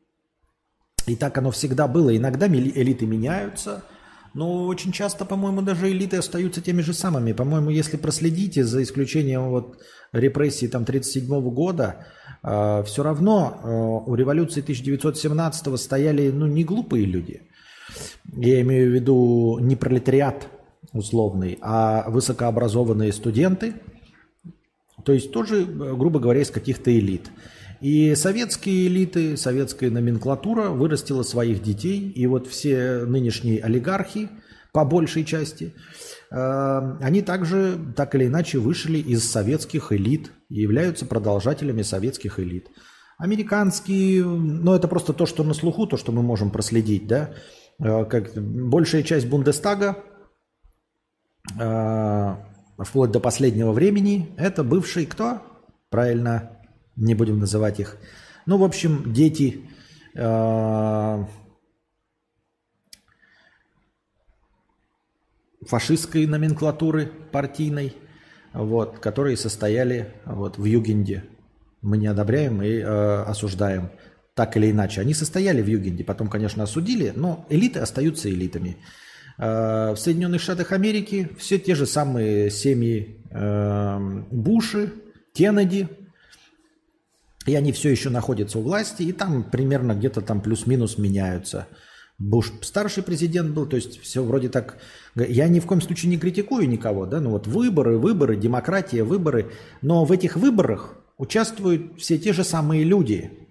И так оно всегда было. Иногда элиты меняются, но очень часто, по-моему, даже элиты остаются теми же самыми. По-моему, если проследите, за исключением вот репрессий там 1937 года, э, все равно э, у революции 1917 стояли ну, не глупые люди. Я имею в виду не пролетариат условный, а высокообразованные студенты – то есть тоже, грубо говоря, из каких-то элит. И советские элиты, советская номенклатура вырастила своих детей. И вот все нынешние олигархи, по большей части, э, они также, так или иначе, вышли из советских элит и являются продолжателями советских элит. Американские, ну это просто то, что на слуху, то, что мы можем проследить, да, э, как большая часть Бундестага э, вплоть до последнего времени, это бывший кто? Правильно, не будем называть их. Ну, в общем, дети э, фашистской номенклатуры партийной, вот, которые состояли вот, в Югенде. Мы не одобряем и э, осуждаем так или иначе. Они состояли в Югенде, потом, конечно, осудили, но элиты остаются элитами. Э, в Соединенных Штатах Америки все те же самые семьи эм, Буши, Кеннеди, и они все еще находятся у власти, и там примерно где-то там плюс-минус меняются. Буш старший президент был, то есть все вроде так. Я ни в коем случае не критикую никого, да, ну вот выборы, выборы, демократия, выборы, но в этих выборах участвуют все те же самые люди,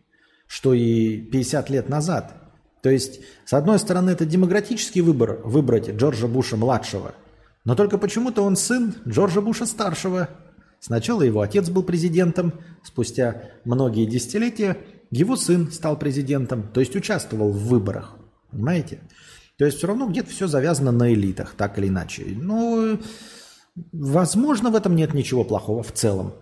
что и 50 лет назад – то есть, с одной стороны, это демократический выбор выбрать Джорджа Буша младшего, но только почему-то он сын Джорджа Буша старшего. Сначала его отец был президентом, спустя многие десятилетия его сын стал президентом, то есть участвовал в выборах. Понимаете? То есть все равно где-то все завязано на элитах, так или иначе. Ну, Возможно, в этом нет ничего плохого в целом.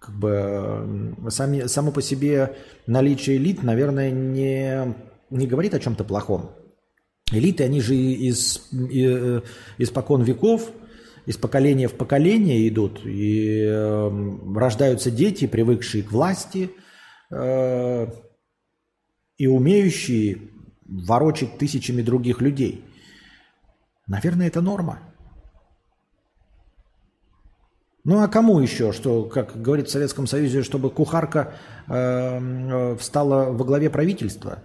Как бы сами, само по себе наличие элит, наверное, не, не говорит о чем-то плохом. Элиты, они же из, из, испокон веков, из поколения в поколение идут, и э, рождаются дети, привыкшие к власти, э, и умеющие ворочать тысячами других людей. Наверное, это норма. Ну а кому еще, что, как говорит в Советском Союзе, чтобы кухарка э, э, встала во главе правительства?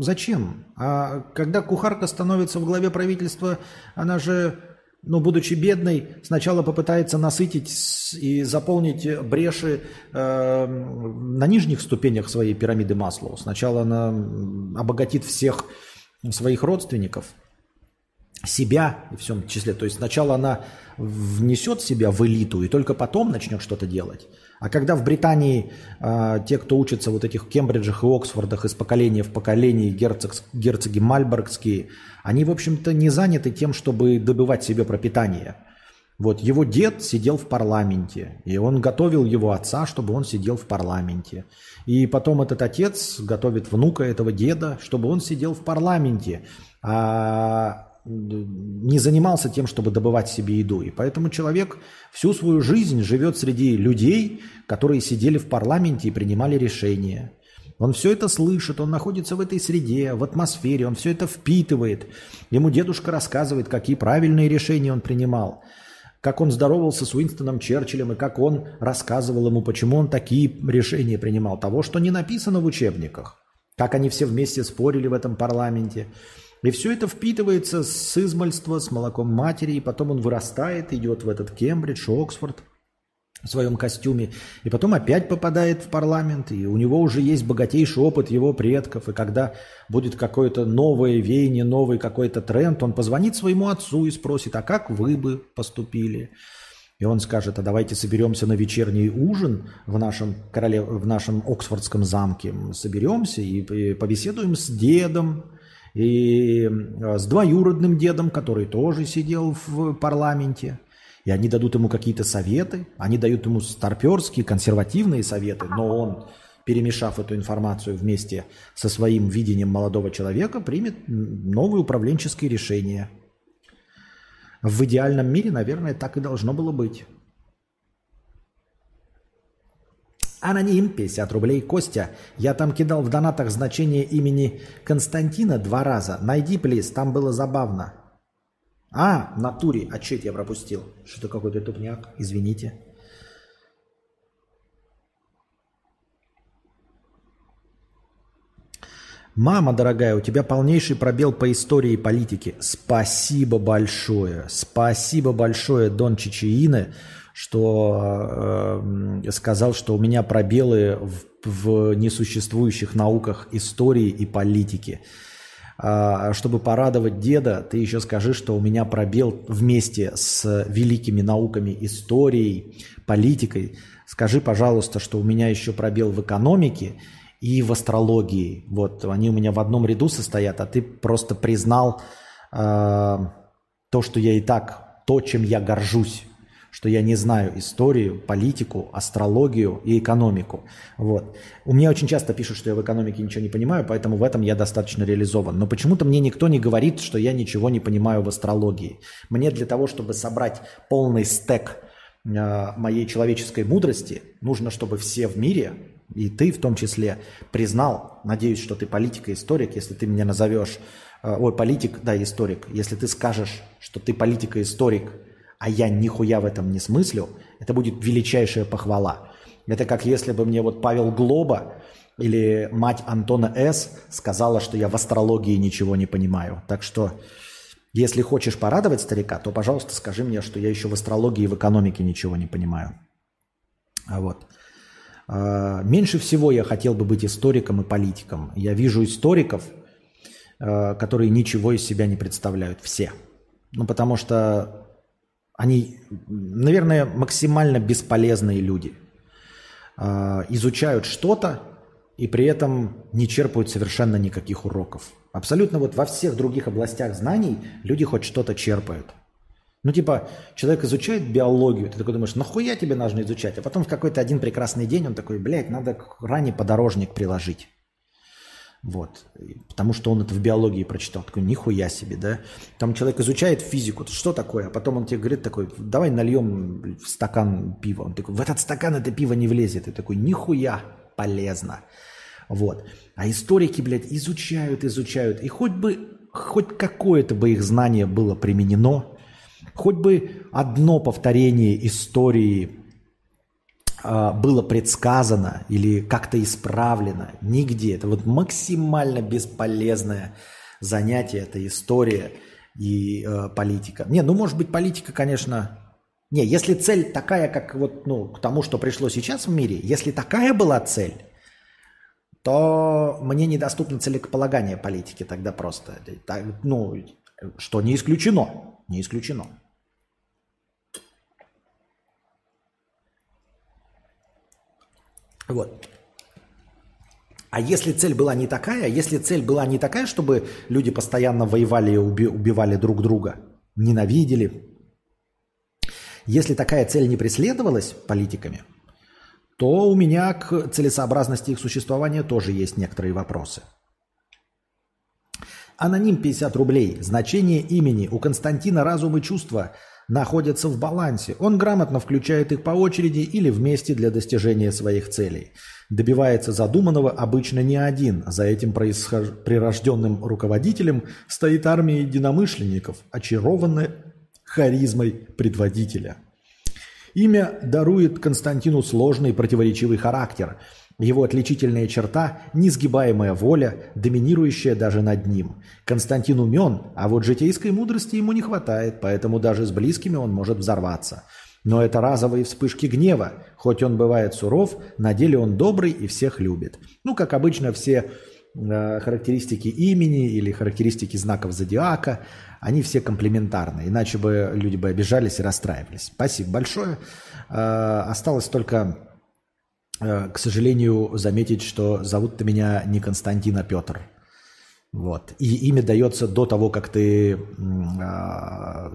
Зачем? А когда кухарка становится в главе правительства, она же, ну, будучи бедной, сначала попытается насытить и заполнить бреши э, на нижних ступенях своей пирамиды Маслоу. Сначала она обогатит всех своих родственников – себя в всем числе. То есть сначала она внесет себя в элиту и только потом начнет что-то делать. А когда в Британии э, те, кто учатся вот этих Кембриджах и Оксфордах из поколения в поколение, герцог, герцоги Мальборгские, они, в общем-то, не заняты тем, чтобы добывать себе пропитание. Вот его дед сидел в парламенте, и он готовил его отца, чтобы он сидел в парламенте. И потом этот отец готовит внука этого деда, чтобы он сидел в парламенте. А не занимался тем, чтобы добывать себе еду. И поэтому человек всю свою жизнь живет среди людей, которые сидели в парламенте и принимали решения. Он все это слышит, он находится в этой среде, в атмосфере, он все это впитывает. Ему дедушка рассказывает, какие правильные решения он принимал, как он здоровался с Уинстоном Черчиллем и как он рассказывал ему, почему он такие решения принимал. Того, что не написано в учебниках, как они все вместе спорили в этом парламенте – и все это впитывается с измальства, с молоком матери, и потом он вырастает, идет в этот Кембридж, Оксфорд в своем костюме, и потом опять попадает в парламент, и у него уже есть богатейший опыт его предков, и когда будет какое-то новое веяние, новый какой-то тренд, он позвонит своему отцу и спросит, а как вы бы поступили? И он скажет, а давайте соберемся на вечерний ужин в нашем, короле... в нашем Оксфордском замке, соберемся и побеседуем с дедом, и э, с двоюродным дедом, который тоже сидел в парламенте. И они дадут ему какие-то советы, они дают ему старперские, консервативные советы, но он, перемешав эту информацию вместе со своим видением молодого человека, примет новые управленческие решения. В идеальном мире, наверное, так и должно было быть. Аноним, 50 рублей. Костя, я там кидал в донатах значение имени Константина два раза. Найди, плиз, там было забавно. А, натуре, а что я пропустил? Что-то какой-то тупняк, извините. Мама дорогая, у тебя полнейший пробел по истории и политике. Спасибо большое. Спасибо большое, Дон Чичиины что э, сказал, что у меня пробелы в, в несуществующих науках истории и политики. А, чтобы порадовать деда, ты еще скажи, что у меня пробел вместе с великими науками историей, политикой. Скажи, пожалуйста, что у меня еще пробел в экономике и в астрологии. Вот они у меня в одном ряду состоят, а ты просто признал э, то, что я и так, то, чем я горжусь что я не знаю историю, политику, астрологию и экономику. Вот. У меня очень часто пишут, что я в экономике ничего не понимаю, поэтому в этом я достаточно реализован. Но почему-то мне никто не говорит, что я ничего не понимаю в астрологии. Мне для того, чтобы собрать полный стек э, моей человеческой мудрости, нужно, чтобы все в мире, и ты в том числе, признал, надеюсь, что ты политик и историк, если ты меня назовешь, э, ой, политик, да, историк, если ты скажешь, что ты политик и историк – а я нихуя в этом не смыслю, это будет величайшая похвала. Это как если бы мне вот Павел Глоба или мать Антона С. сказала, что я в астрологии ничего не понимаю. Так что, если хочешь порадовать старика, то, пожалуйста, скажи мне, что я еще в астрологии и в экономике ничего не понимаю. А вот. А, меньше всего я хотел бы быть историком и политиком. Я вижу историков, а, которые ничего из себя не представляют. Все. Ну, потому что они, наверное, максимально бесполезные люди. А, изучают что-то и при этом не черпают совершенно никаких уроков. Абсолютно вот во всех других областях знаний люди хоть что-то черпают. Ну, типа, человек изучает биологию, ты такой думаешь, нахуя тебе нужно изучать? А потом в какой-то один прекрасный день он такой, блядь, надо ранний подорожник приложить. Вот. Потому что он это в биологии прочитал. Такой, нихуя себе, да? Там человек изучает физику. Что такое? А потом он тебе говорит такой, давай нальем в стакан пива. Он такой, в этот стакан это пиво не влезет. И такой, нихуя полезно. Вот. А историки, блядь, изучают, изучают. И хоть бы, хоть какое-то бы их знание было применено, хоть бы одно повторение истории было предсказано или как-то исправлено. Нигде. Это вот максимально бесполезное занятие, это история и э, политика. Не, ну может быть политика, конечно... Не, если цель такая, как вот, ну, к тому, что пришло сейчас в мире, если такая была цель, то мне недоступно целеполагание политики тогда просто. Ну, что не исключено. Не исключено. Вот. А если цель была не такая, если цель была не такая, чтобы люди постоянно воевали и уби- убивали друг друга, ненавидели, если такая цель не преследовалась политиками, то у меня к целесообразности их существования тоже есть некоторые вопросы. Аноним 50 рублей. Значение имени. У Константина разум и чувства находятся в балансе. Он грамотно включает их по очереди или вместе для достижения своих целей. Добивается задуманного обычно не один. За этим происхож... прирожденным руководителем стоит армия единомышленников, очарованная харизмой предводителя. Имя дарует Константину сложный противоречивый характер – его отличительная черта – несгибаемая воля, доминирующая даже над ним. Константин умен, а вот житейской мудрости ему не хватает, поэтому даже с близкими он может взорваться. Но это разовые вспышки гнева. Хоть он бывает суров, на деле он добрый и всех любит. Ну, как обычно, все э, характеристики имени или характеристики знаков зодиака, они все комплементарны. Иначе бы люди бы обижались и расстраивались. Спасибо большое. Э, осталось только к сожалению, заметить, что зовут-то меня не Константин, а Петр. Вот. И имя дается до того, как ты а,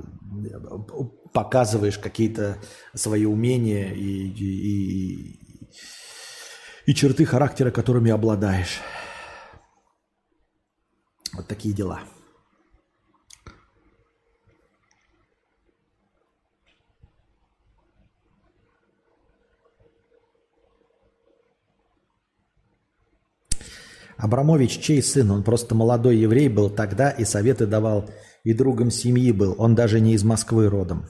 показываешь какие-то свои умения и, и, и, и черты характера, которыми обладаешь. Вот такие дела. Абрамович чей сын? Он просто молодой еврей был тогда и советы давал, и другом семьи был. Он даже не из Москвы родом.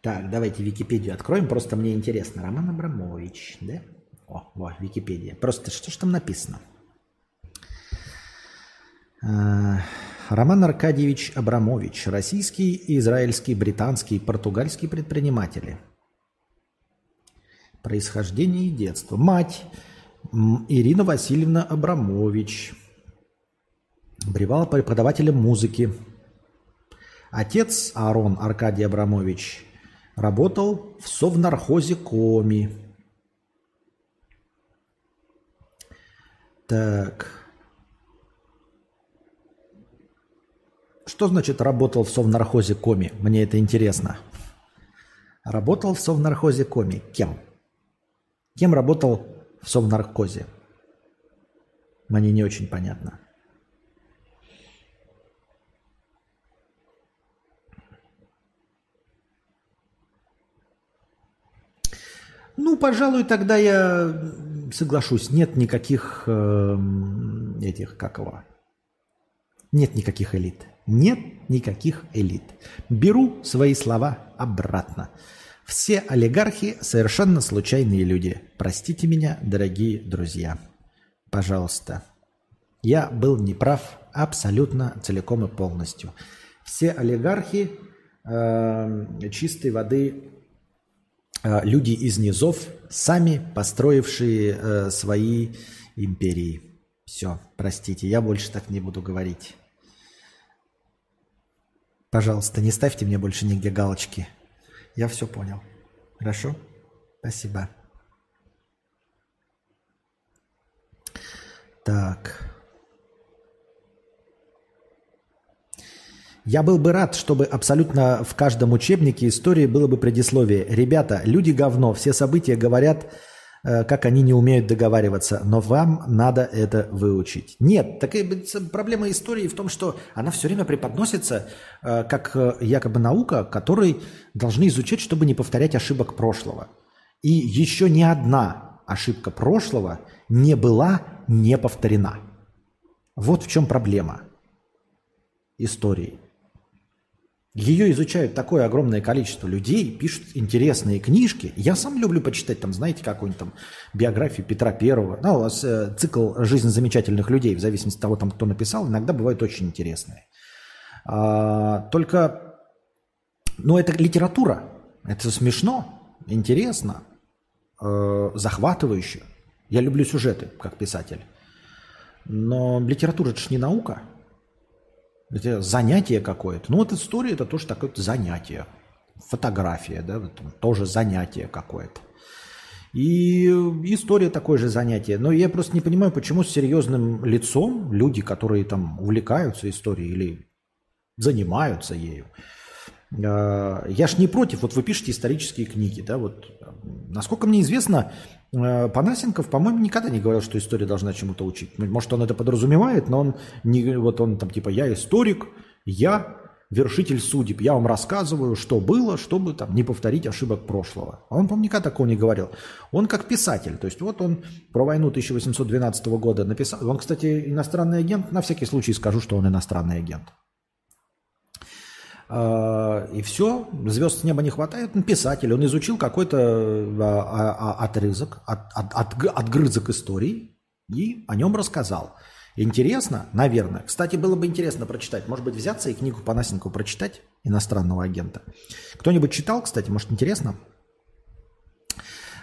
Так, давайте Википедию откроем, просто мне интересно. Роман Абрамович, да? О, во, Википедия. Просто что ж там написано? А, Роман Аркадьевич Абрамович, российский, израильский, британский, португальский предприниматели. Происхождение и детство. Мать Ирина Васильевна Абрамович. Бревала преподавателем музыки. Отец Аарон Аркадий Абрамович работал в совнархозе Коми. Так. Что значит работал в совнархозе Коми? Мне это интересно. Работал в совнархозе Коми. Кем? Кем работал в совнаркозе? Мне не очень понятно. Ну, пожалуй, тогда я соглашусь. Нет никаких э, этих, как его, нет никаких элит. Нет никаких элит. Беру свои слова обратно. Все олигархи совершенно случайные люди. Простите меня, дорогие друзья. Пожалуйста. Я был неправ абсолютно целиком и полностью. Все олигархи э, чистой воды э, люди из низов, сами построившие э, свои империи. Все, простите, я больше так не буду говорить. Пожалуйста, не ставьте мне больше нигде галочки. Я все понял. Хорошо? Спасибо. Так. Я был бы рад, чтобы абсолютно в каждом учебнике истории было бы предисловие. Ребята, люди говно, все события говорят, как они не умеют договариваться, но вам надо это выучить. Нет, такая проблема истории в том, что она все время преподносится э, как э, якобы наука, которой должны изучать, чтобы не повторять ошибок прошлого. И еще ни одна ошибка прошлого не была не повторена. Вот в чем проблема истории. Ее изучают такое огромное количество людей, пишут интересные книжки. Я сам люблю почитать, там, знаете, какую-нибудь там биографию Петра Первого. Ну, у вас э, цикл «Жизнь замечательных людей», в зависимости от того, там, кто написал, иногда бывают очень интересные. А, только, ну, это литература. Это смешно, интересно, э, захватывающе. Я люблю сюжеты, как писатель. Но литература – это же не наука – это занятие какое-то. Ну вот история это тоже такое занятие. Фотография, да, тоже занятие какое-то. И история такое же занятие. Но я просто не понимаю, почему с серьезным лицом люди, которые там увлекаются историей или занимаются ею, а, я ж не против, вот вы пишете исторические книги, да, вот, насколько мне известно, Панасенков, по-моему, никогда не говорил, что история должна чему-то учить. Может, он это подразумевает, но он не, вот он там типа я историк, я вершитель судеб, я вам рассказываю, что было, чтобы там не повторить ошибок прошлого. А он, по-моему, никогда такого не говорил. Он как писатель, то есть вот он про войну 1812 года написал. Он, кстати, иностранный агент, на всякий случай скажу, что он иностранный агент. А, и все, звезд с неба не хватает. Он писатель, он изучил какой-то а, а, отрызок, от, от, от, отгрызок истории и о нем рассказал. Интересно? Наверное. Кстати, было бы интересно прочитать. Может быть, взяться и книгу Панасенкова прочитать, иностранного агента. Кто-нибудь читал, кстати, может, интересно?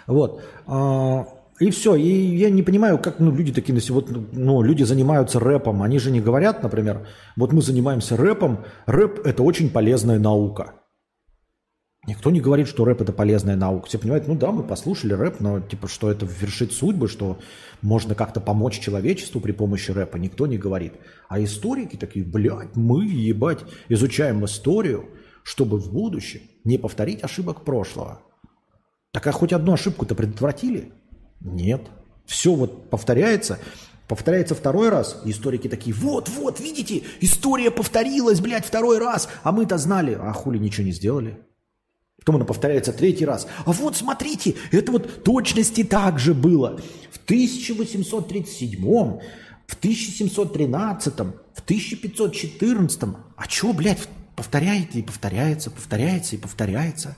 Вот. И все. И я не понимаю, как ну, люди такие, вот, ну, люди занимаются рэпом. Они же не говорят, например, вот мы занимаемся рэпом. Рэп – это очень полезная наука. Никто не говорит, что рэп – это полезная наука. Все понимают, ну да, мы послушали рэп, но типа, что это вершит судьбы, что можно как-то помочь человечеству при помощи рэпа, никто не говорит. А историки такие, блядь, мы, ебать, изучаем историю, чтобы в будущем не повторить ошибок прошлого. Так а хоть одну ошибку-то предотвратили? Нет. Все вот повторяется. Повторяется второй раз, и историки такие, вот, вот, видите, история повторилась, блядь, второй раз, а мы-то знали, а хули ничего не сделали. Потом она повторяется третий раз. А вот смотрите, это вот точности так же было. В 1837, в 1713, в 1514. А чего, блядь, повторяете и повторяется, повторяется и повторяется.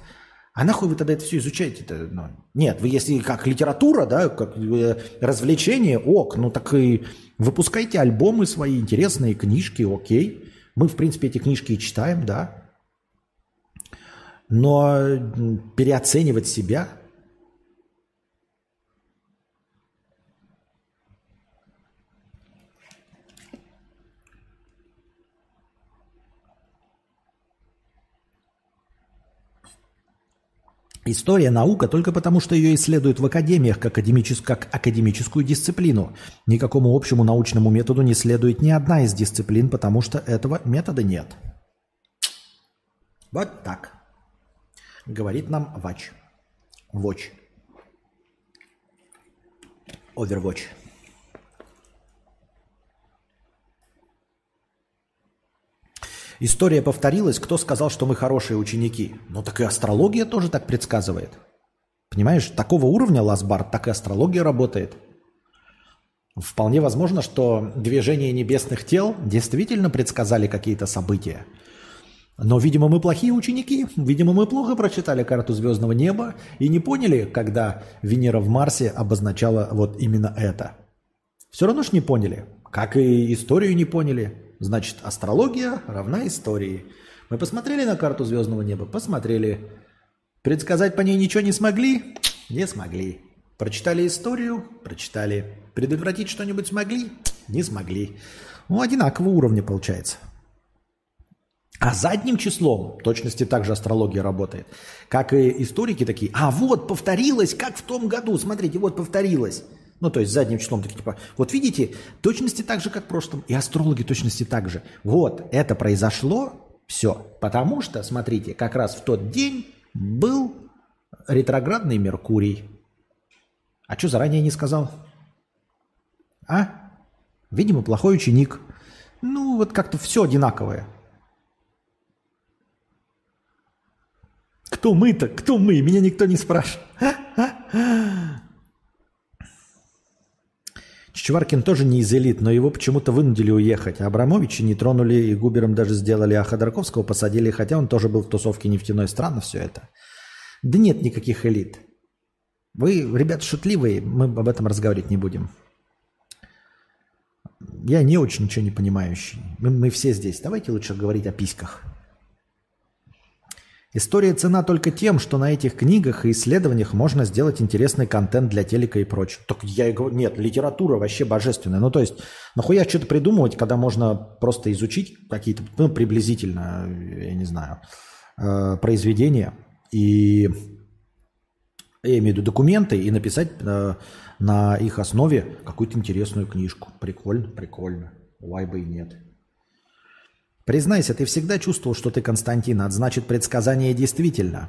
А нахуй вы тогда это все изучаете-то? Ну, нет, вы если как литература, да, как э, развлечение, ок, ну так и выпускайте альбомы свои, интересные книжки, окей. Мы, в принципе, эти книжки и читаем, да. Но переоценивать себя – История – наука только потому, что ее исследуют в академиях как, академичес... как академическую дисциплину. Никакому общему научному методу не следует ни одна из дисциплин, потому что этого метода нет. Вот так. Говорит нам Вач. Watch. Overwatch. История повторилась, кто сказал, что мы хорошие ученики? Ну так и астрология тоже так предсказывает. Понимаешь, такого уровня Ласбард, так и астрология работает. Вполне возможно, что движение небесных тел действительно предсказали какие-то события. Но, видимо, мы плохие ученики. Видимо, мы плохо прочитали карту звездного неба и не поняли, когда Венера в Марсе обозначала вот именно это. Все равно ж не поняли. Как и историю не поняли. Значит, астрология равна истории. Мы посмотрели на карту звездного неба? Посмотрели. Предсказать по ней ничего не смогли? Не смогли. Прочитали историю? Прочитали. Предотвратить что-нибудь смогли? Не смогли. Ну, одинакового уровня получается. А задним числом, в точности также астрология работает, как и историки такие, а вот повторилось, как в том году, смотрите, вот повторилось. Ну, то есть задним числом такие, типа, вот видите, точности так же, как в прошлом, и астрологи точности так же. Вот, это произошло, все. Потому что, смотрите, как раз в тот день был ретроградный Меркурий. А что заранее не сказал? А? Видимо, плохой ученик. Ну, вот как-то все одинаковое. Кто мы-то? Кто мы? Меня никто не спрашивает. Чичваркин тоже не из элит, но его почему-то вынудили уехать. А Абрамовича не тронули и Губером даже сделали, а Ходорковского посадили, хотя он тоже был в тусовке нефтяной. Странно все это. Да нет никаких элит. Вы, ребята, шутливые, мы об этом разговаривать не будем. Я не очень ничего не понимающий. Мы, мы все здесь. Давайте лучше говорить о письках. История цена только тем, что на этих книгах и исследованиях можно сделать интересный контент для телека и прочего. Так я и говорю, нет, литература вообще божественная. Ну, то есть, нахуя что-то придумывать, когда можно просто изучить какие-то, ну, приблизительно, я не знаю, э, произведения и, я имею в виду документы, и написать э, на их основе какую-то интересную книжку. Прикольно, прикольно. Why бы и нет. Признайся, ты всегда чувствовал, что ты Константин, а значит предсказание действительно.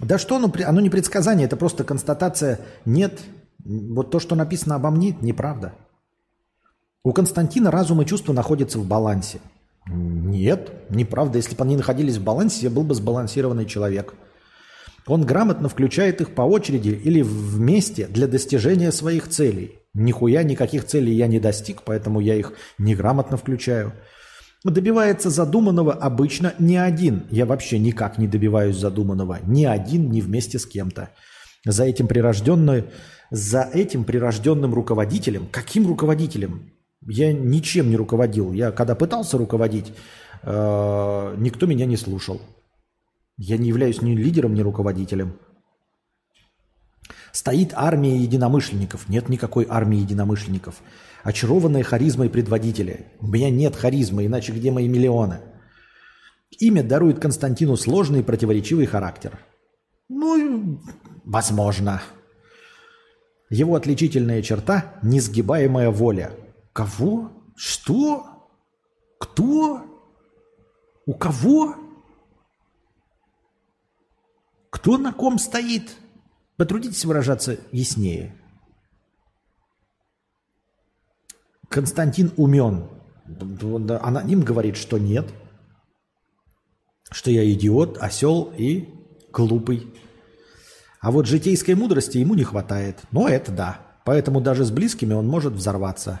Да что оно, оно не предсказание, это просто констатация. Нет, вот то, что написано обо мне, неправда. У Константина разум и чувства находятся в балансе. Нет, неправда. Если бы они находились в балансе, я был бы сбалансированный человек. Он грамотно включает их по очереди или вместе для достижения своих целей. Нихуя никаких целей я не достиг, поэтому я их неграмотно включаю. Добивается задуманного обычно не один. Я вообще никак не добиваюсь задуманного. Ни один, ни вместе с кем-то. За этим прирожденным, за этим прирожденным руководителем, каким руководителем? Я ничем не руководил. Я когда пытался руководить, э, никто меня не слушал. Я не являюсь ни лидером, ни руководителем. Стоит армия единомышленников. Нет никакой армии единомышленников очарованные харизмой предводителя. У меня нет харизмы, иначе где мои миллионы? Имя дарует Константину сложный и противоречивый характер. Ну, возможно. Его отличительная черта – несгибаемая воля. Кого? Что? Кто? У кого? Кто на ком стоит? Потрудитесь выражаться яснее. Константин умен. Аноним говорит, что нет. Что я идиот, осел и глупый. А вот житейской мудрости ему не хватает. Но это да. Поэтому даже с близкими он может взорваться.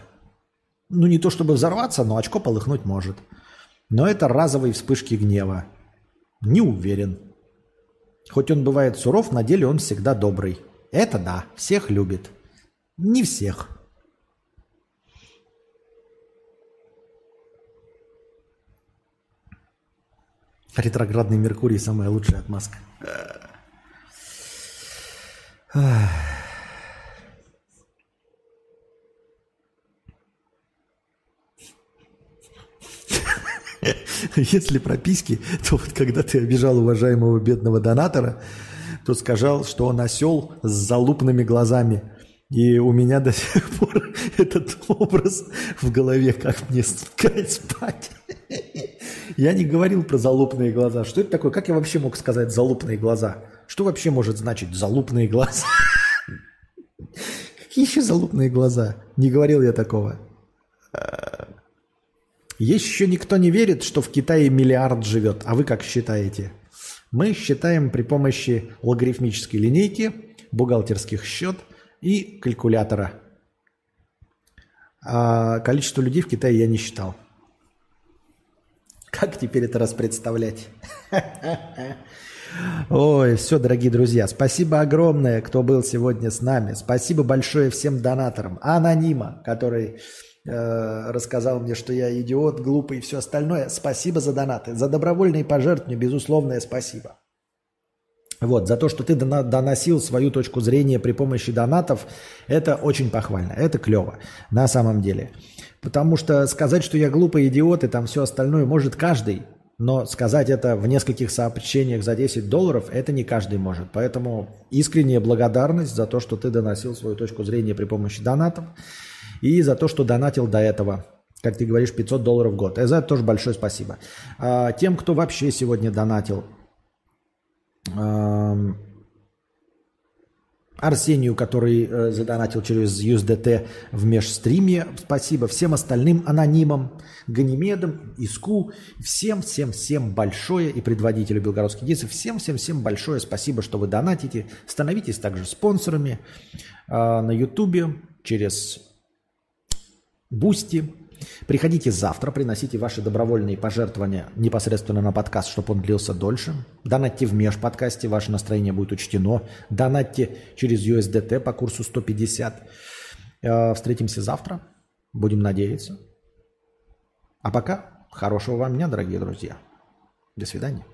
Ну, не то чтобы взорваться, но очко полыхнуть может. Но это разовые вспышки гнева. Не уверен. Хоть он бывает суров, на деле он всегда добрый. Это да, всех любит. Не всех. Ретроградный Меркурий самая лучшая отмазка. Если про письки, то вот когда ты обижал уважаемого бедного донатора, то сказал, что он осел с залупными глазами. И у меня до сих пор этот образ в голове, как мне спать. Я не говорил про залупные глаза. Что это такое? Как я вообще мог сказать залупные глаза? Что вообще может значить залупные глаза? Какие еще залупные глаза? Не говорил я такого. Есть еще никто не верит, что в Китае миллиард живет. А вы как считаете? Мы считаем при помощи логарифмической линейки, бухгалтерских счет и калькулятора. А количество людей в Китае я не считал. Как теперь это распредставлять? Ой, все, дорогие друзья, спасибо огромное, кто был сегодня с нами. Спасибо большое всем донаторам. Анонима, который э, рассказал мне, что я идиот, глупый и все остальное. Спасибо за донаты. За добровольные пожертвования, безусловное спасибо. Вот, за то, что ты доносил свою точку зрения при помощи донатов, это очень похвально, это клево, на самом деле. Потому что сказать, что я глупый идиот и там все остальное может каждый. Но сказать это в нескольких сообщениях за 10 долларов, это не каждый может. Поэтому искренняя благодарность за то, что ты доносил свою точку зрения при помощи донатов. И за то, что донатил до этого, как ты говоришь, 500 долларов в год. И за это тоже большое спасибо. А, тем, кто вообще сегодня донатил, Арсению, который э, задонатил через USDT в межстриме. Спасибо всем остальным анонимам, Ганимедам, Иску. Всем-всем-всем большое и предводителю Белгородских детей. Всем-всем-всем большое спасибо, что вы донатите. Становитесь также спонсорами э, на Ютубе через Boosty, Приходите завтра, приносите ваши добровольные пожертвования непосредственно на подкаст, чтобы он длился дольше. Донатьте в межподкасте, ваше настроение будет учтено. Донатьте через USDT по курсу 150. Э, встретимся завтра. Будем надеяться. А пока хорошего вам дня, дорогие друзья. До свидания.